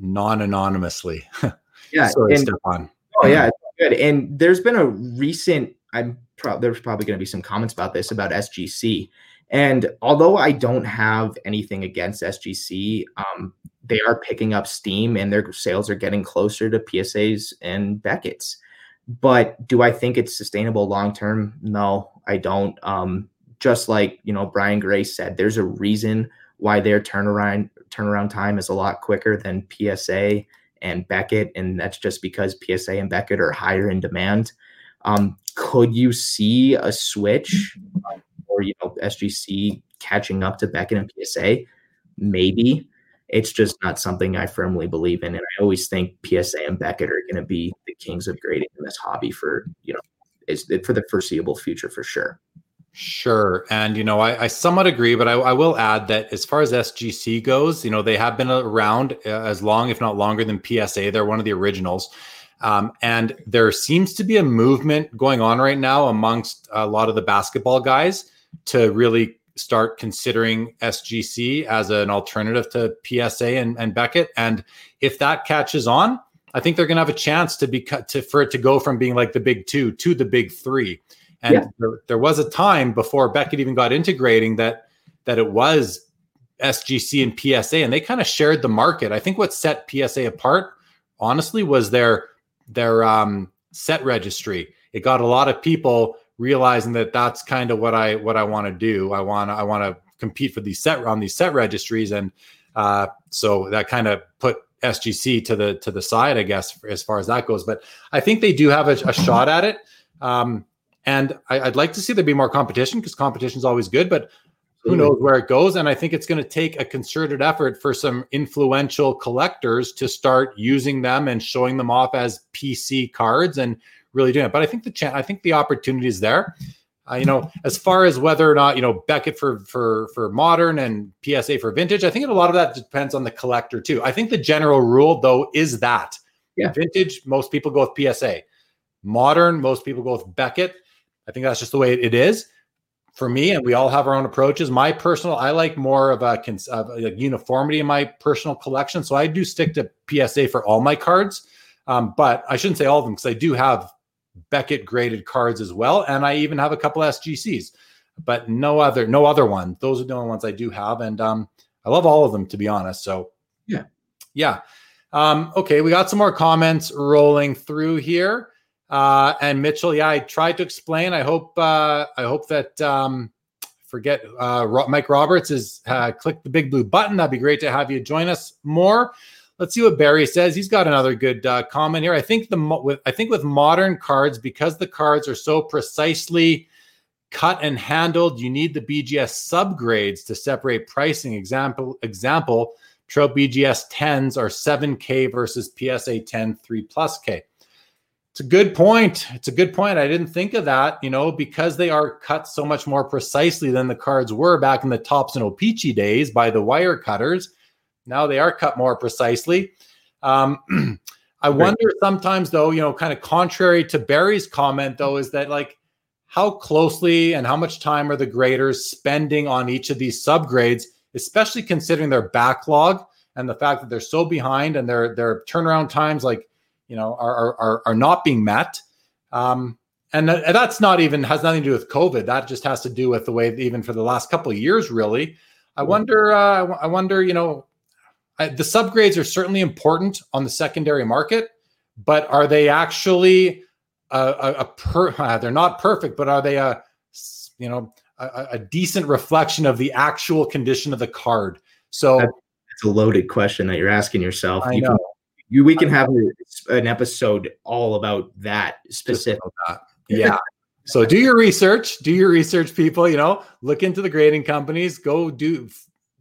non-anonymously. [laughs] Yeah. Sorry, and, Stephon. Oh yeah, good. And there's been a recent. I'm pro- there's probably going to be some comments about this about SGC. And although I don't have anything against SGC, um, they are picking up steam and their sales are getting closer to PSAs and Beckett's. But do I think it's sustainable long term? No, I don't. Um, just like you know, Brian Gray said, there's a reason why their turnaround turnaround time is a lot quicker than PSA and Beckett, and that's just because PSA and Beckett are higher in demand. Um, could you see a switch or you know SGC catching up to Beckett and PSA? Maybe. It's just not something I firmly believe in, and I always think PSA and Beckett are going to be the kings of grading in this hobby for you know is for the foreseeable future for sure. Sure. And, you know, I, I somewhat agree, but I, I, will add that as far as SGC goes, you know, they have been around uh, as long, if not longer than PSA. They're one of the originals. Um, and there seems to be a movement going on right now amongst a lot of the basketball guys to really start considering SGC as an alternative to PSA and, and Beckett. And if that catches on, I think they're going to have a chance to be cut to for it to go from being like the big two to the big three. And yeah. there, there, was a time before Beckett even got integrating that that it was SGC and PSA, and they kind of shared the market. I think what set PSA apart, honestly, was their their um, set registry. It got a lot of people realizing that that's kind of what I what I want to do. I want I want to compete for these set on these set registries, and uh, so that kind of put SGC to the to the side, I guess, as far as that goes. But I think they do have a, a shot at it. Um, and I, would like to see there be more competition because competition is always good, but who knows where it goes? And I think it's going to take a concerted effort for some influential collectors to start using them and showing them off as PC cards and really doing it. But I think the ch- I think the opportunity is there. Uh, you know, as far as whether or not you know Beckett for for for modern and PSA for vintage, I think a lot of that depends on the collector too. I think the general rule though is that yeah. vintage most people go with PSA, modern most people go with Beckett I think that's just the way it is for me. And we all have our own approaches. My personal, I like more of a, of a uniformity in my personal collection. So I do stick to PSA for all my cards. Um, but I shouldn't say all of them because I do have Beckett graded cards as well. And I even have a couple SGCs, but no other, no other one. Those are the only ones I do have. And um, I love all of them to be honest. So yeah. Yeah. Um, okay, we got some more comments rolling through here. Uh, and Mitchell, yeah, I tried to explain. I hope uh, I hope that um, forget uh, Mike Roberts is uh, click the big blue button. That'd be great to have you join us more. Let's see what Barry says. He's got another good uh, comment here. I think the with I think with modern cards because the cards are so precisely cut and handled, you need the BGS subgrades to separate pricing. Example example. Trout BGS 10s are 7K versus PSA 10 3 plus K. It's a good point. It's a good point. I didn't think of that, you know, because they are cut so much more precisely than the cards were back in the Topps and O-Pee-Chee days by the wire cutters. Now they are cut more precisely. Um, [clears throat] I wonder sometimes, though, you know, kind of contrary to Barry's comment, though, is that like how closely and how much time are the graders spending on each of these subgrades, especially considering their backlog and the fact that they're so behind and their their turnaround times, like you know are are are not being met? Um, and, that's not even has nothing to do with covid. That just has to do with the way even for the last couple of years really. I wonder uh, i wonder you know I, the subgrades are certainly important on the secondary market but are they actually a, a, a per, uh, [laughs] they're not perfect but are they a you know a, a, decent reflection of the actual condition of the card so it's a loaded question that you're asking yourself I you know. You, we can have an episode all about that specific. That. [laughs] Yeah. so do your research. Do your research, people. You know, look into the grading companies. Go do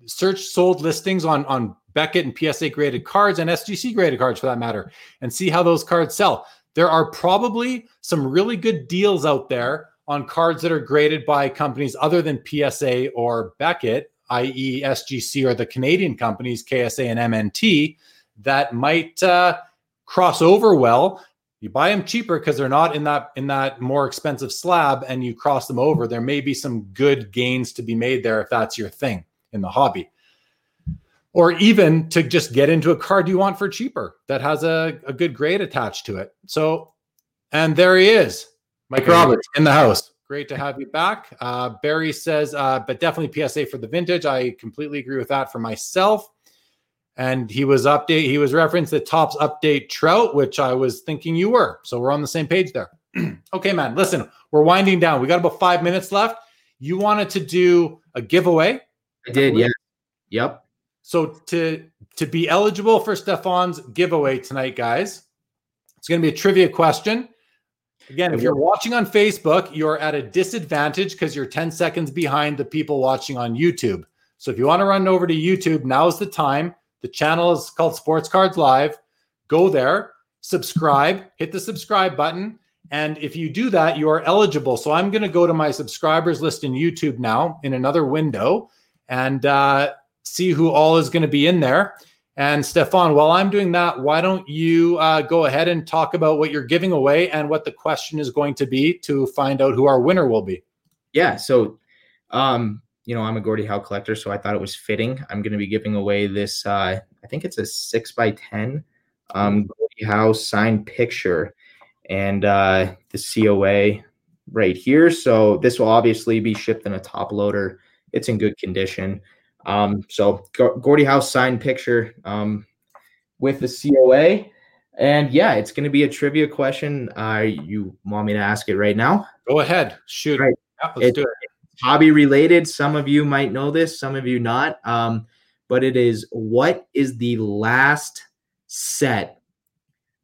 search sold listings on on Beckett and PSA graded cards and SGC graded cards for that matter, and see how those cards sell. There are probably some really good deals out there on cards that are graded by companies other than PSA or Beckett, i.e., SGC or the Canadian companies, KSA and MNT, that might uh, cross over well. You buy them cheaper because they're not in that in that more expensive slab, and you cross them over. There may be some good gains to be made there if that's your thing in the hobby or even to just get into a card you want for cheaper that has a, a good grade attached to it. So, and there he is, Mike Roberts in the house. Great to have you back. Uh, Barry says, uh, but definitely PSA for the vintage. I completely agree with that for myself. And he was update. He was referenced the Topps update Trout, which I was thinking you were. So we're on the same page there. [clears throat] okay, man. Listen, we're winding down. We got about five minutes left. You wanted to do a giveaway. I did. Yeah. Yep. So to to be eligible for Stephon's giveaway tonight, guys, it's going to be a trivia question. Again, if you're watching on Facebook, you're at a disadvantage because you're 10 seconds behind the people watching on YouTube. So if you want to run over to YouTube, now's the time. The channel is called Sports Cards Live. Go there, subscribe, hit the subscribe button. And if you do that, you are eligible. So I'm going to go to my subscribers list in YouTube now in another window. And uh, see who all is going to be in there. And Stephon, while I'm doing that, why don't you uh, go ahead and talk about what you're giving away and what the question is going to be to find out who our winner will be? Yeah. So, um, you know, I'm a Gordie Howe collector, so I thought it was fitting. I'm going to be giving away this. Uh, I think it's a six by ten um, Gordie Howe signed picture, and uh, the COA right here. So this will obviously be shipped in a top loader. It's in good condition. Um, so Gordie Howe's signed picture um, with the COA. And yeah, it's going to be a trivia question. Uh, you want me to ask it right now? Go ahead. Shoot. Right. Yeah, let's it's do it. Hobby related. Some of you might know this, some of you not. Um, but it is what is the last set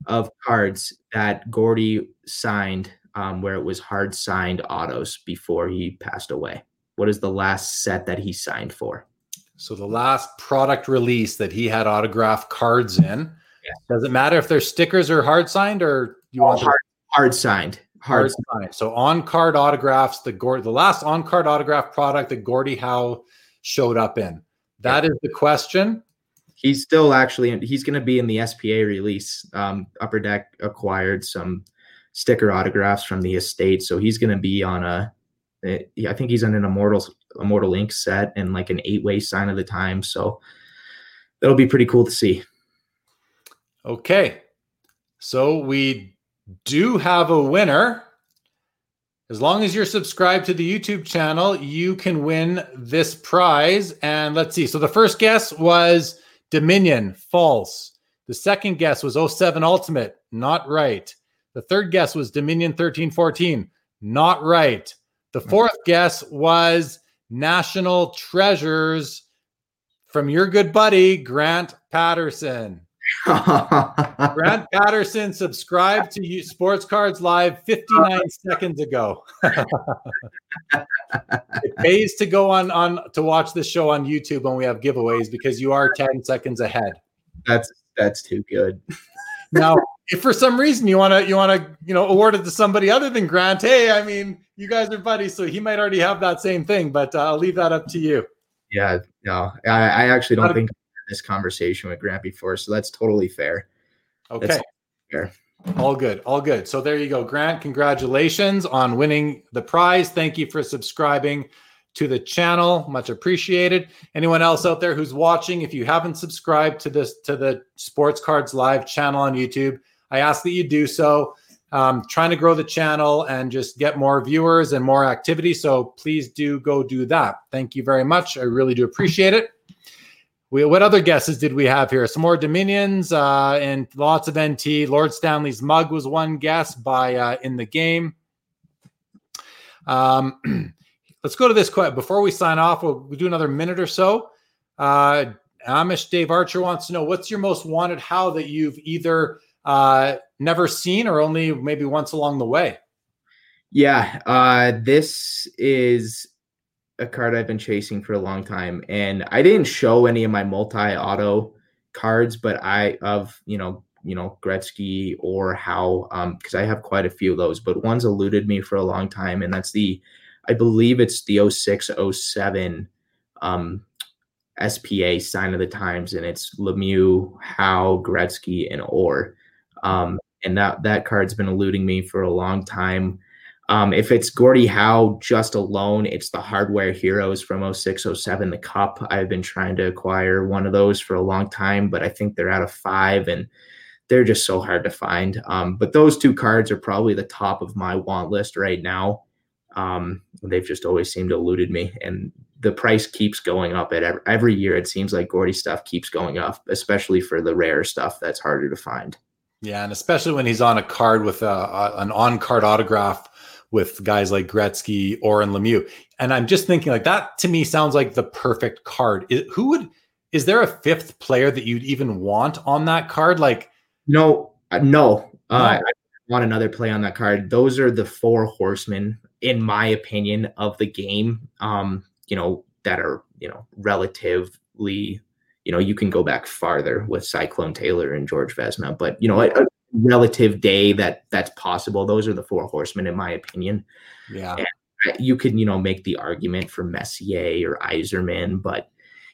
of cards that Gordie signed um, where it was hard signed autos before he passed away? What is the last set that he signed for? So the last product release that he had autographed cards in. Yeah. Does it matter if they're stickers or hard signed or you oh, want hard, hard signed? Hard, hard signed. So on card autographs, the Gord, the last on card autograph product that Gordie Howe showed up in. That yeah. is the question. He's still actually he's going to be in the SPA release. Um, Upper Deck acquired some sticker autographs from the estate, so he's going to be on a. Eh, think he's on an Immortals Immortal Ink set and like an eight way sign of the time. So that'll be pretty cool to see. Okay. So we do have a winner. As long as you're subscribed to the YouTube channel, you can win this prize. And let's see. So the first guess was Dominion, false. The second guess was 07 Ultimate, not right. The third guess was Dominion 1314, not right. The hmm. fourth guess was national treasures from your good buddy, Grant Patterson. [laughs] Grant Patterson subscribed to you Sports Cards Live 59 seconds ago. [laughs] it pays to go on on to watch the show on YouTube when we have giveaways because you are 10 seconds ahead. That's that's too good. [laughs] now, if for some reason you want to you want to you know award it to somebody other than Grant, hey, I mean, you guys are buddies, so he might already have that same thing. But uh, I'll leave that up to you. Yeah, no, I, I actually don't think this conversation with Grant before, so that's totally fair. Okay, that's fair. All good, all good. So there you go, Grant. Congratulations on winning the prize. Thank you for subscribing to the channel. Much appreciated. Anyone else out there who's watching, if you haven't subscribed to this to the Sports Cards Live channel on YouTube, I ask that you do so. Um, trying to grow the channel and just get more viewers and more activity. So please do go do that. Thank you very much. I really do appreciate it. We, what other guesses did we have here? Some more Dominions uh, and lots of NT. Lord Stanley's mug was one guess by uh, in the game. Um, [clears throat] let's go to this question before we sign off. We'll, we'll do another minute or so. Uh, Amish Dave Archer wants to know what's your most wanted Howe that you've either uh, never seen or only maybe once along the way? Yeah, uh, this is a card I've been chasing for a long time, and I didn't show any of my multi-auto cards, but I of you know you know, Gretzky or because um, I have quite a few of those, but one's eluded me for a long time, and that's the, I believe it's the 06 07 um, SPA sign of the times, and it's Lemieux, Howe, Gretzky, and Orr. Um, and that that card's been eluding me for a long time. Um, if it's Gordie Howe just alone, it's the Hardware Heroes from 06, 07, the Cup. I've been trying to acquire one of those for a long time, but I think they're out of five and they're just so hard to find. Um, but those two cards are probably the top of my want list right now. Um, they've just always seemed to eluded me, and the price keeps going up at every, every year. It seems like Gordie stuff keeps going up, especially for the rare stuff that's harder to find. Yeah, and especially when he's on a card with a, a an on card autograph with guys like Gretzky or and Lemieux. And I'm just thinking like that to me sounds like the perfect card. Is, who would is there a fifth player that you'd even want on that card? Like no, uh, no. Uh, no. I want another play on that card. Those are the four horsemen, in my opinion, of the game. Um, you know, that are, you know, relatively, you know, you can go back farther with Cyclone Taylor and George Vezina, but you know, a, relative day that that's possible. Those are the four horsemen, in my opinion. Yeah. And you can, you know, make the argument for Messier or Yzerman, but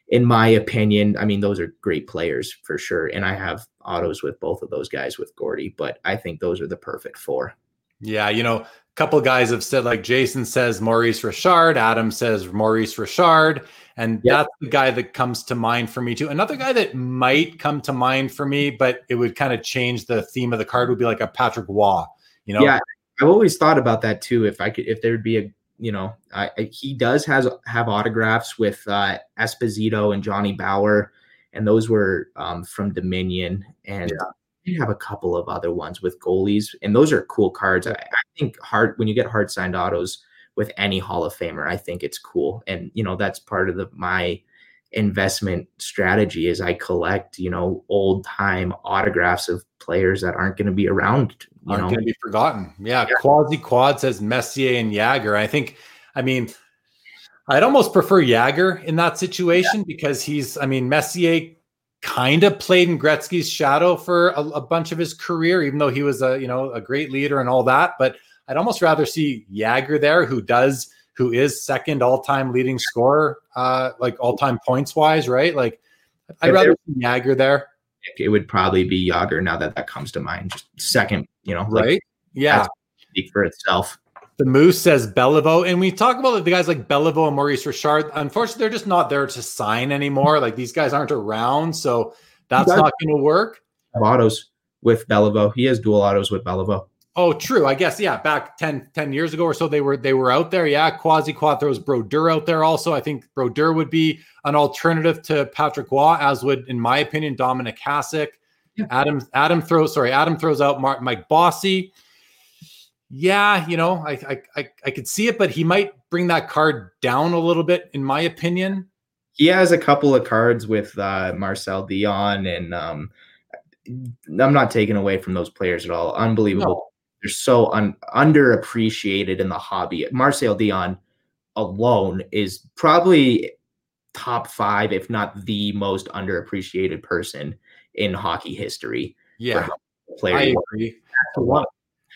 in my opinion, I mean, those are great players for sure. And I have autos with both of those guys with Gordie, but I think those are the perfect four. Yeah, you know, a couple guys have said like Jason says Maurice Richard, Adam says Maurice Richard, and yep. that's the guy that comes to mind for me too. Another guy that might come to mind for me, but it would kind of change the theme of the card would be like a Patrick Roy. You know, yeah, I've always thought about that too. If I could, if there'd be a, you know, I, I, he does has have autographs with uh, Esposito and Johnny Bower, and those were um, from Dominion, and yeah. Have a couple of other ones with goalies, and those are cool cards. I, I think hard when you get hard signed autos with any Hall of Famer. I think it's cool, and you know that's part of the my investment strategy is I collect you know old time autographs of players that aren't going to be around. You aren't going to be forgotten. Yeah, yeah. Quasi Quad says Messier and Jagr. I think. I mean. I'd almost prefer Jagr in that situation yeah. because he's, I mean, Messier kind of played in Gretzky's shadow for a, a, bunch of his career, even though he was a, you know, a great leader and all that. But I'd almost rather see Jagr there, who does, who is second all time leading scorer, uh, like all time points wise, right? Like, I'd rather see Jagr there. It would probably be Jagr now that that comes to mind. Just second, you know, right? Like, yeah, speak for itself. The Moose says Beliveau, and we talk about the guys like Beliveau and Maurice Richard. Unfortunately, they're just not there to sign anymore. Like these guys aren't around, so that's not going to work. Autos with Beliveau. He has dual autos with Beliveau. Oh, true. I guess yeah. Back 10, 10 years ago or so, they were they were out there. Yeah, Quasi Quad throws Brodeur out there. Also, I think Brodeur would be an alternative to Patrick Roy, as would, in my opinion, Dominik Hasek. Yeah. Adam Adam throws sorry Adam throws out Mark, Mike Bossy. Yeah, you know, I, I I I could see it, but he might bring that card down a little bit, in my opinion. He has a couple of cards with uh, Marcel Dionne, and um, I'm not taking away from those players at all. Unbelievable. No they're so un, underappreciated in the hobby. Marcel Dionne alone is probably top five, if not the most underappreciated person in hockey history. Yeah, player. I agree.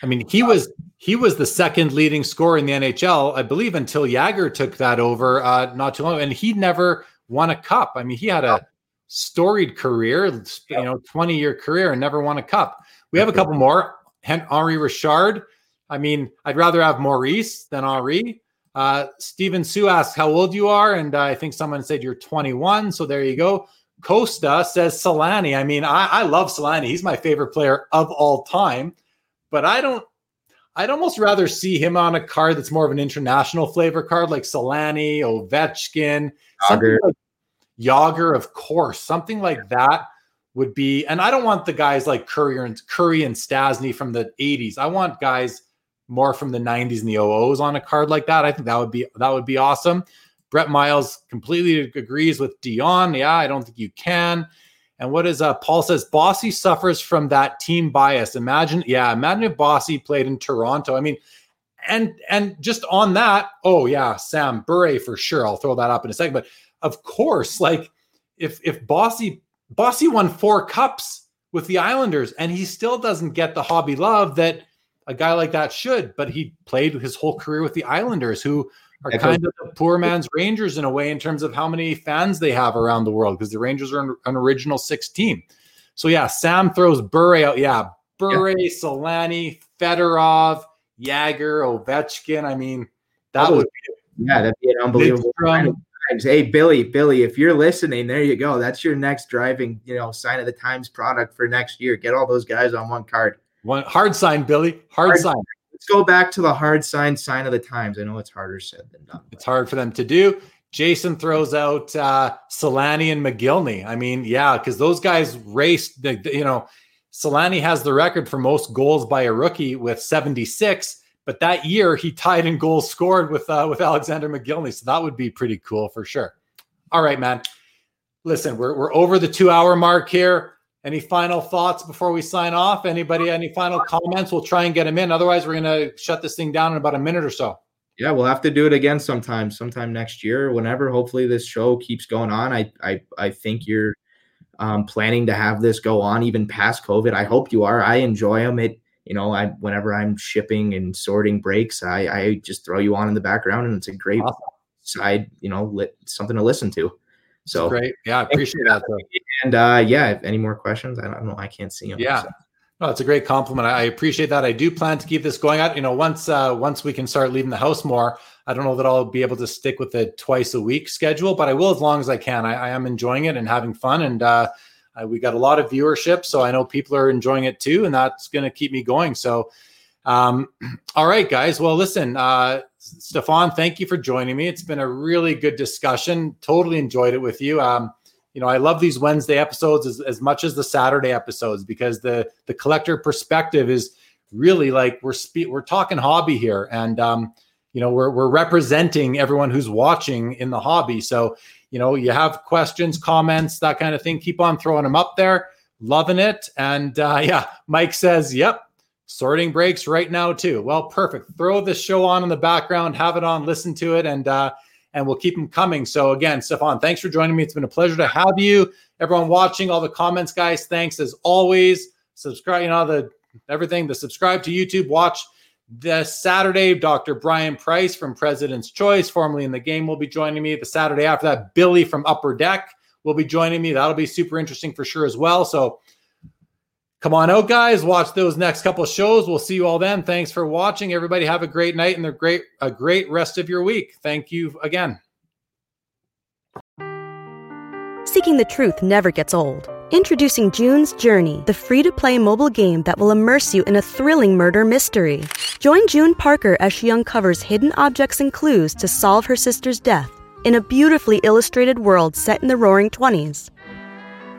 I mean, he was he was the second leading scorer in the NHL, I believe, until Jagr took that over uh, not too long, and he never won a cup. I mean, he had a storied career, you know, twenty year career, and never won a cup. We have a couple more. Henri Richard. I mean, I'd rather have Maurice than Henri. Uh, Stephen Sue asks how old you are, and uh, I think someone said you're 21. So there you go. Costa says Selanne. I mean, I, I love Selanne. He's my favorite player of all time, but I don't. I'd almost rather see him on a card that's more of an international flavor card, like Selanne, Ovechkin, Jagr. Like Jagr, of course, something like that would be, and I don't want the guys like Kurri and Kurri and Stastny from the 80s. I want guys more from the 90s and the 00s on a card like that. I think that would be that would be awesome. Brett Miles completely agrees with Dionne. Yeah, I don't think you can. And what is uh Paul says Bossy suffers from that team bias. Imagine, yeah, imagine if Bossy played in Toronto. I mean, and and just on that, oh yeah, Sam Bure for sure. I'll throw that up in a second. But of course, like if if Bossy Bossy won four cups with the Islanders, and he still doesn't get the hobby love that a guy like that should. But he played his whole career with the Islanders, who are kind of the poor man's Rangers in a way in terms of how many fans they have around the world because the Rangers are an, an, original six team. So yeah, Sam throws Bure out. Yeah, Bure, yeah. Selanne, Fedorov, Jagr, Ovechkin. I mean, that oh, would be yeah, that'd be an unbelievable. Hey Billy, Billy, if you're listening, there you go. That's your next driving, you know, sign of the times product for next year. Get all those guys on one card. One hard sign, Billy. Hard, hard sign. Let's go back to the hard sign sign of the times. I know it's harder said than done. It's hard for them to do. Jason throws out uh, Selanne and Mogilny. I mean, yeah, because those guys raced. the You know, Selanne has the record for most goals by a rookie with 76. But that year he tied in goals scored with uh, with Alexander Mogilny, so that would be pretty cool for sure. All right, man. Listen, we're we're over the two hour mark here. Any final thoughts before we sign off? Anybody? Any final comments? We'll try and get them in. Otherwise, we're gonna shut this thing down in about a minute or so. Yeah, we'll have to do it again sometime, sometime next year, whenever. Hopefully, this show keeps going on. I I I think you're um, planning to have this go on even past COVID. I hope you are. I enjoy them. It you know, I whenever I'm shipping and sorting breaks, I I just throw you on in the background, and it's a great awesome. side, you know, lit, something to listen to. So That's great, yeah, I appreciate that. Though. And uh, yeah, if any more questions? I don't know. I can't see them. Yeah. So. No, it's a great compliment. I appreciate that. I do plan to keep this going out. You know, once uh, once we can start leaving the house more, I don't know that I'll be able to stick with the twice a week schedule, but I will as long as I can. I, I am enjoying it and having fun, and uh, uh, we got a lot of viewership, so I know people are enjoying it too, and that's going to keep me going. So, um, [clears throat] all right, guys. Well, listen, uh, Stephon, thank you for joining me. It's been a really good discussion. Totally enjoyed it with you. Um, you know, I love these Wednesday episodes as, as much as the Saturday episodes because the the collector perspective is really like we're spe- we're talking hobby here, and um, you know, we're we're representing everyone who's watching in the hobby. So you know, you have questions, comments, that kind of thing, keep on throwing them up there. Loving it. And uh, [laughs] yeah, Mike says, yep, sorting breaks right now too. Well, perfect. Throw this show on in the background, have it on, listen to it, and uh, and we'll keep them coming. So again, Stephon, thanks for joining me. It's been a pleasure to have you. Everyone watching, all the comments, guys, thanks as always. Subscribe, you know, the everything, the subscribe to YouTube, watch this Saturday, Dr. Brian Price from President's Choice, formerly in the game, will be joining me. The Saturday after that, Billy from Upper Deck will be joining me. That'll be super interesting for sure as well. So come on out, guys. Watch those next couple shows. We'll see you all then. Thanks for watching. Everybody have a great night and a great a great rest of your week. Thank you again. Seeking the truth never gets old. Introducing June's Journey, the free to play mobile game that will immerse you in a thrilling murder mystery. Join June Parker as she uncovers hidden objects and clues to solve her sister's death in a beautifully illustrated world set in the roaring 20s.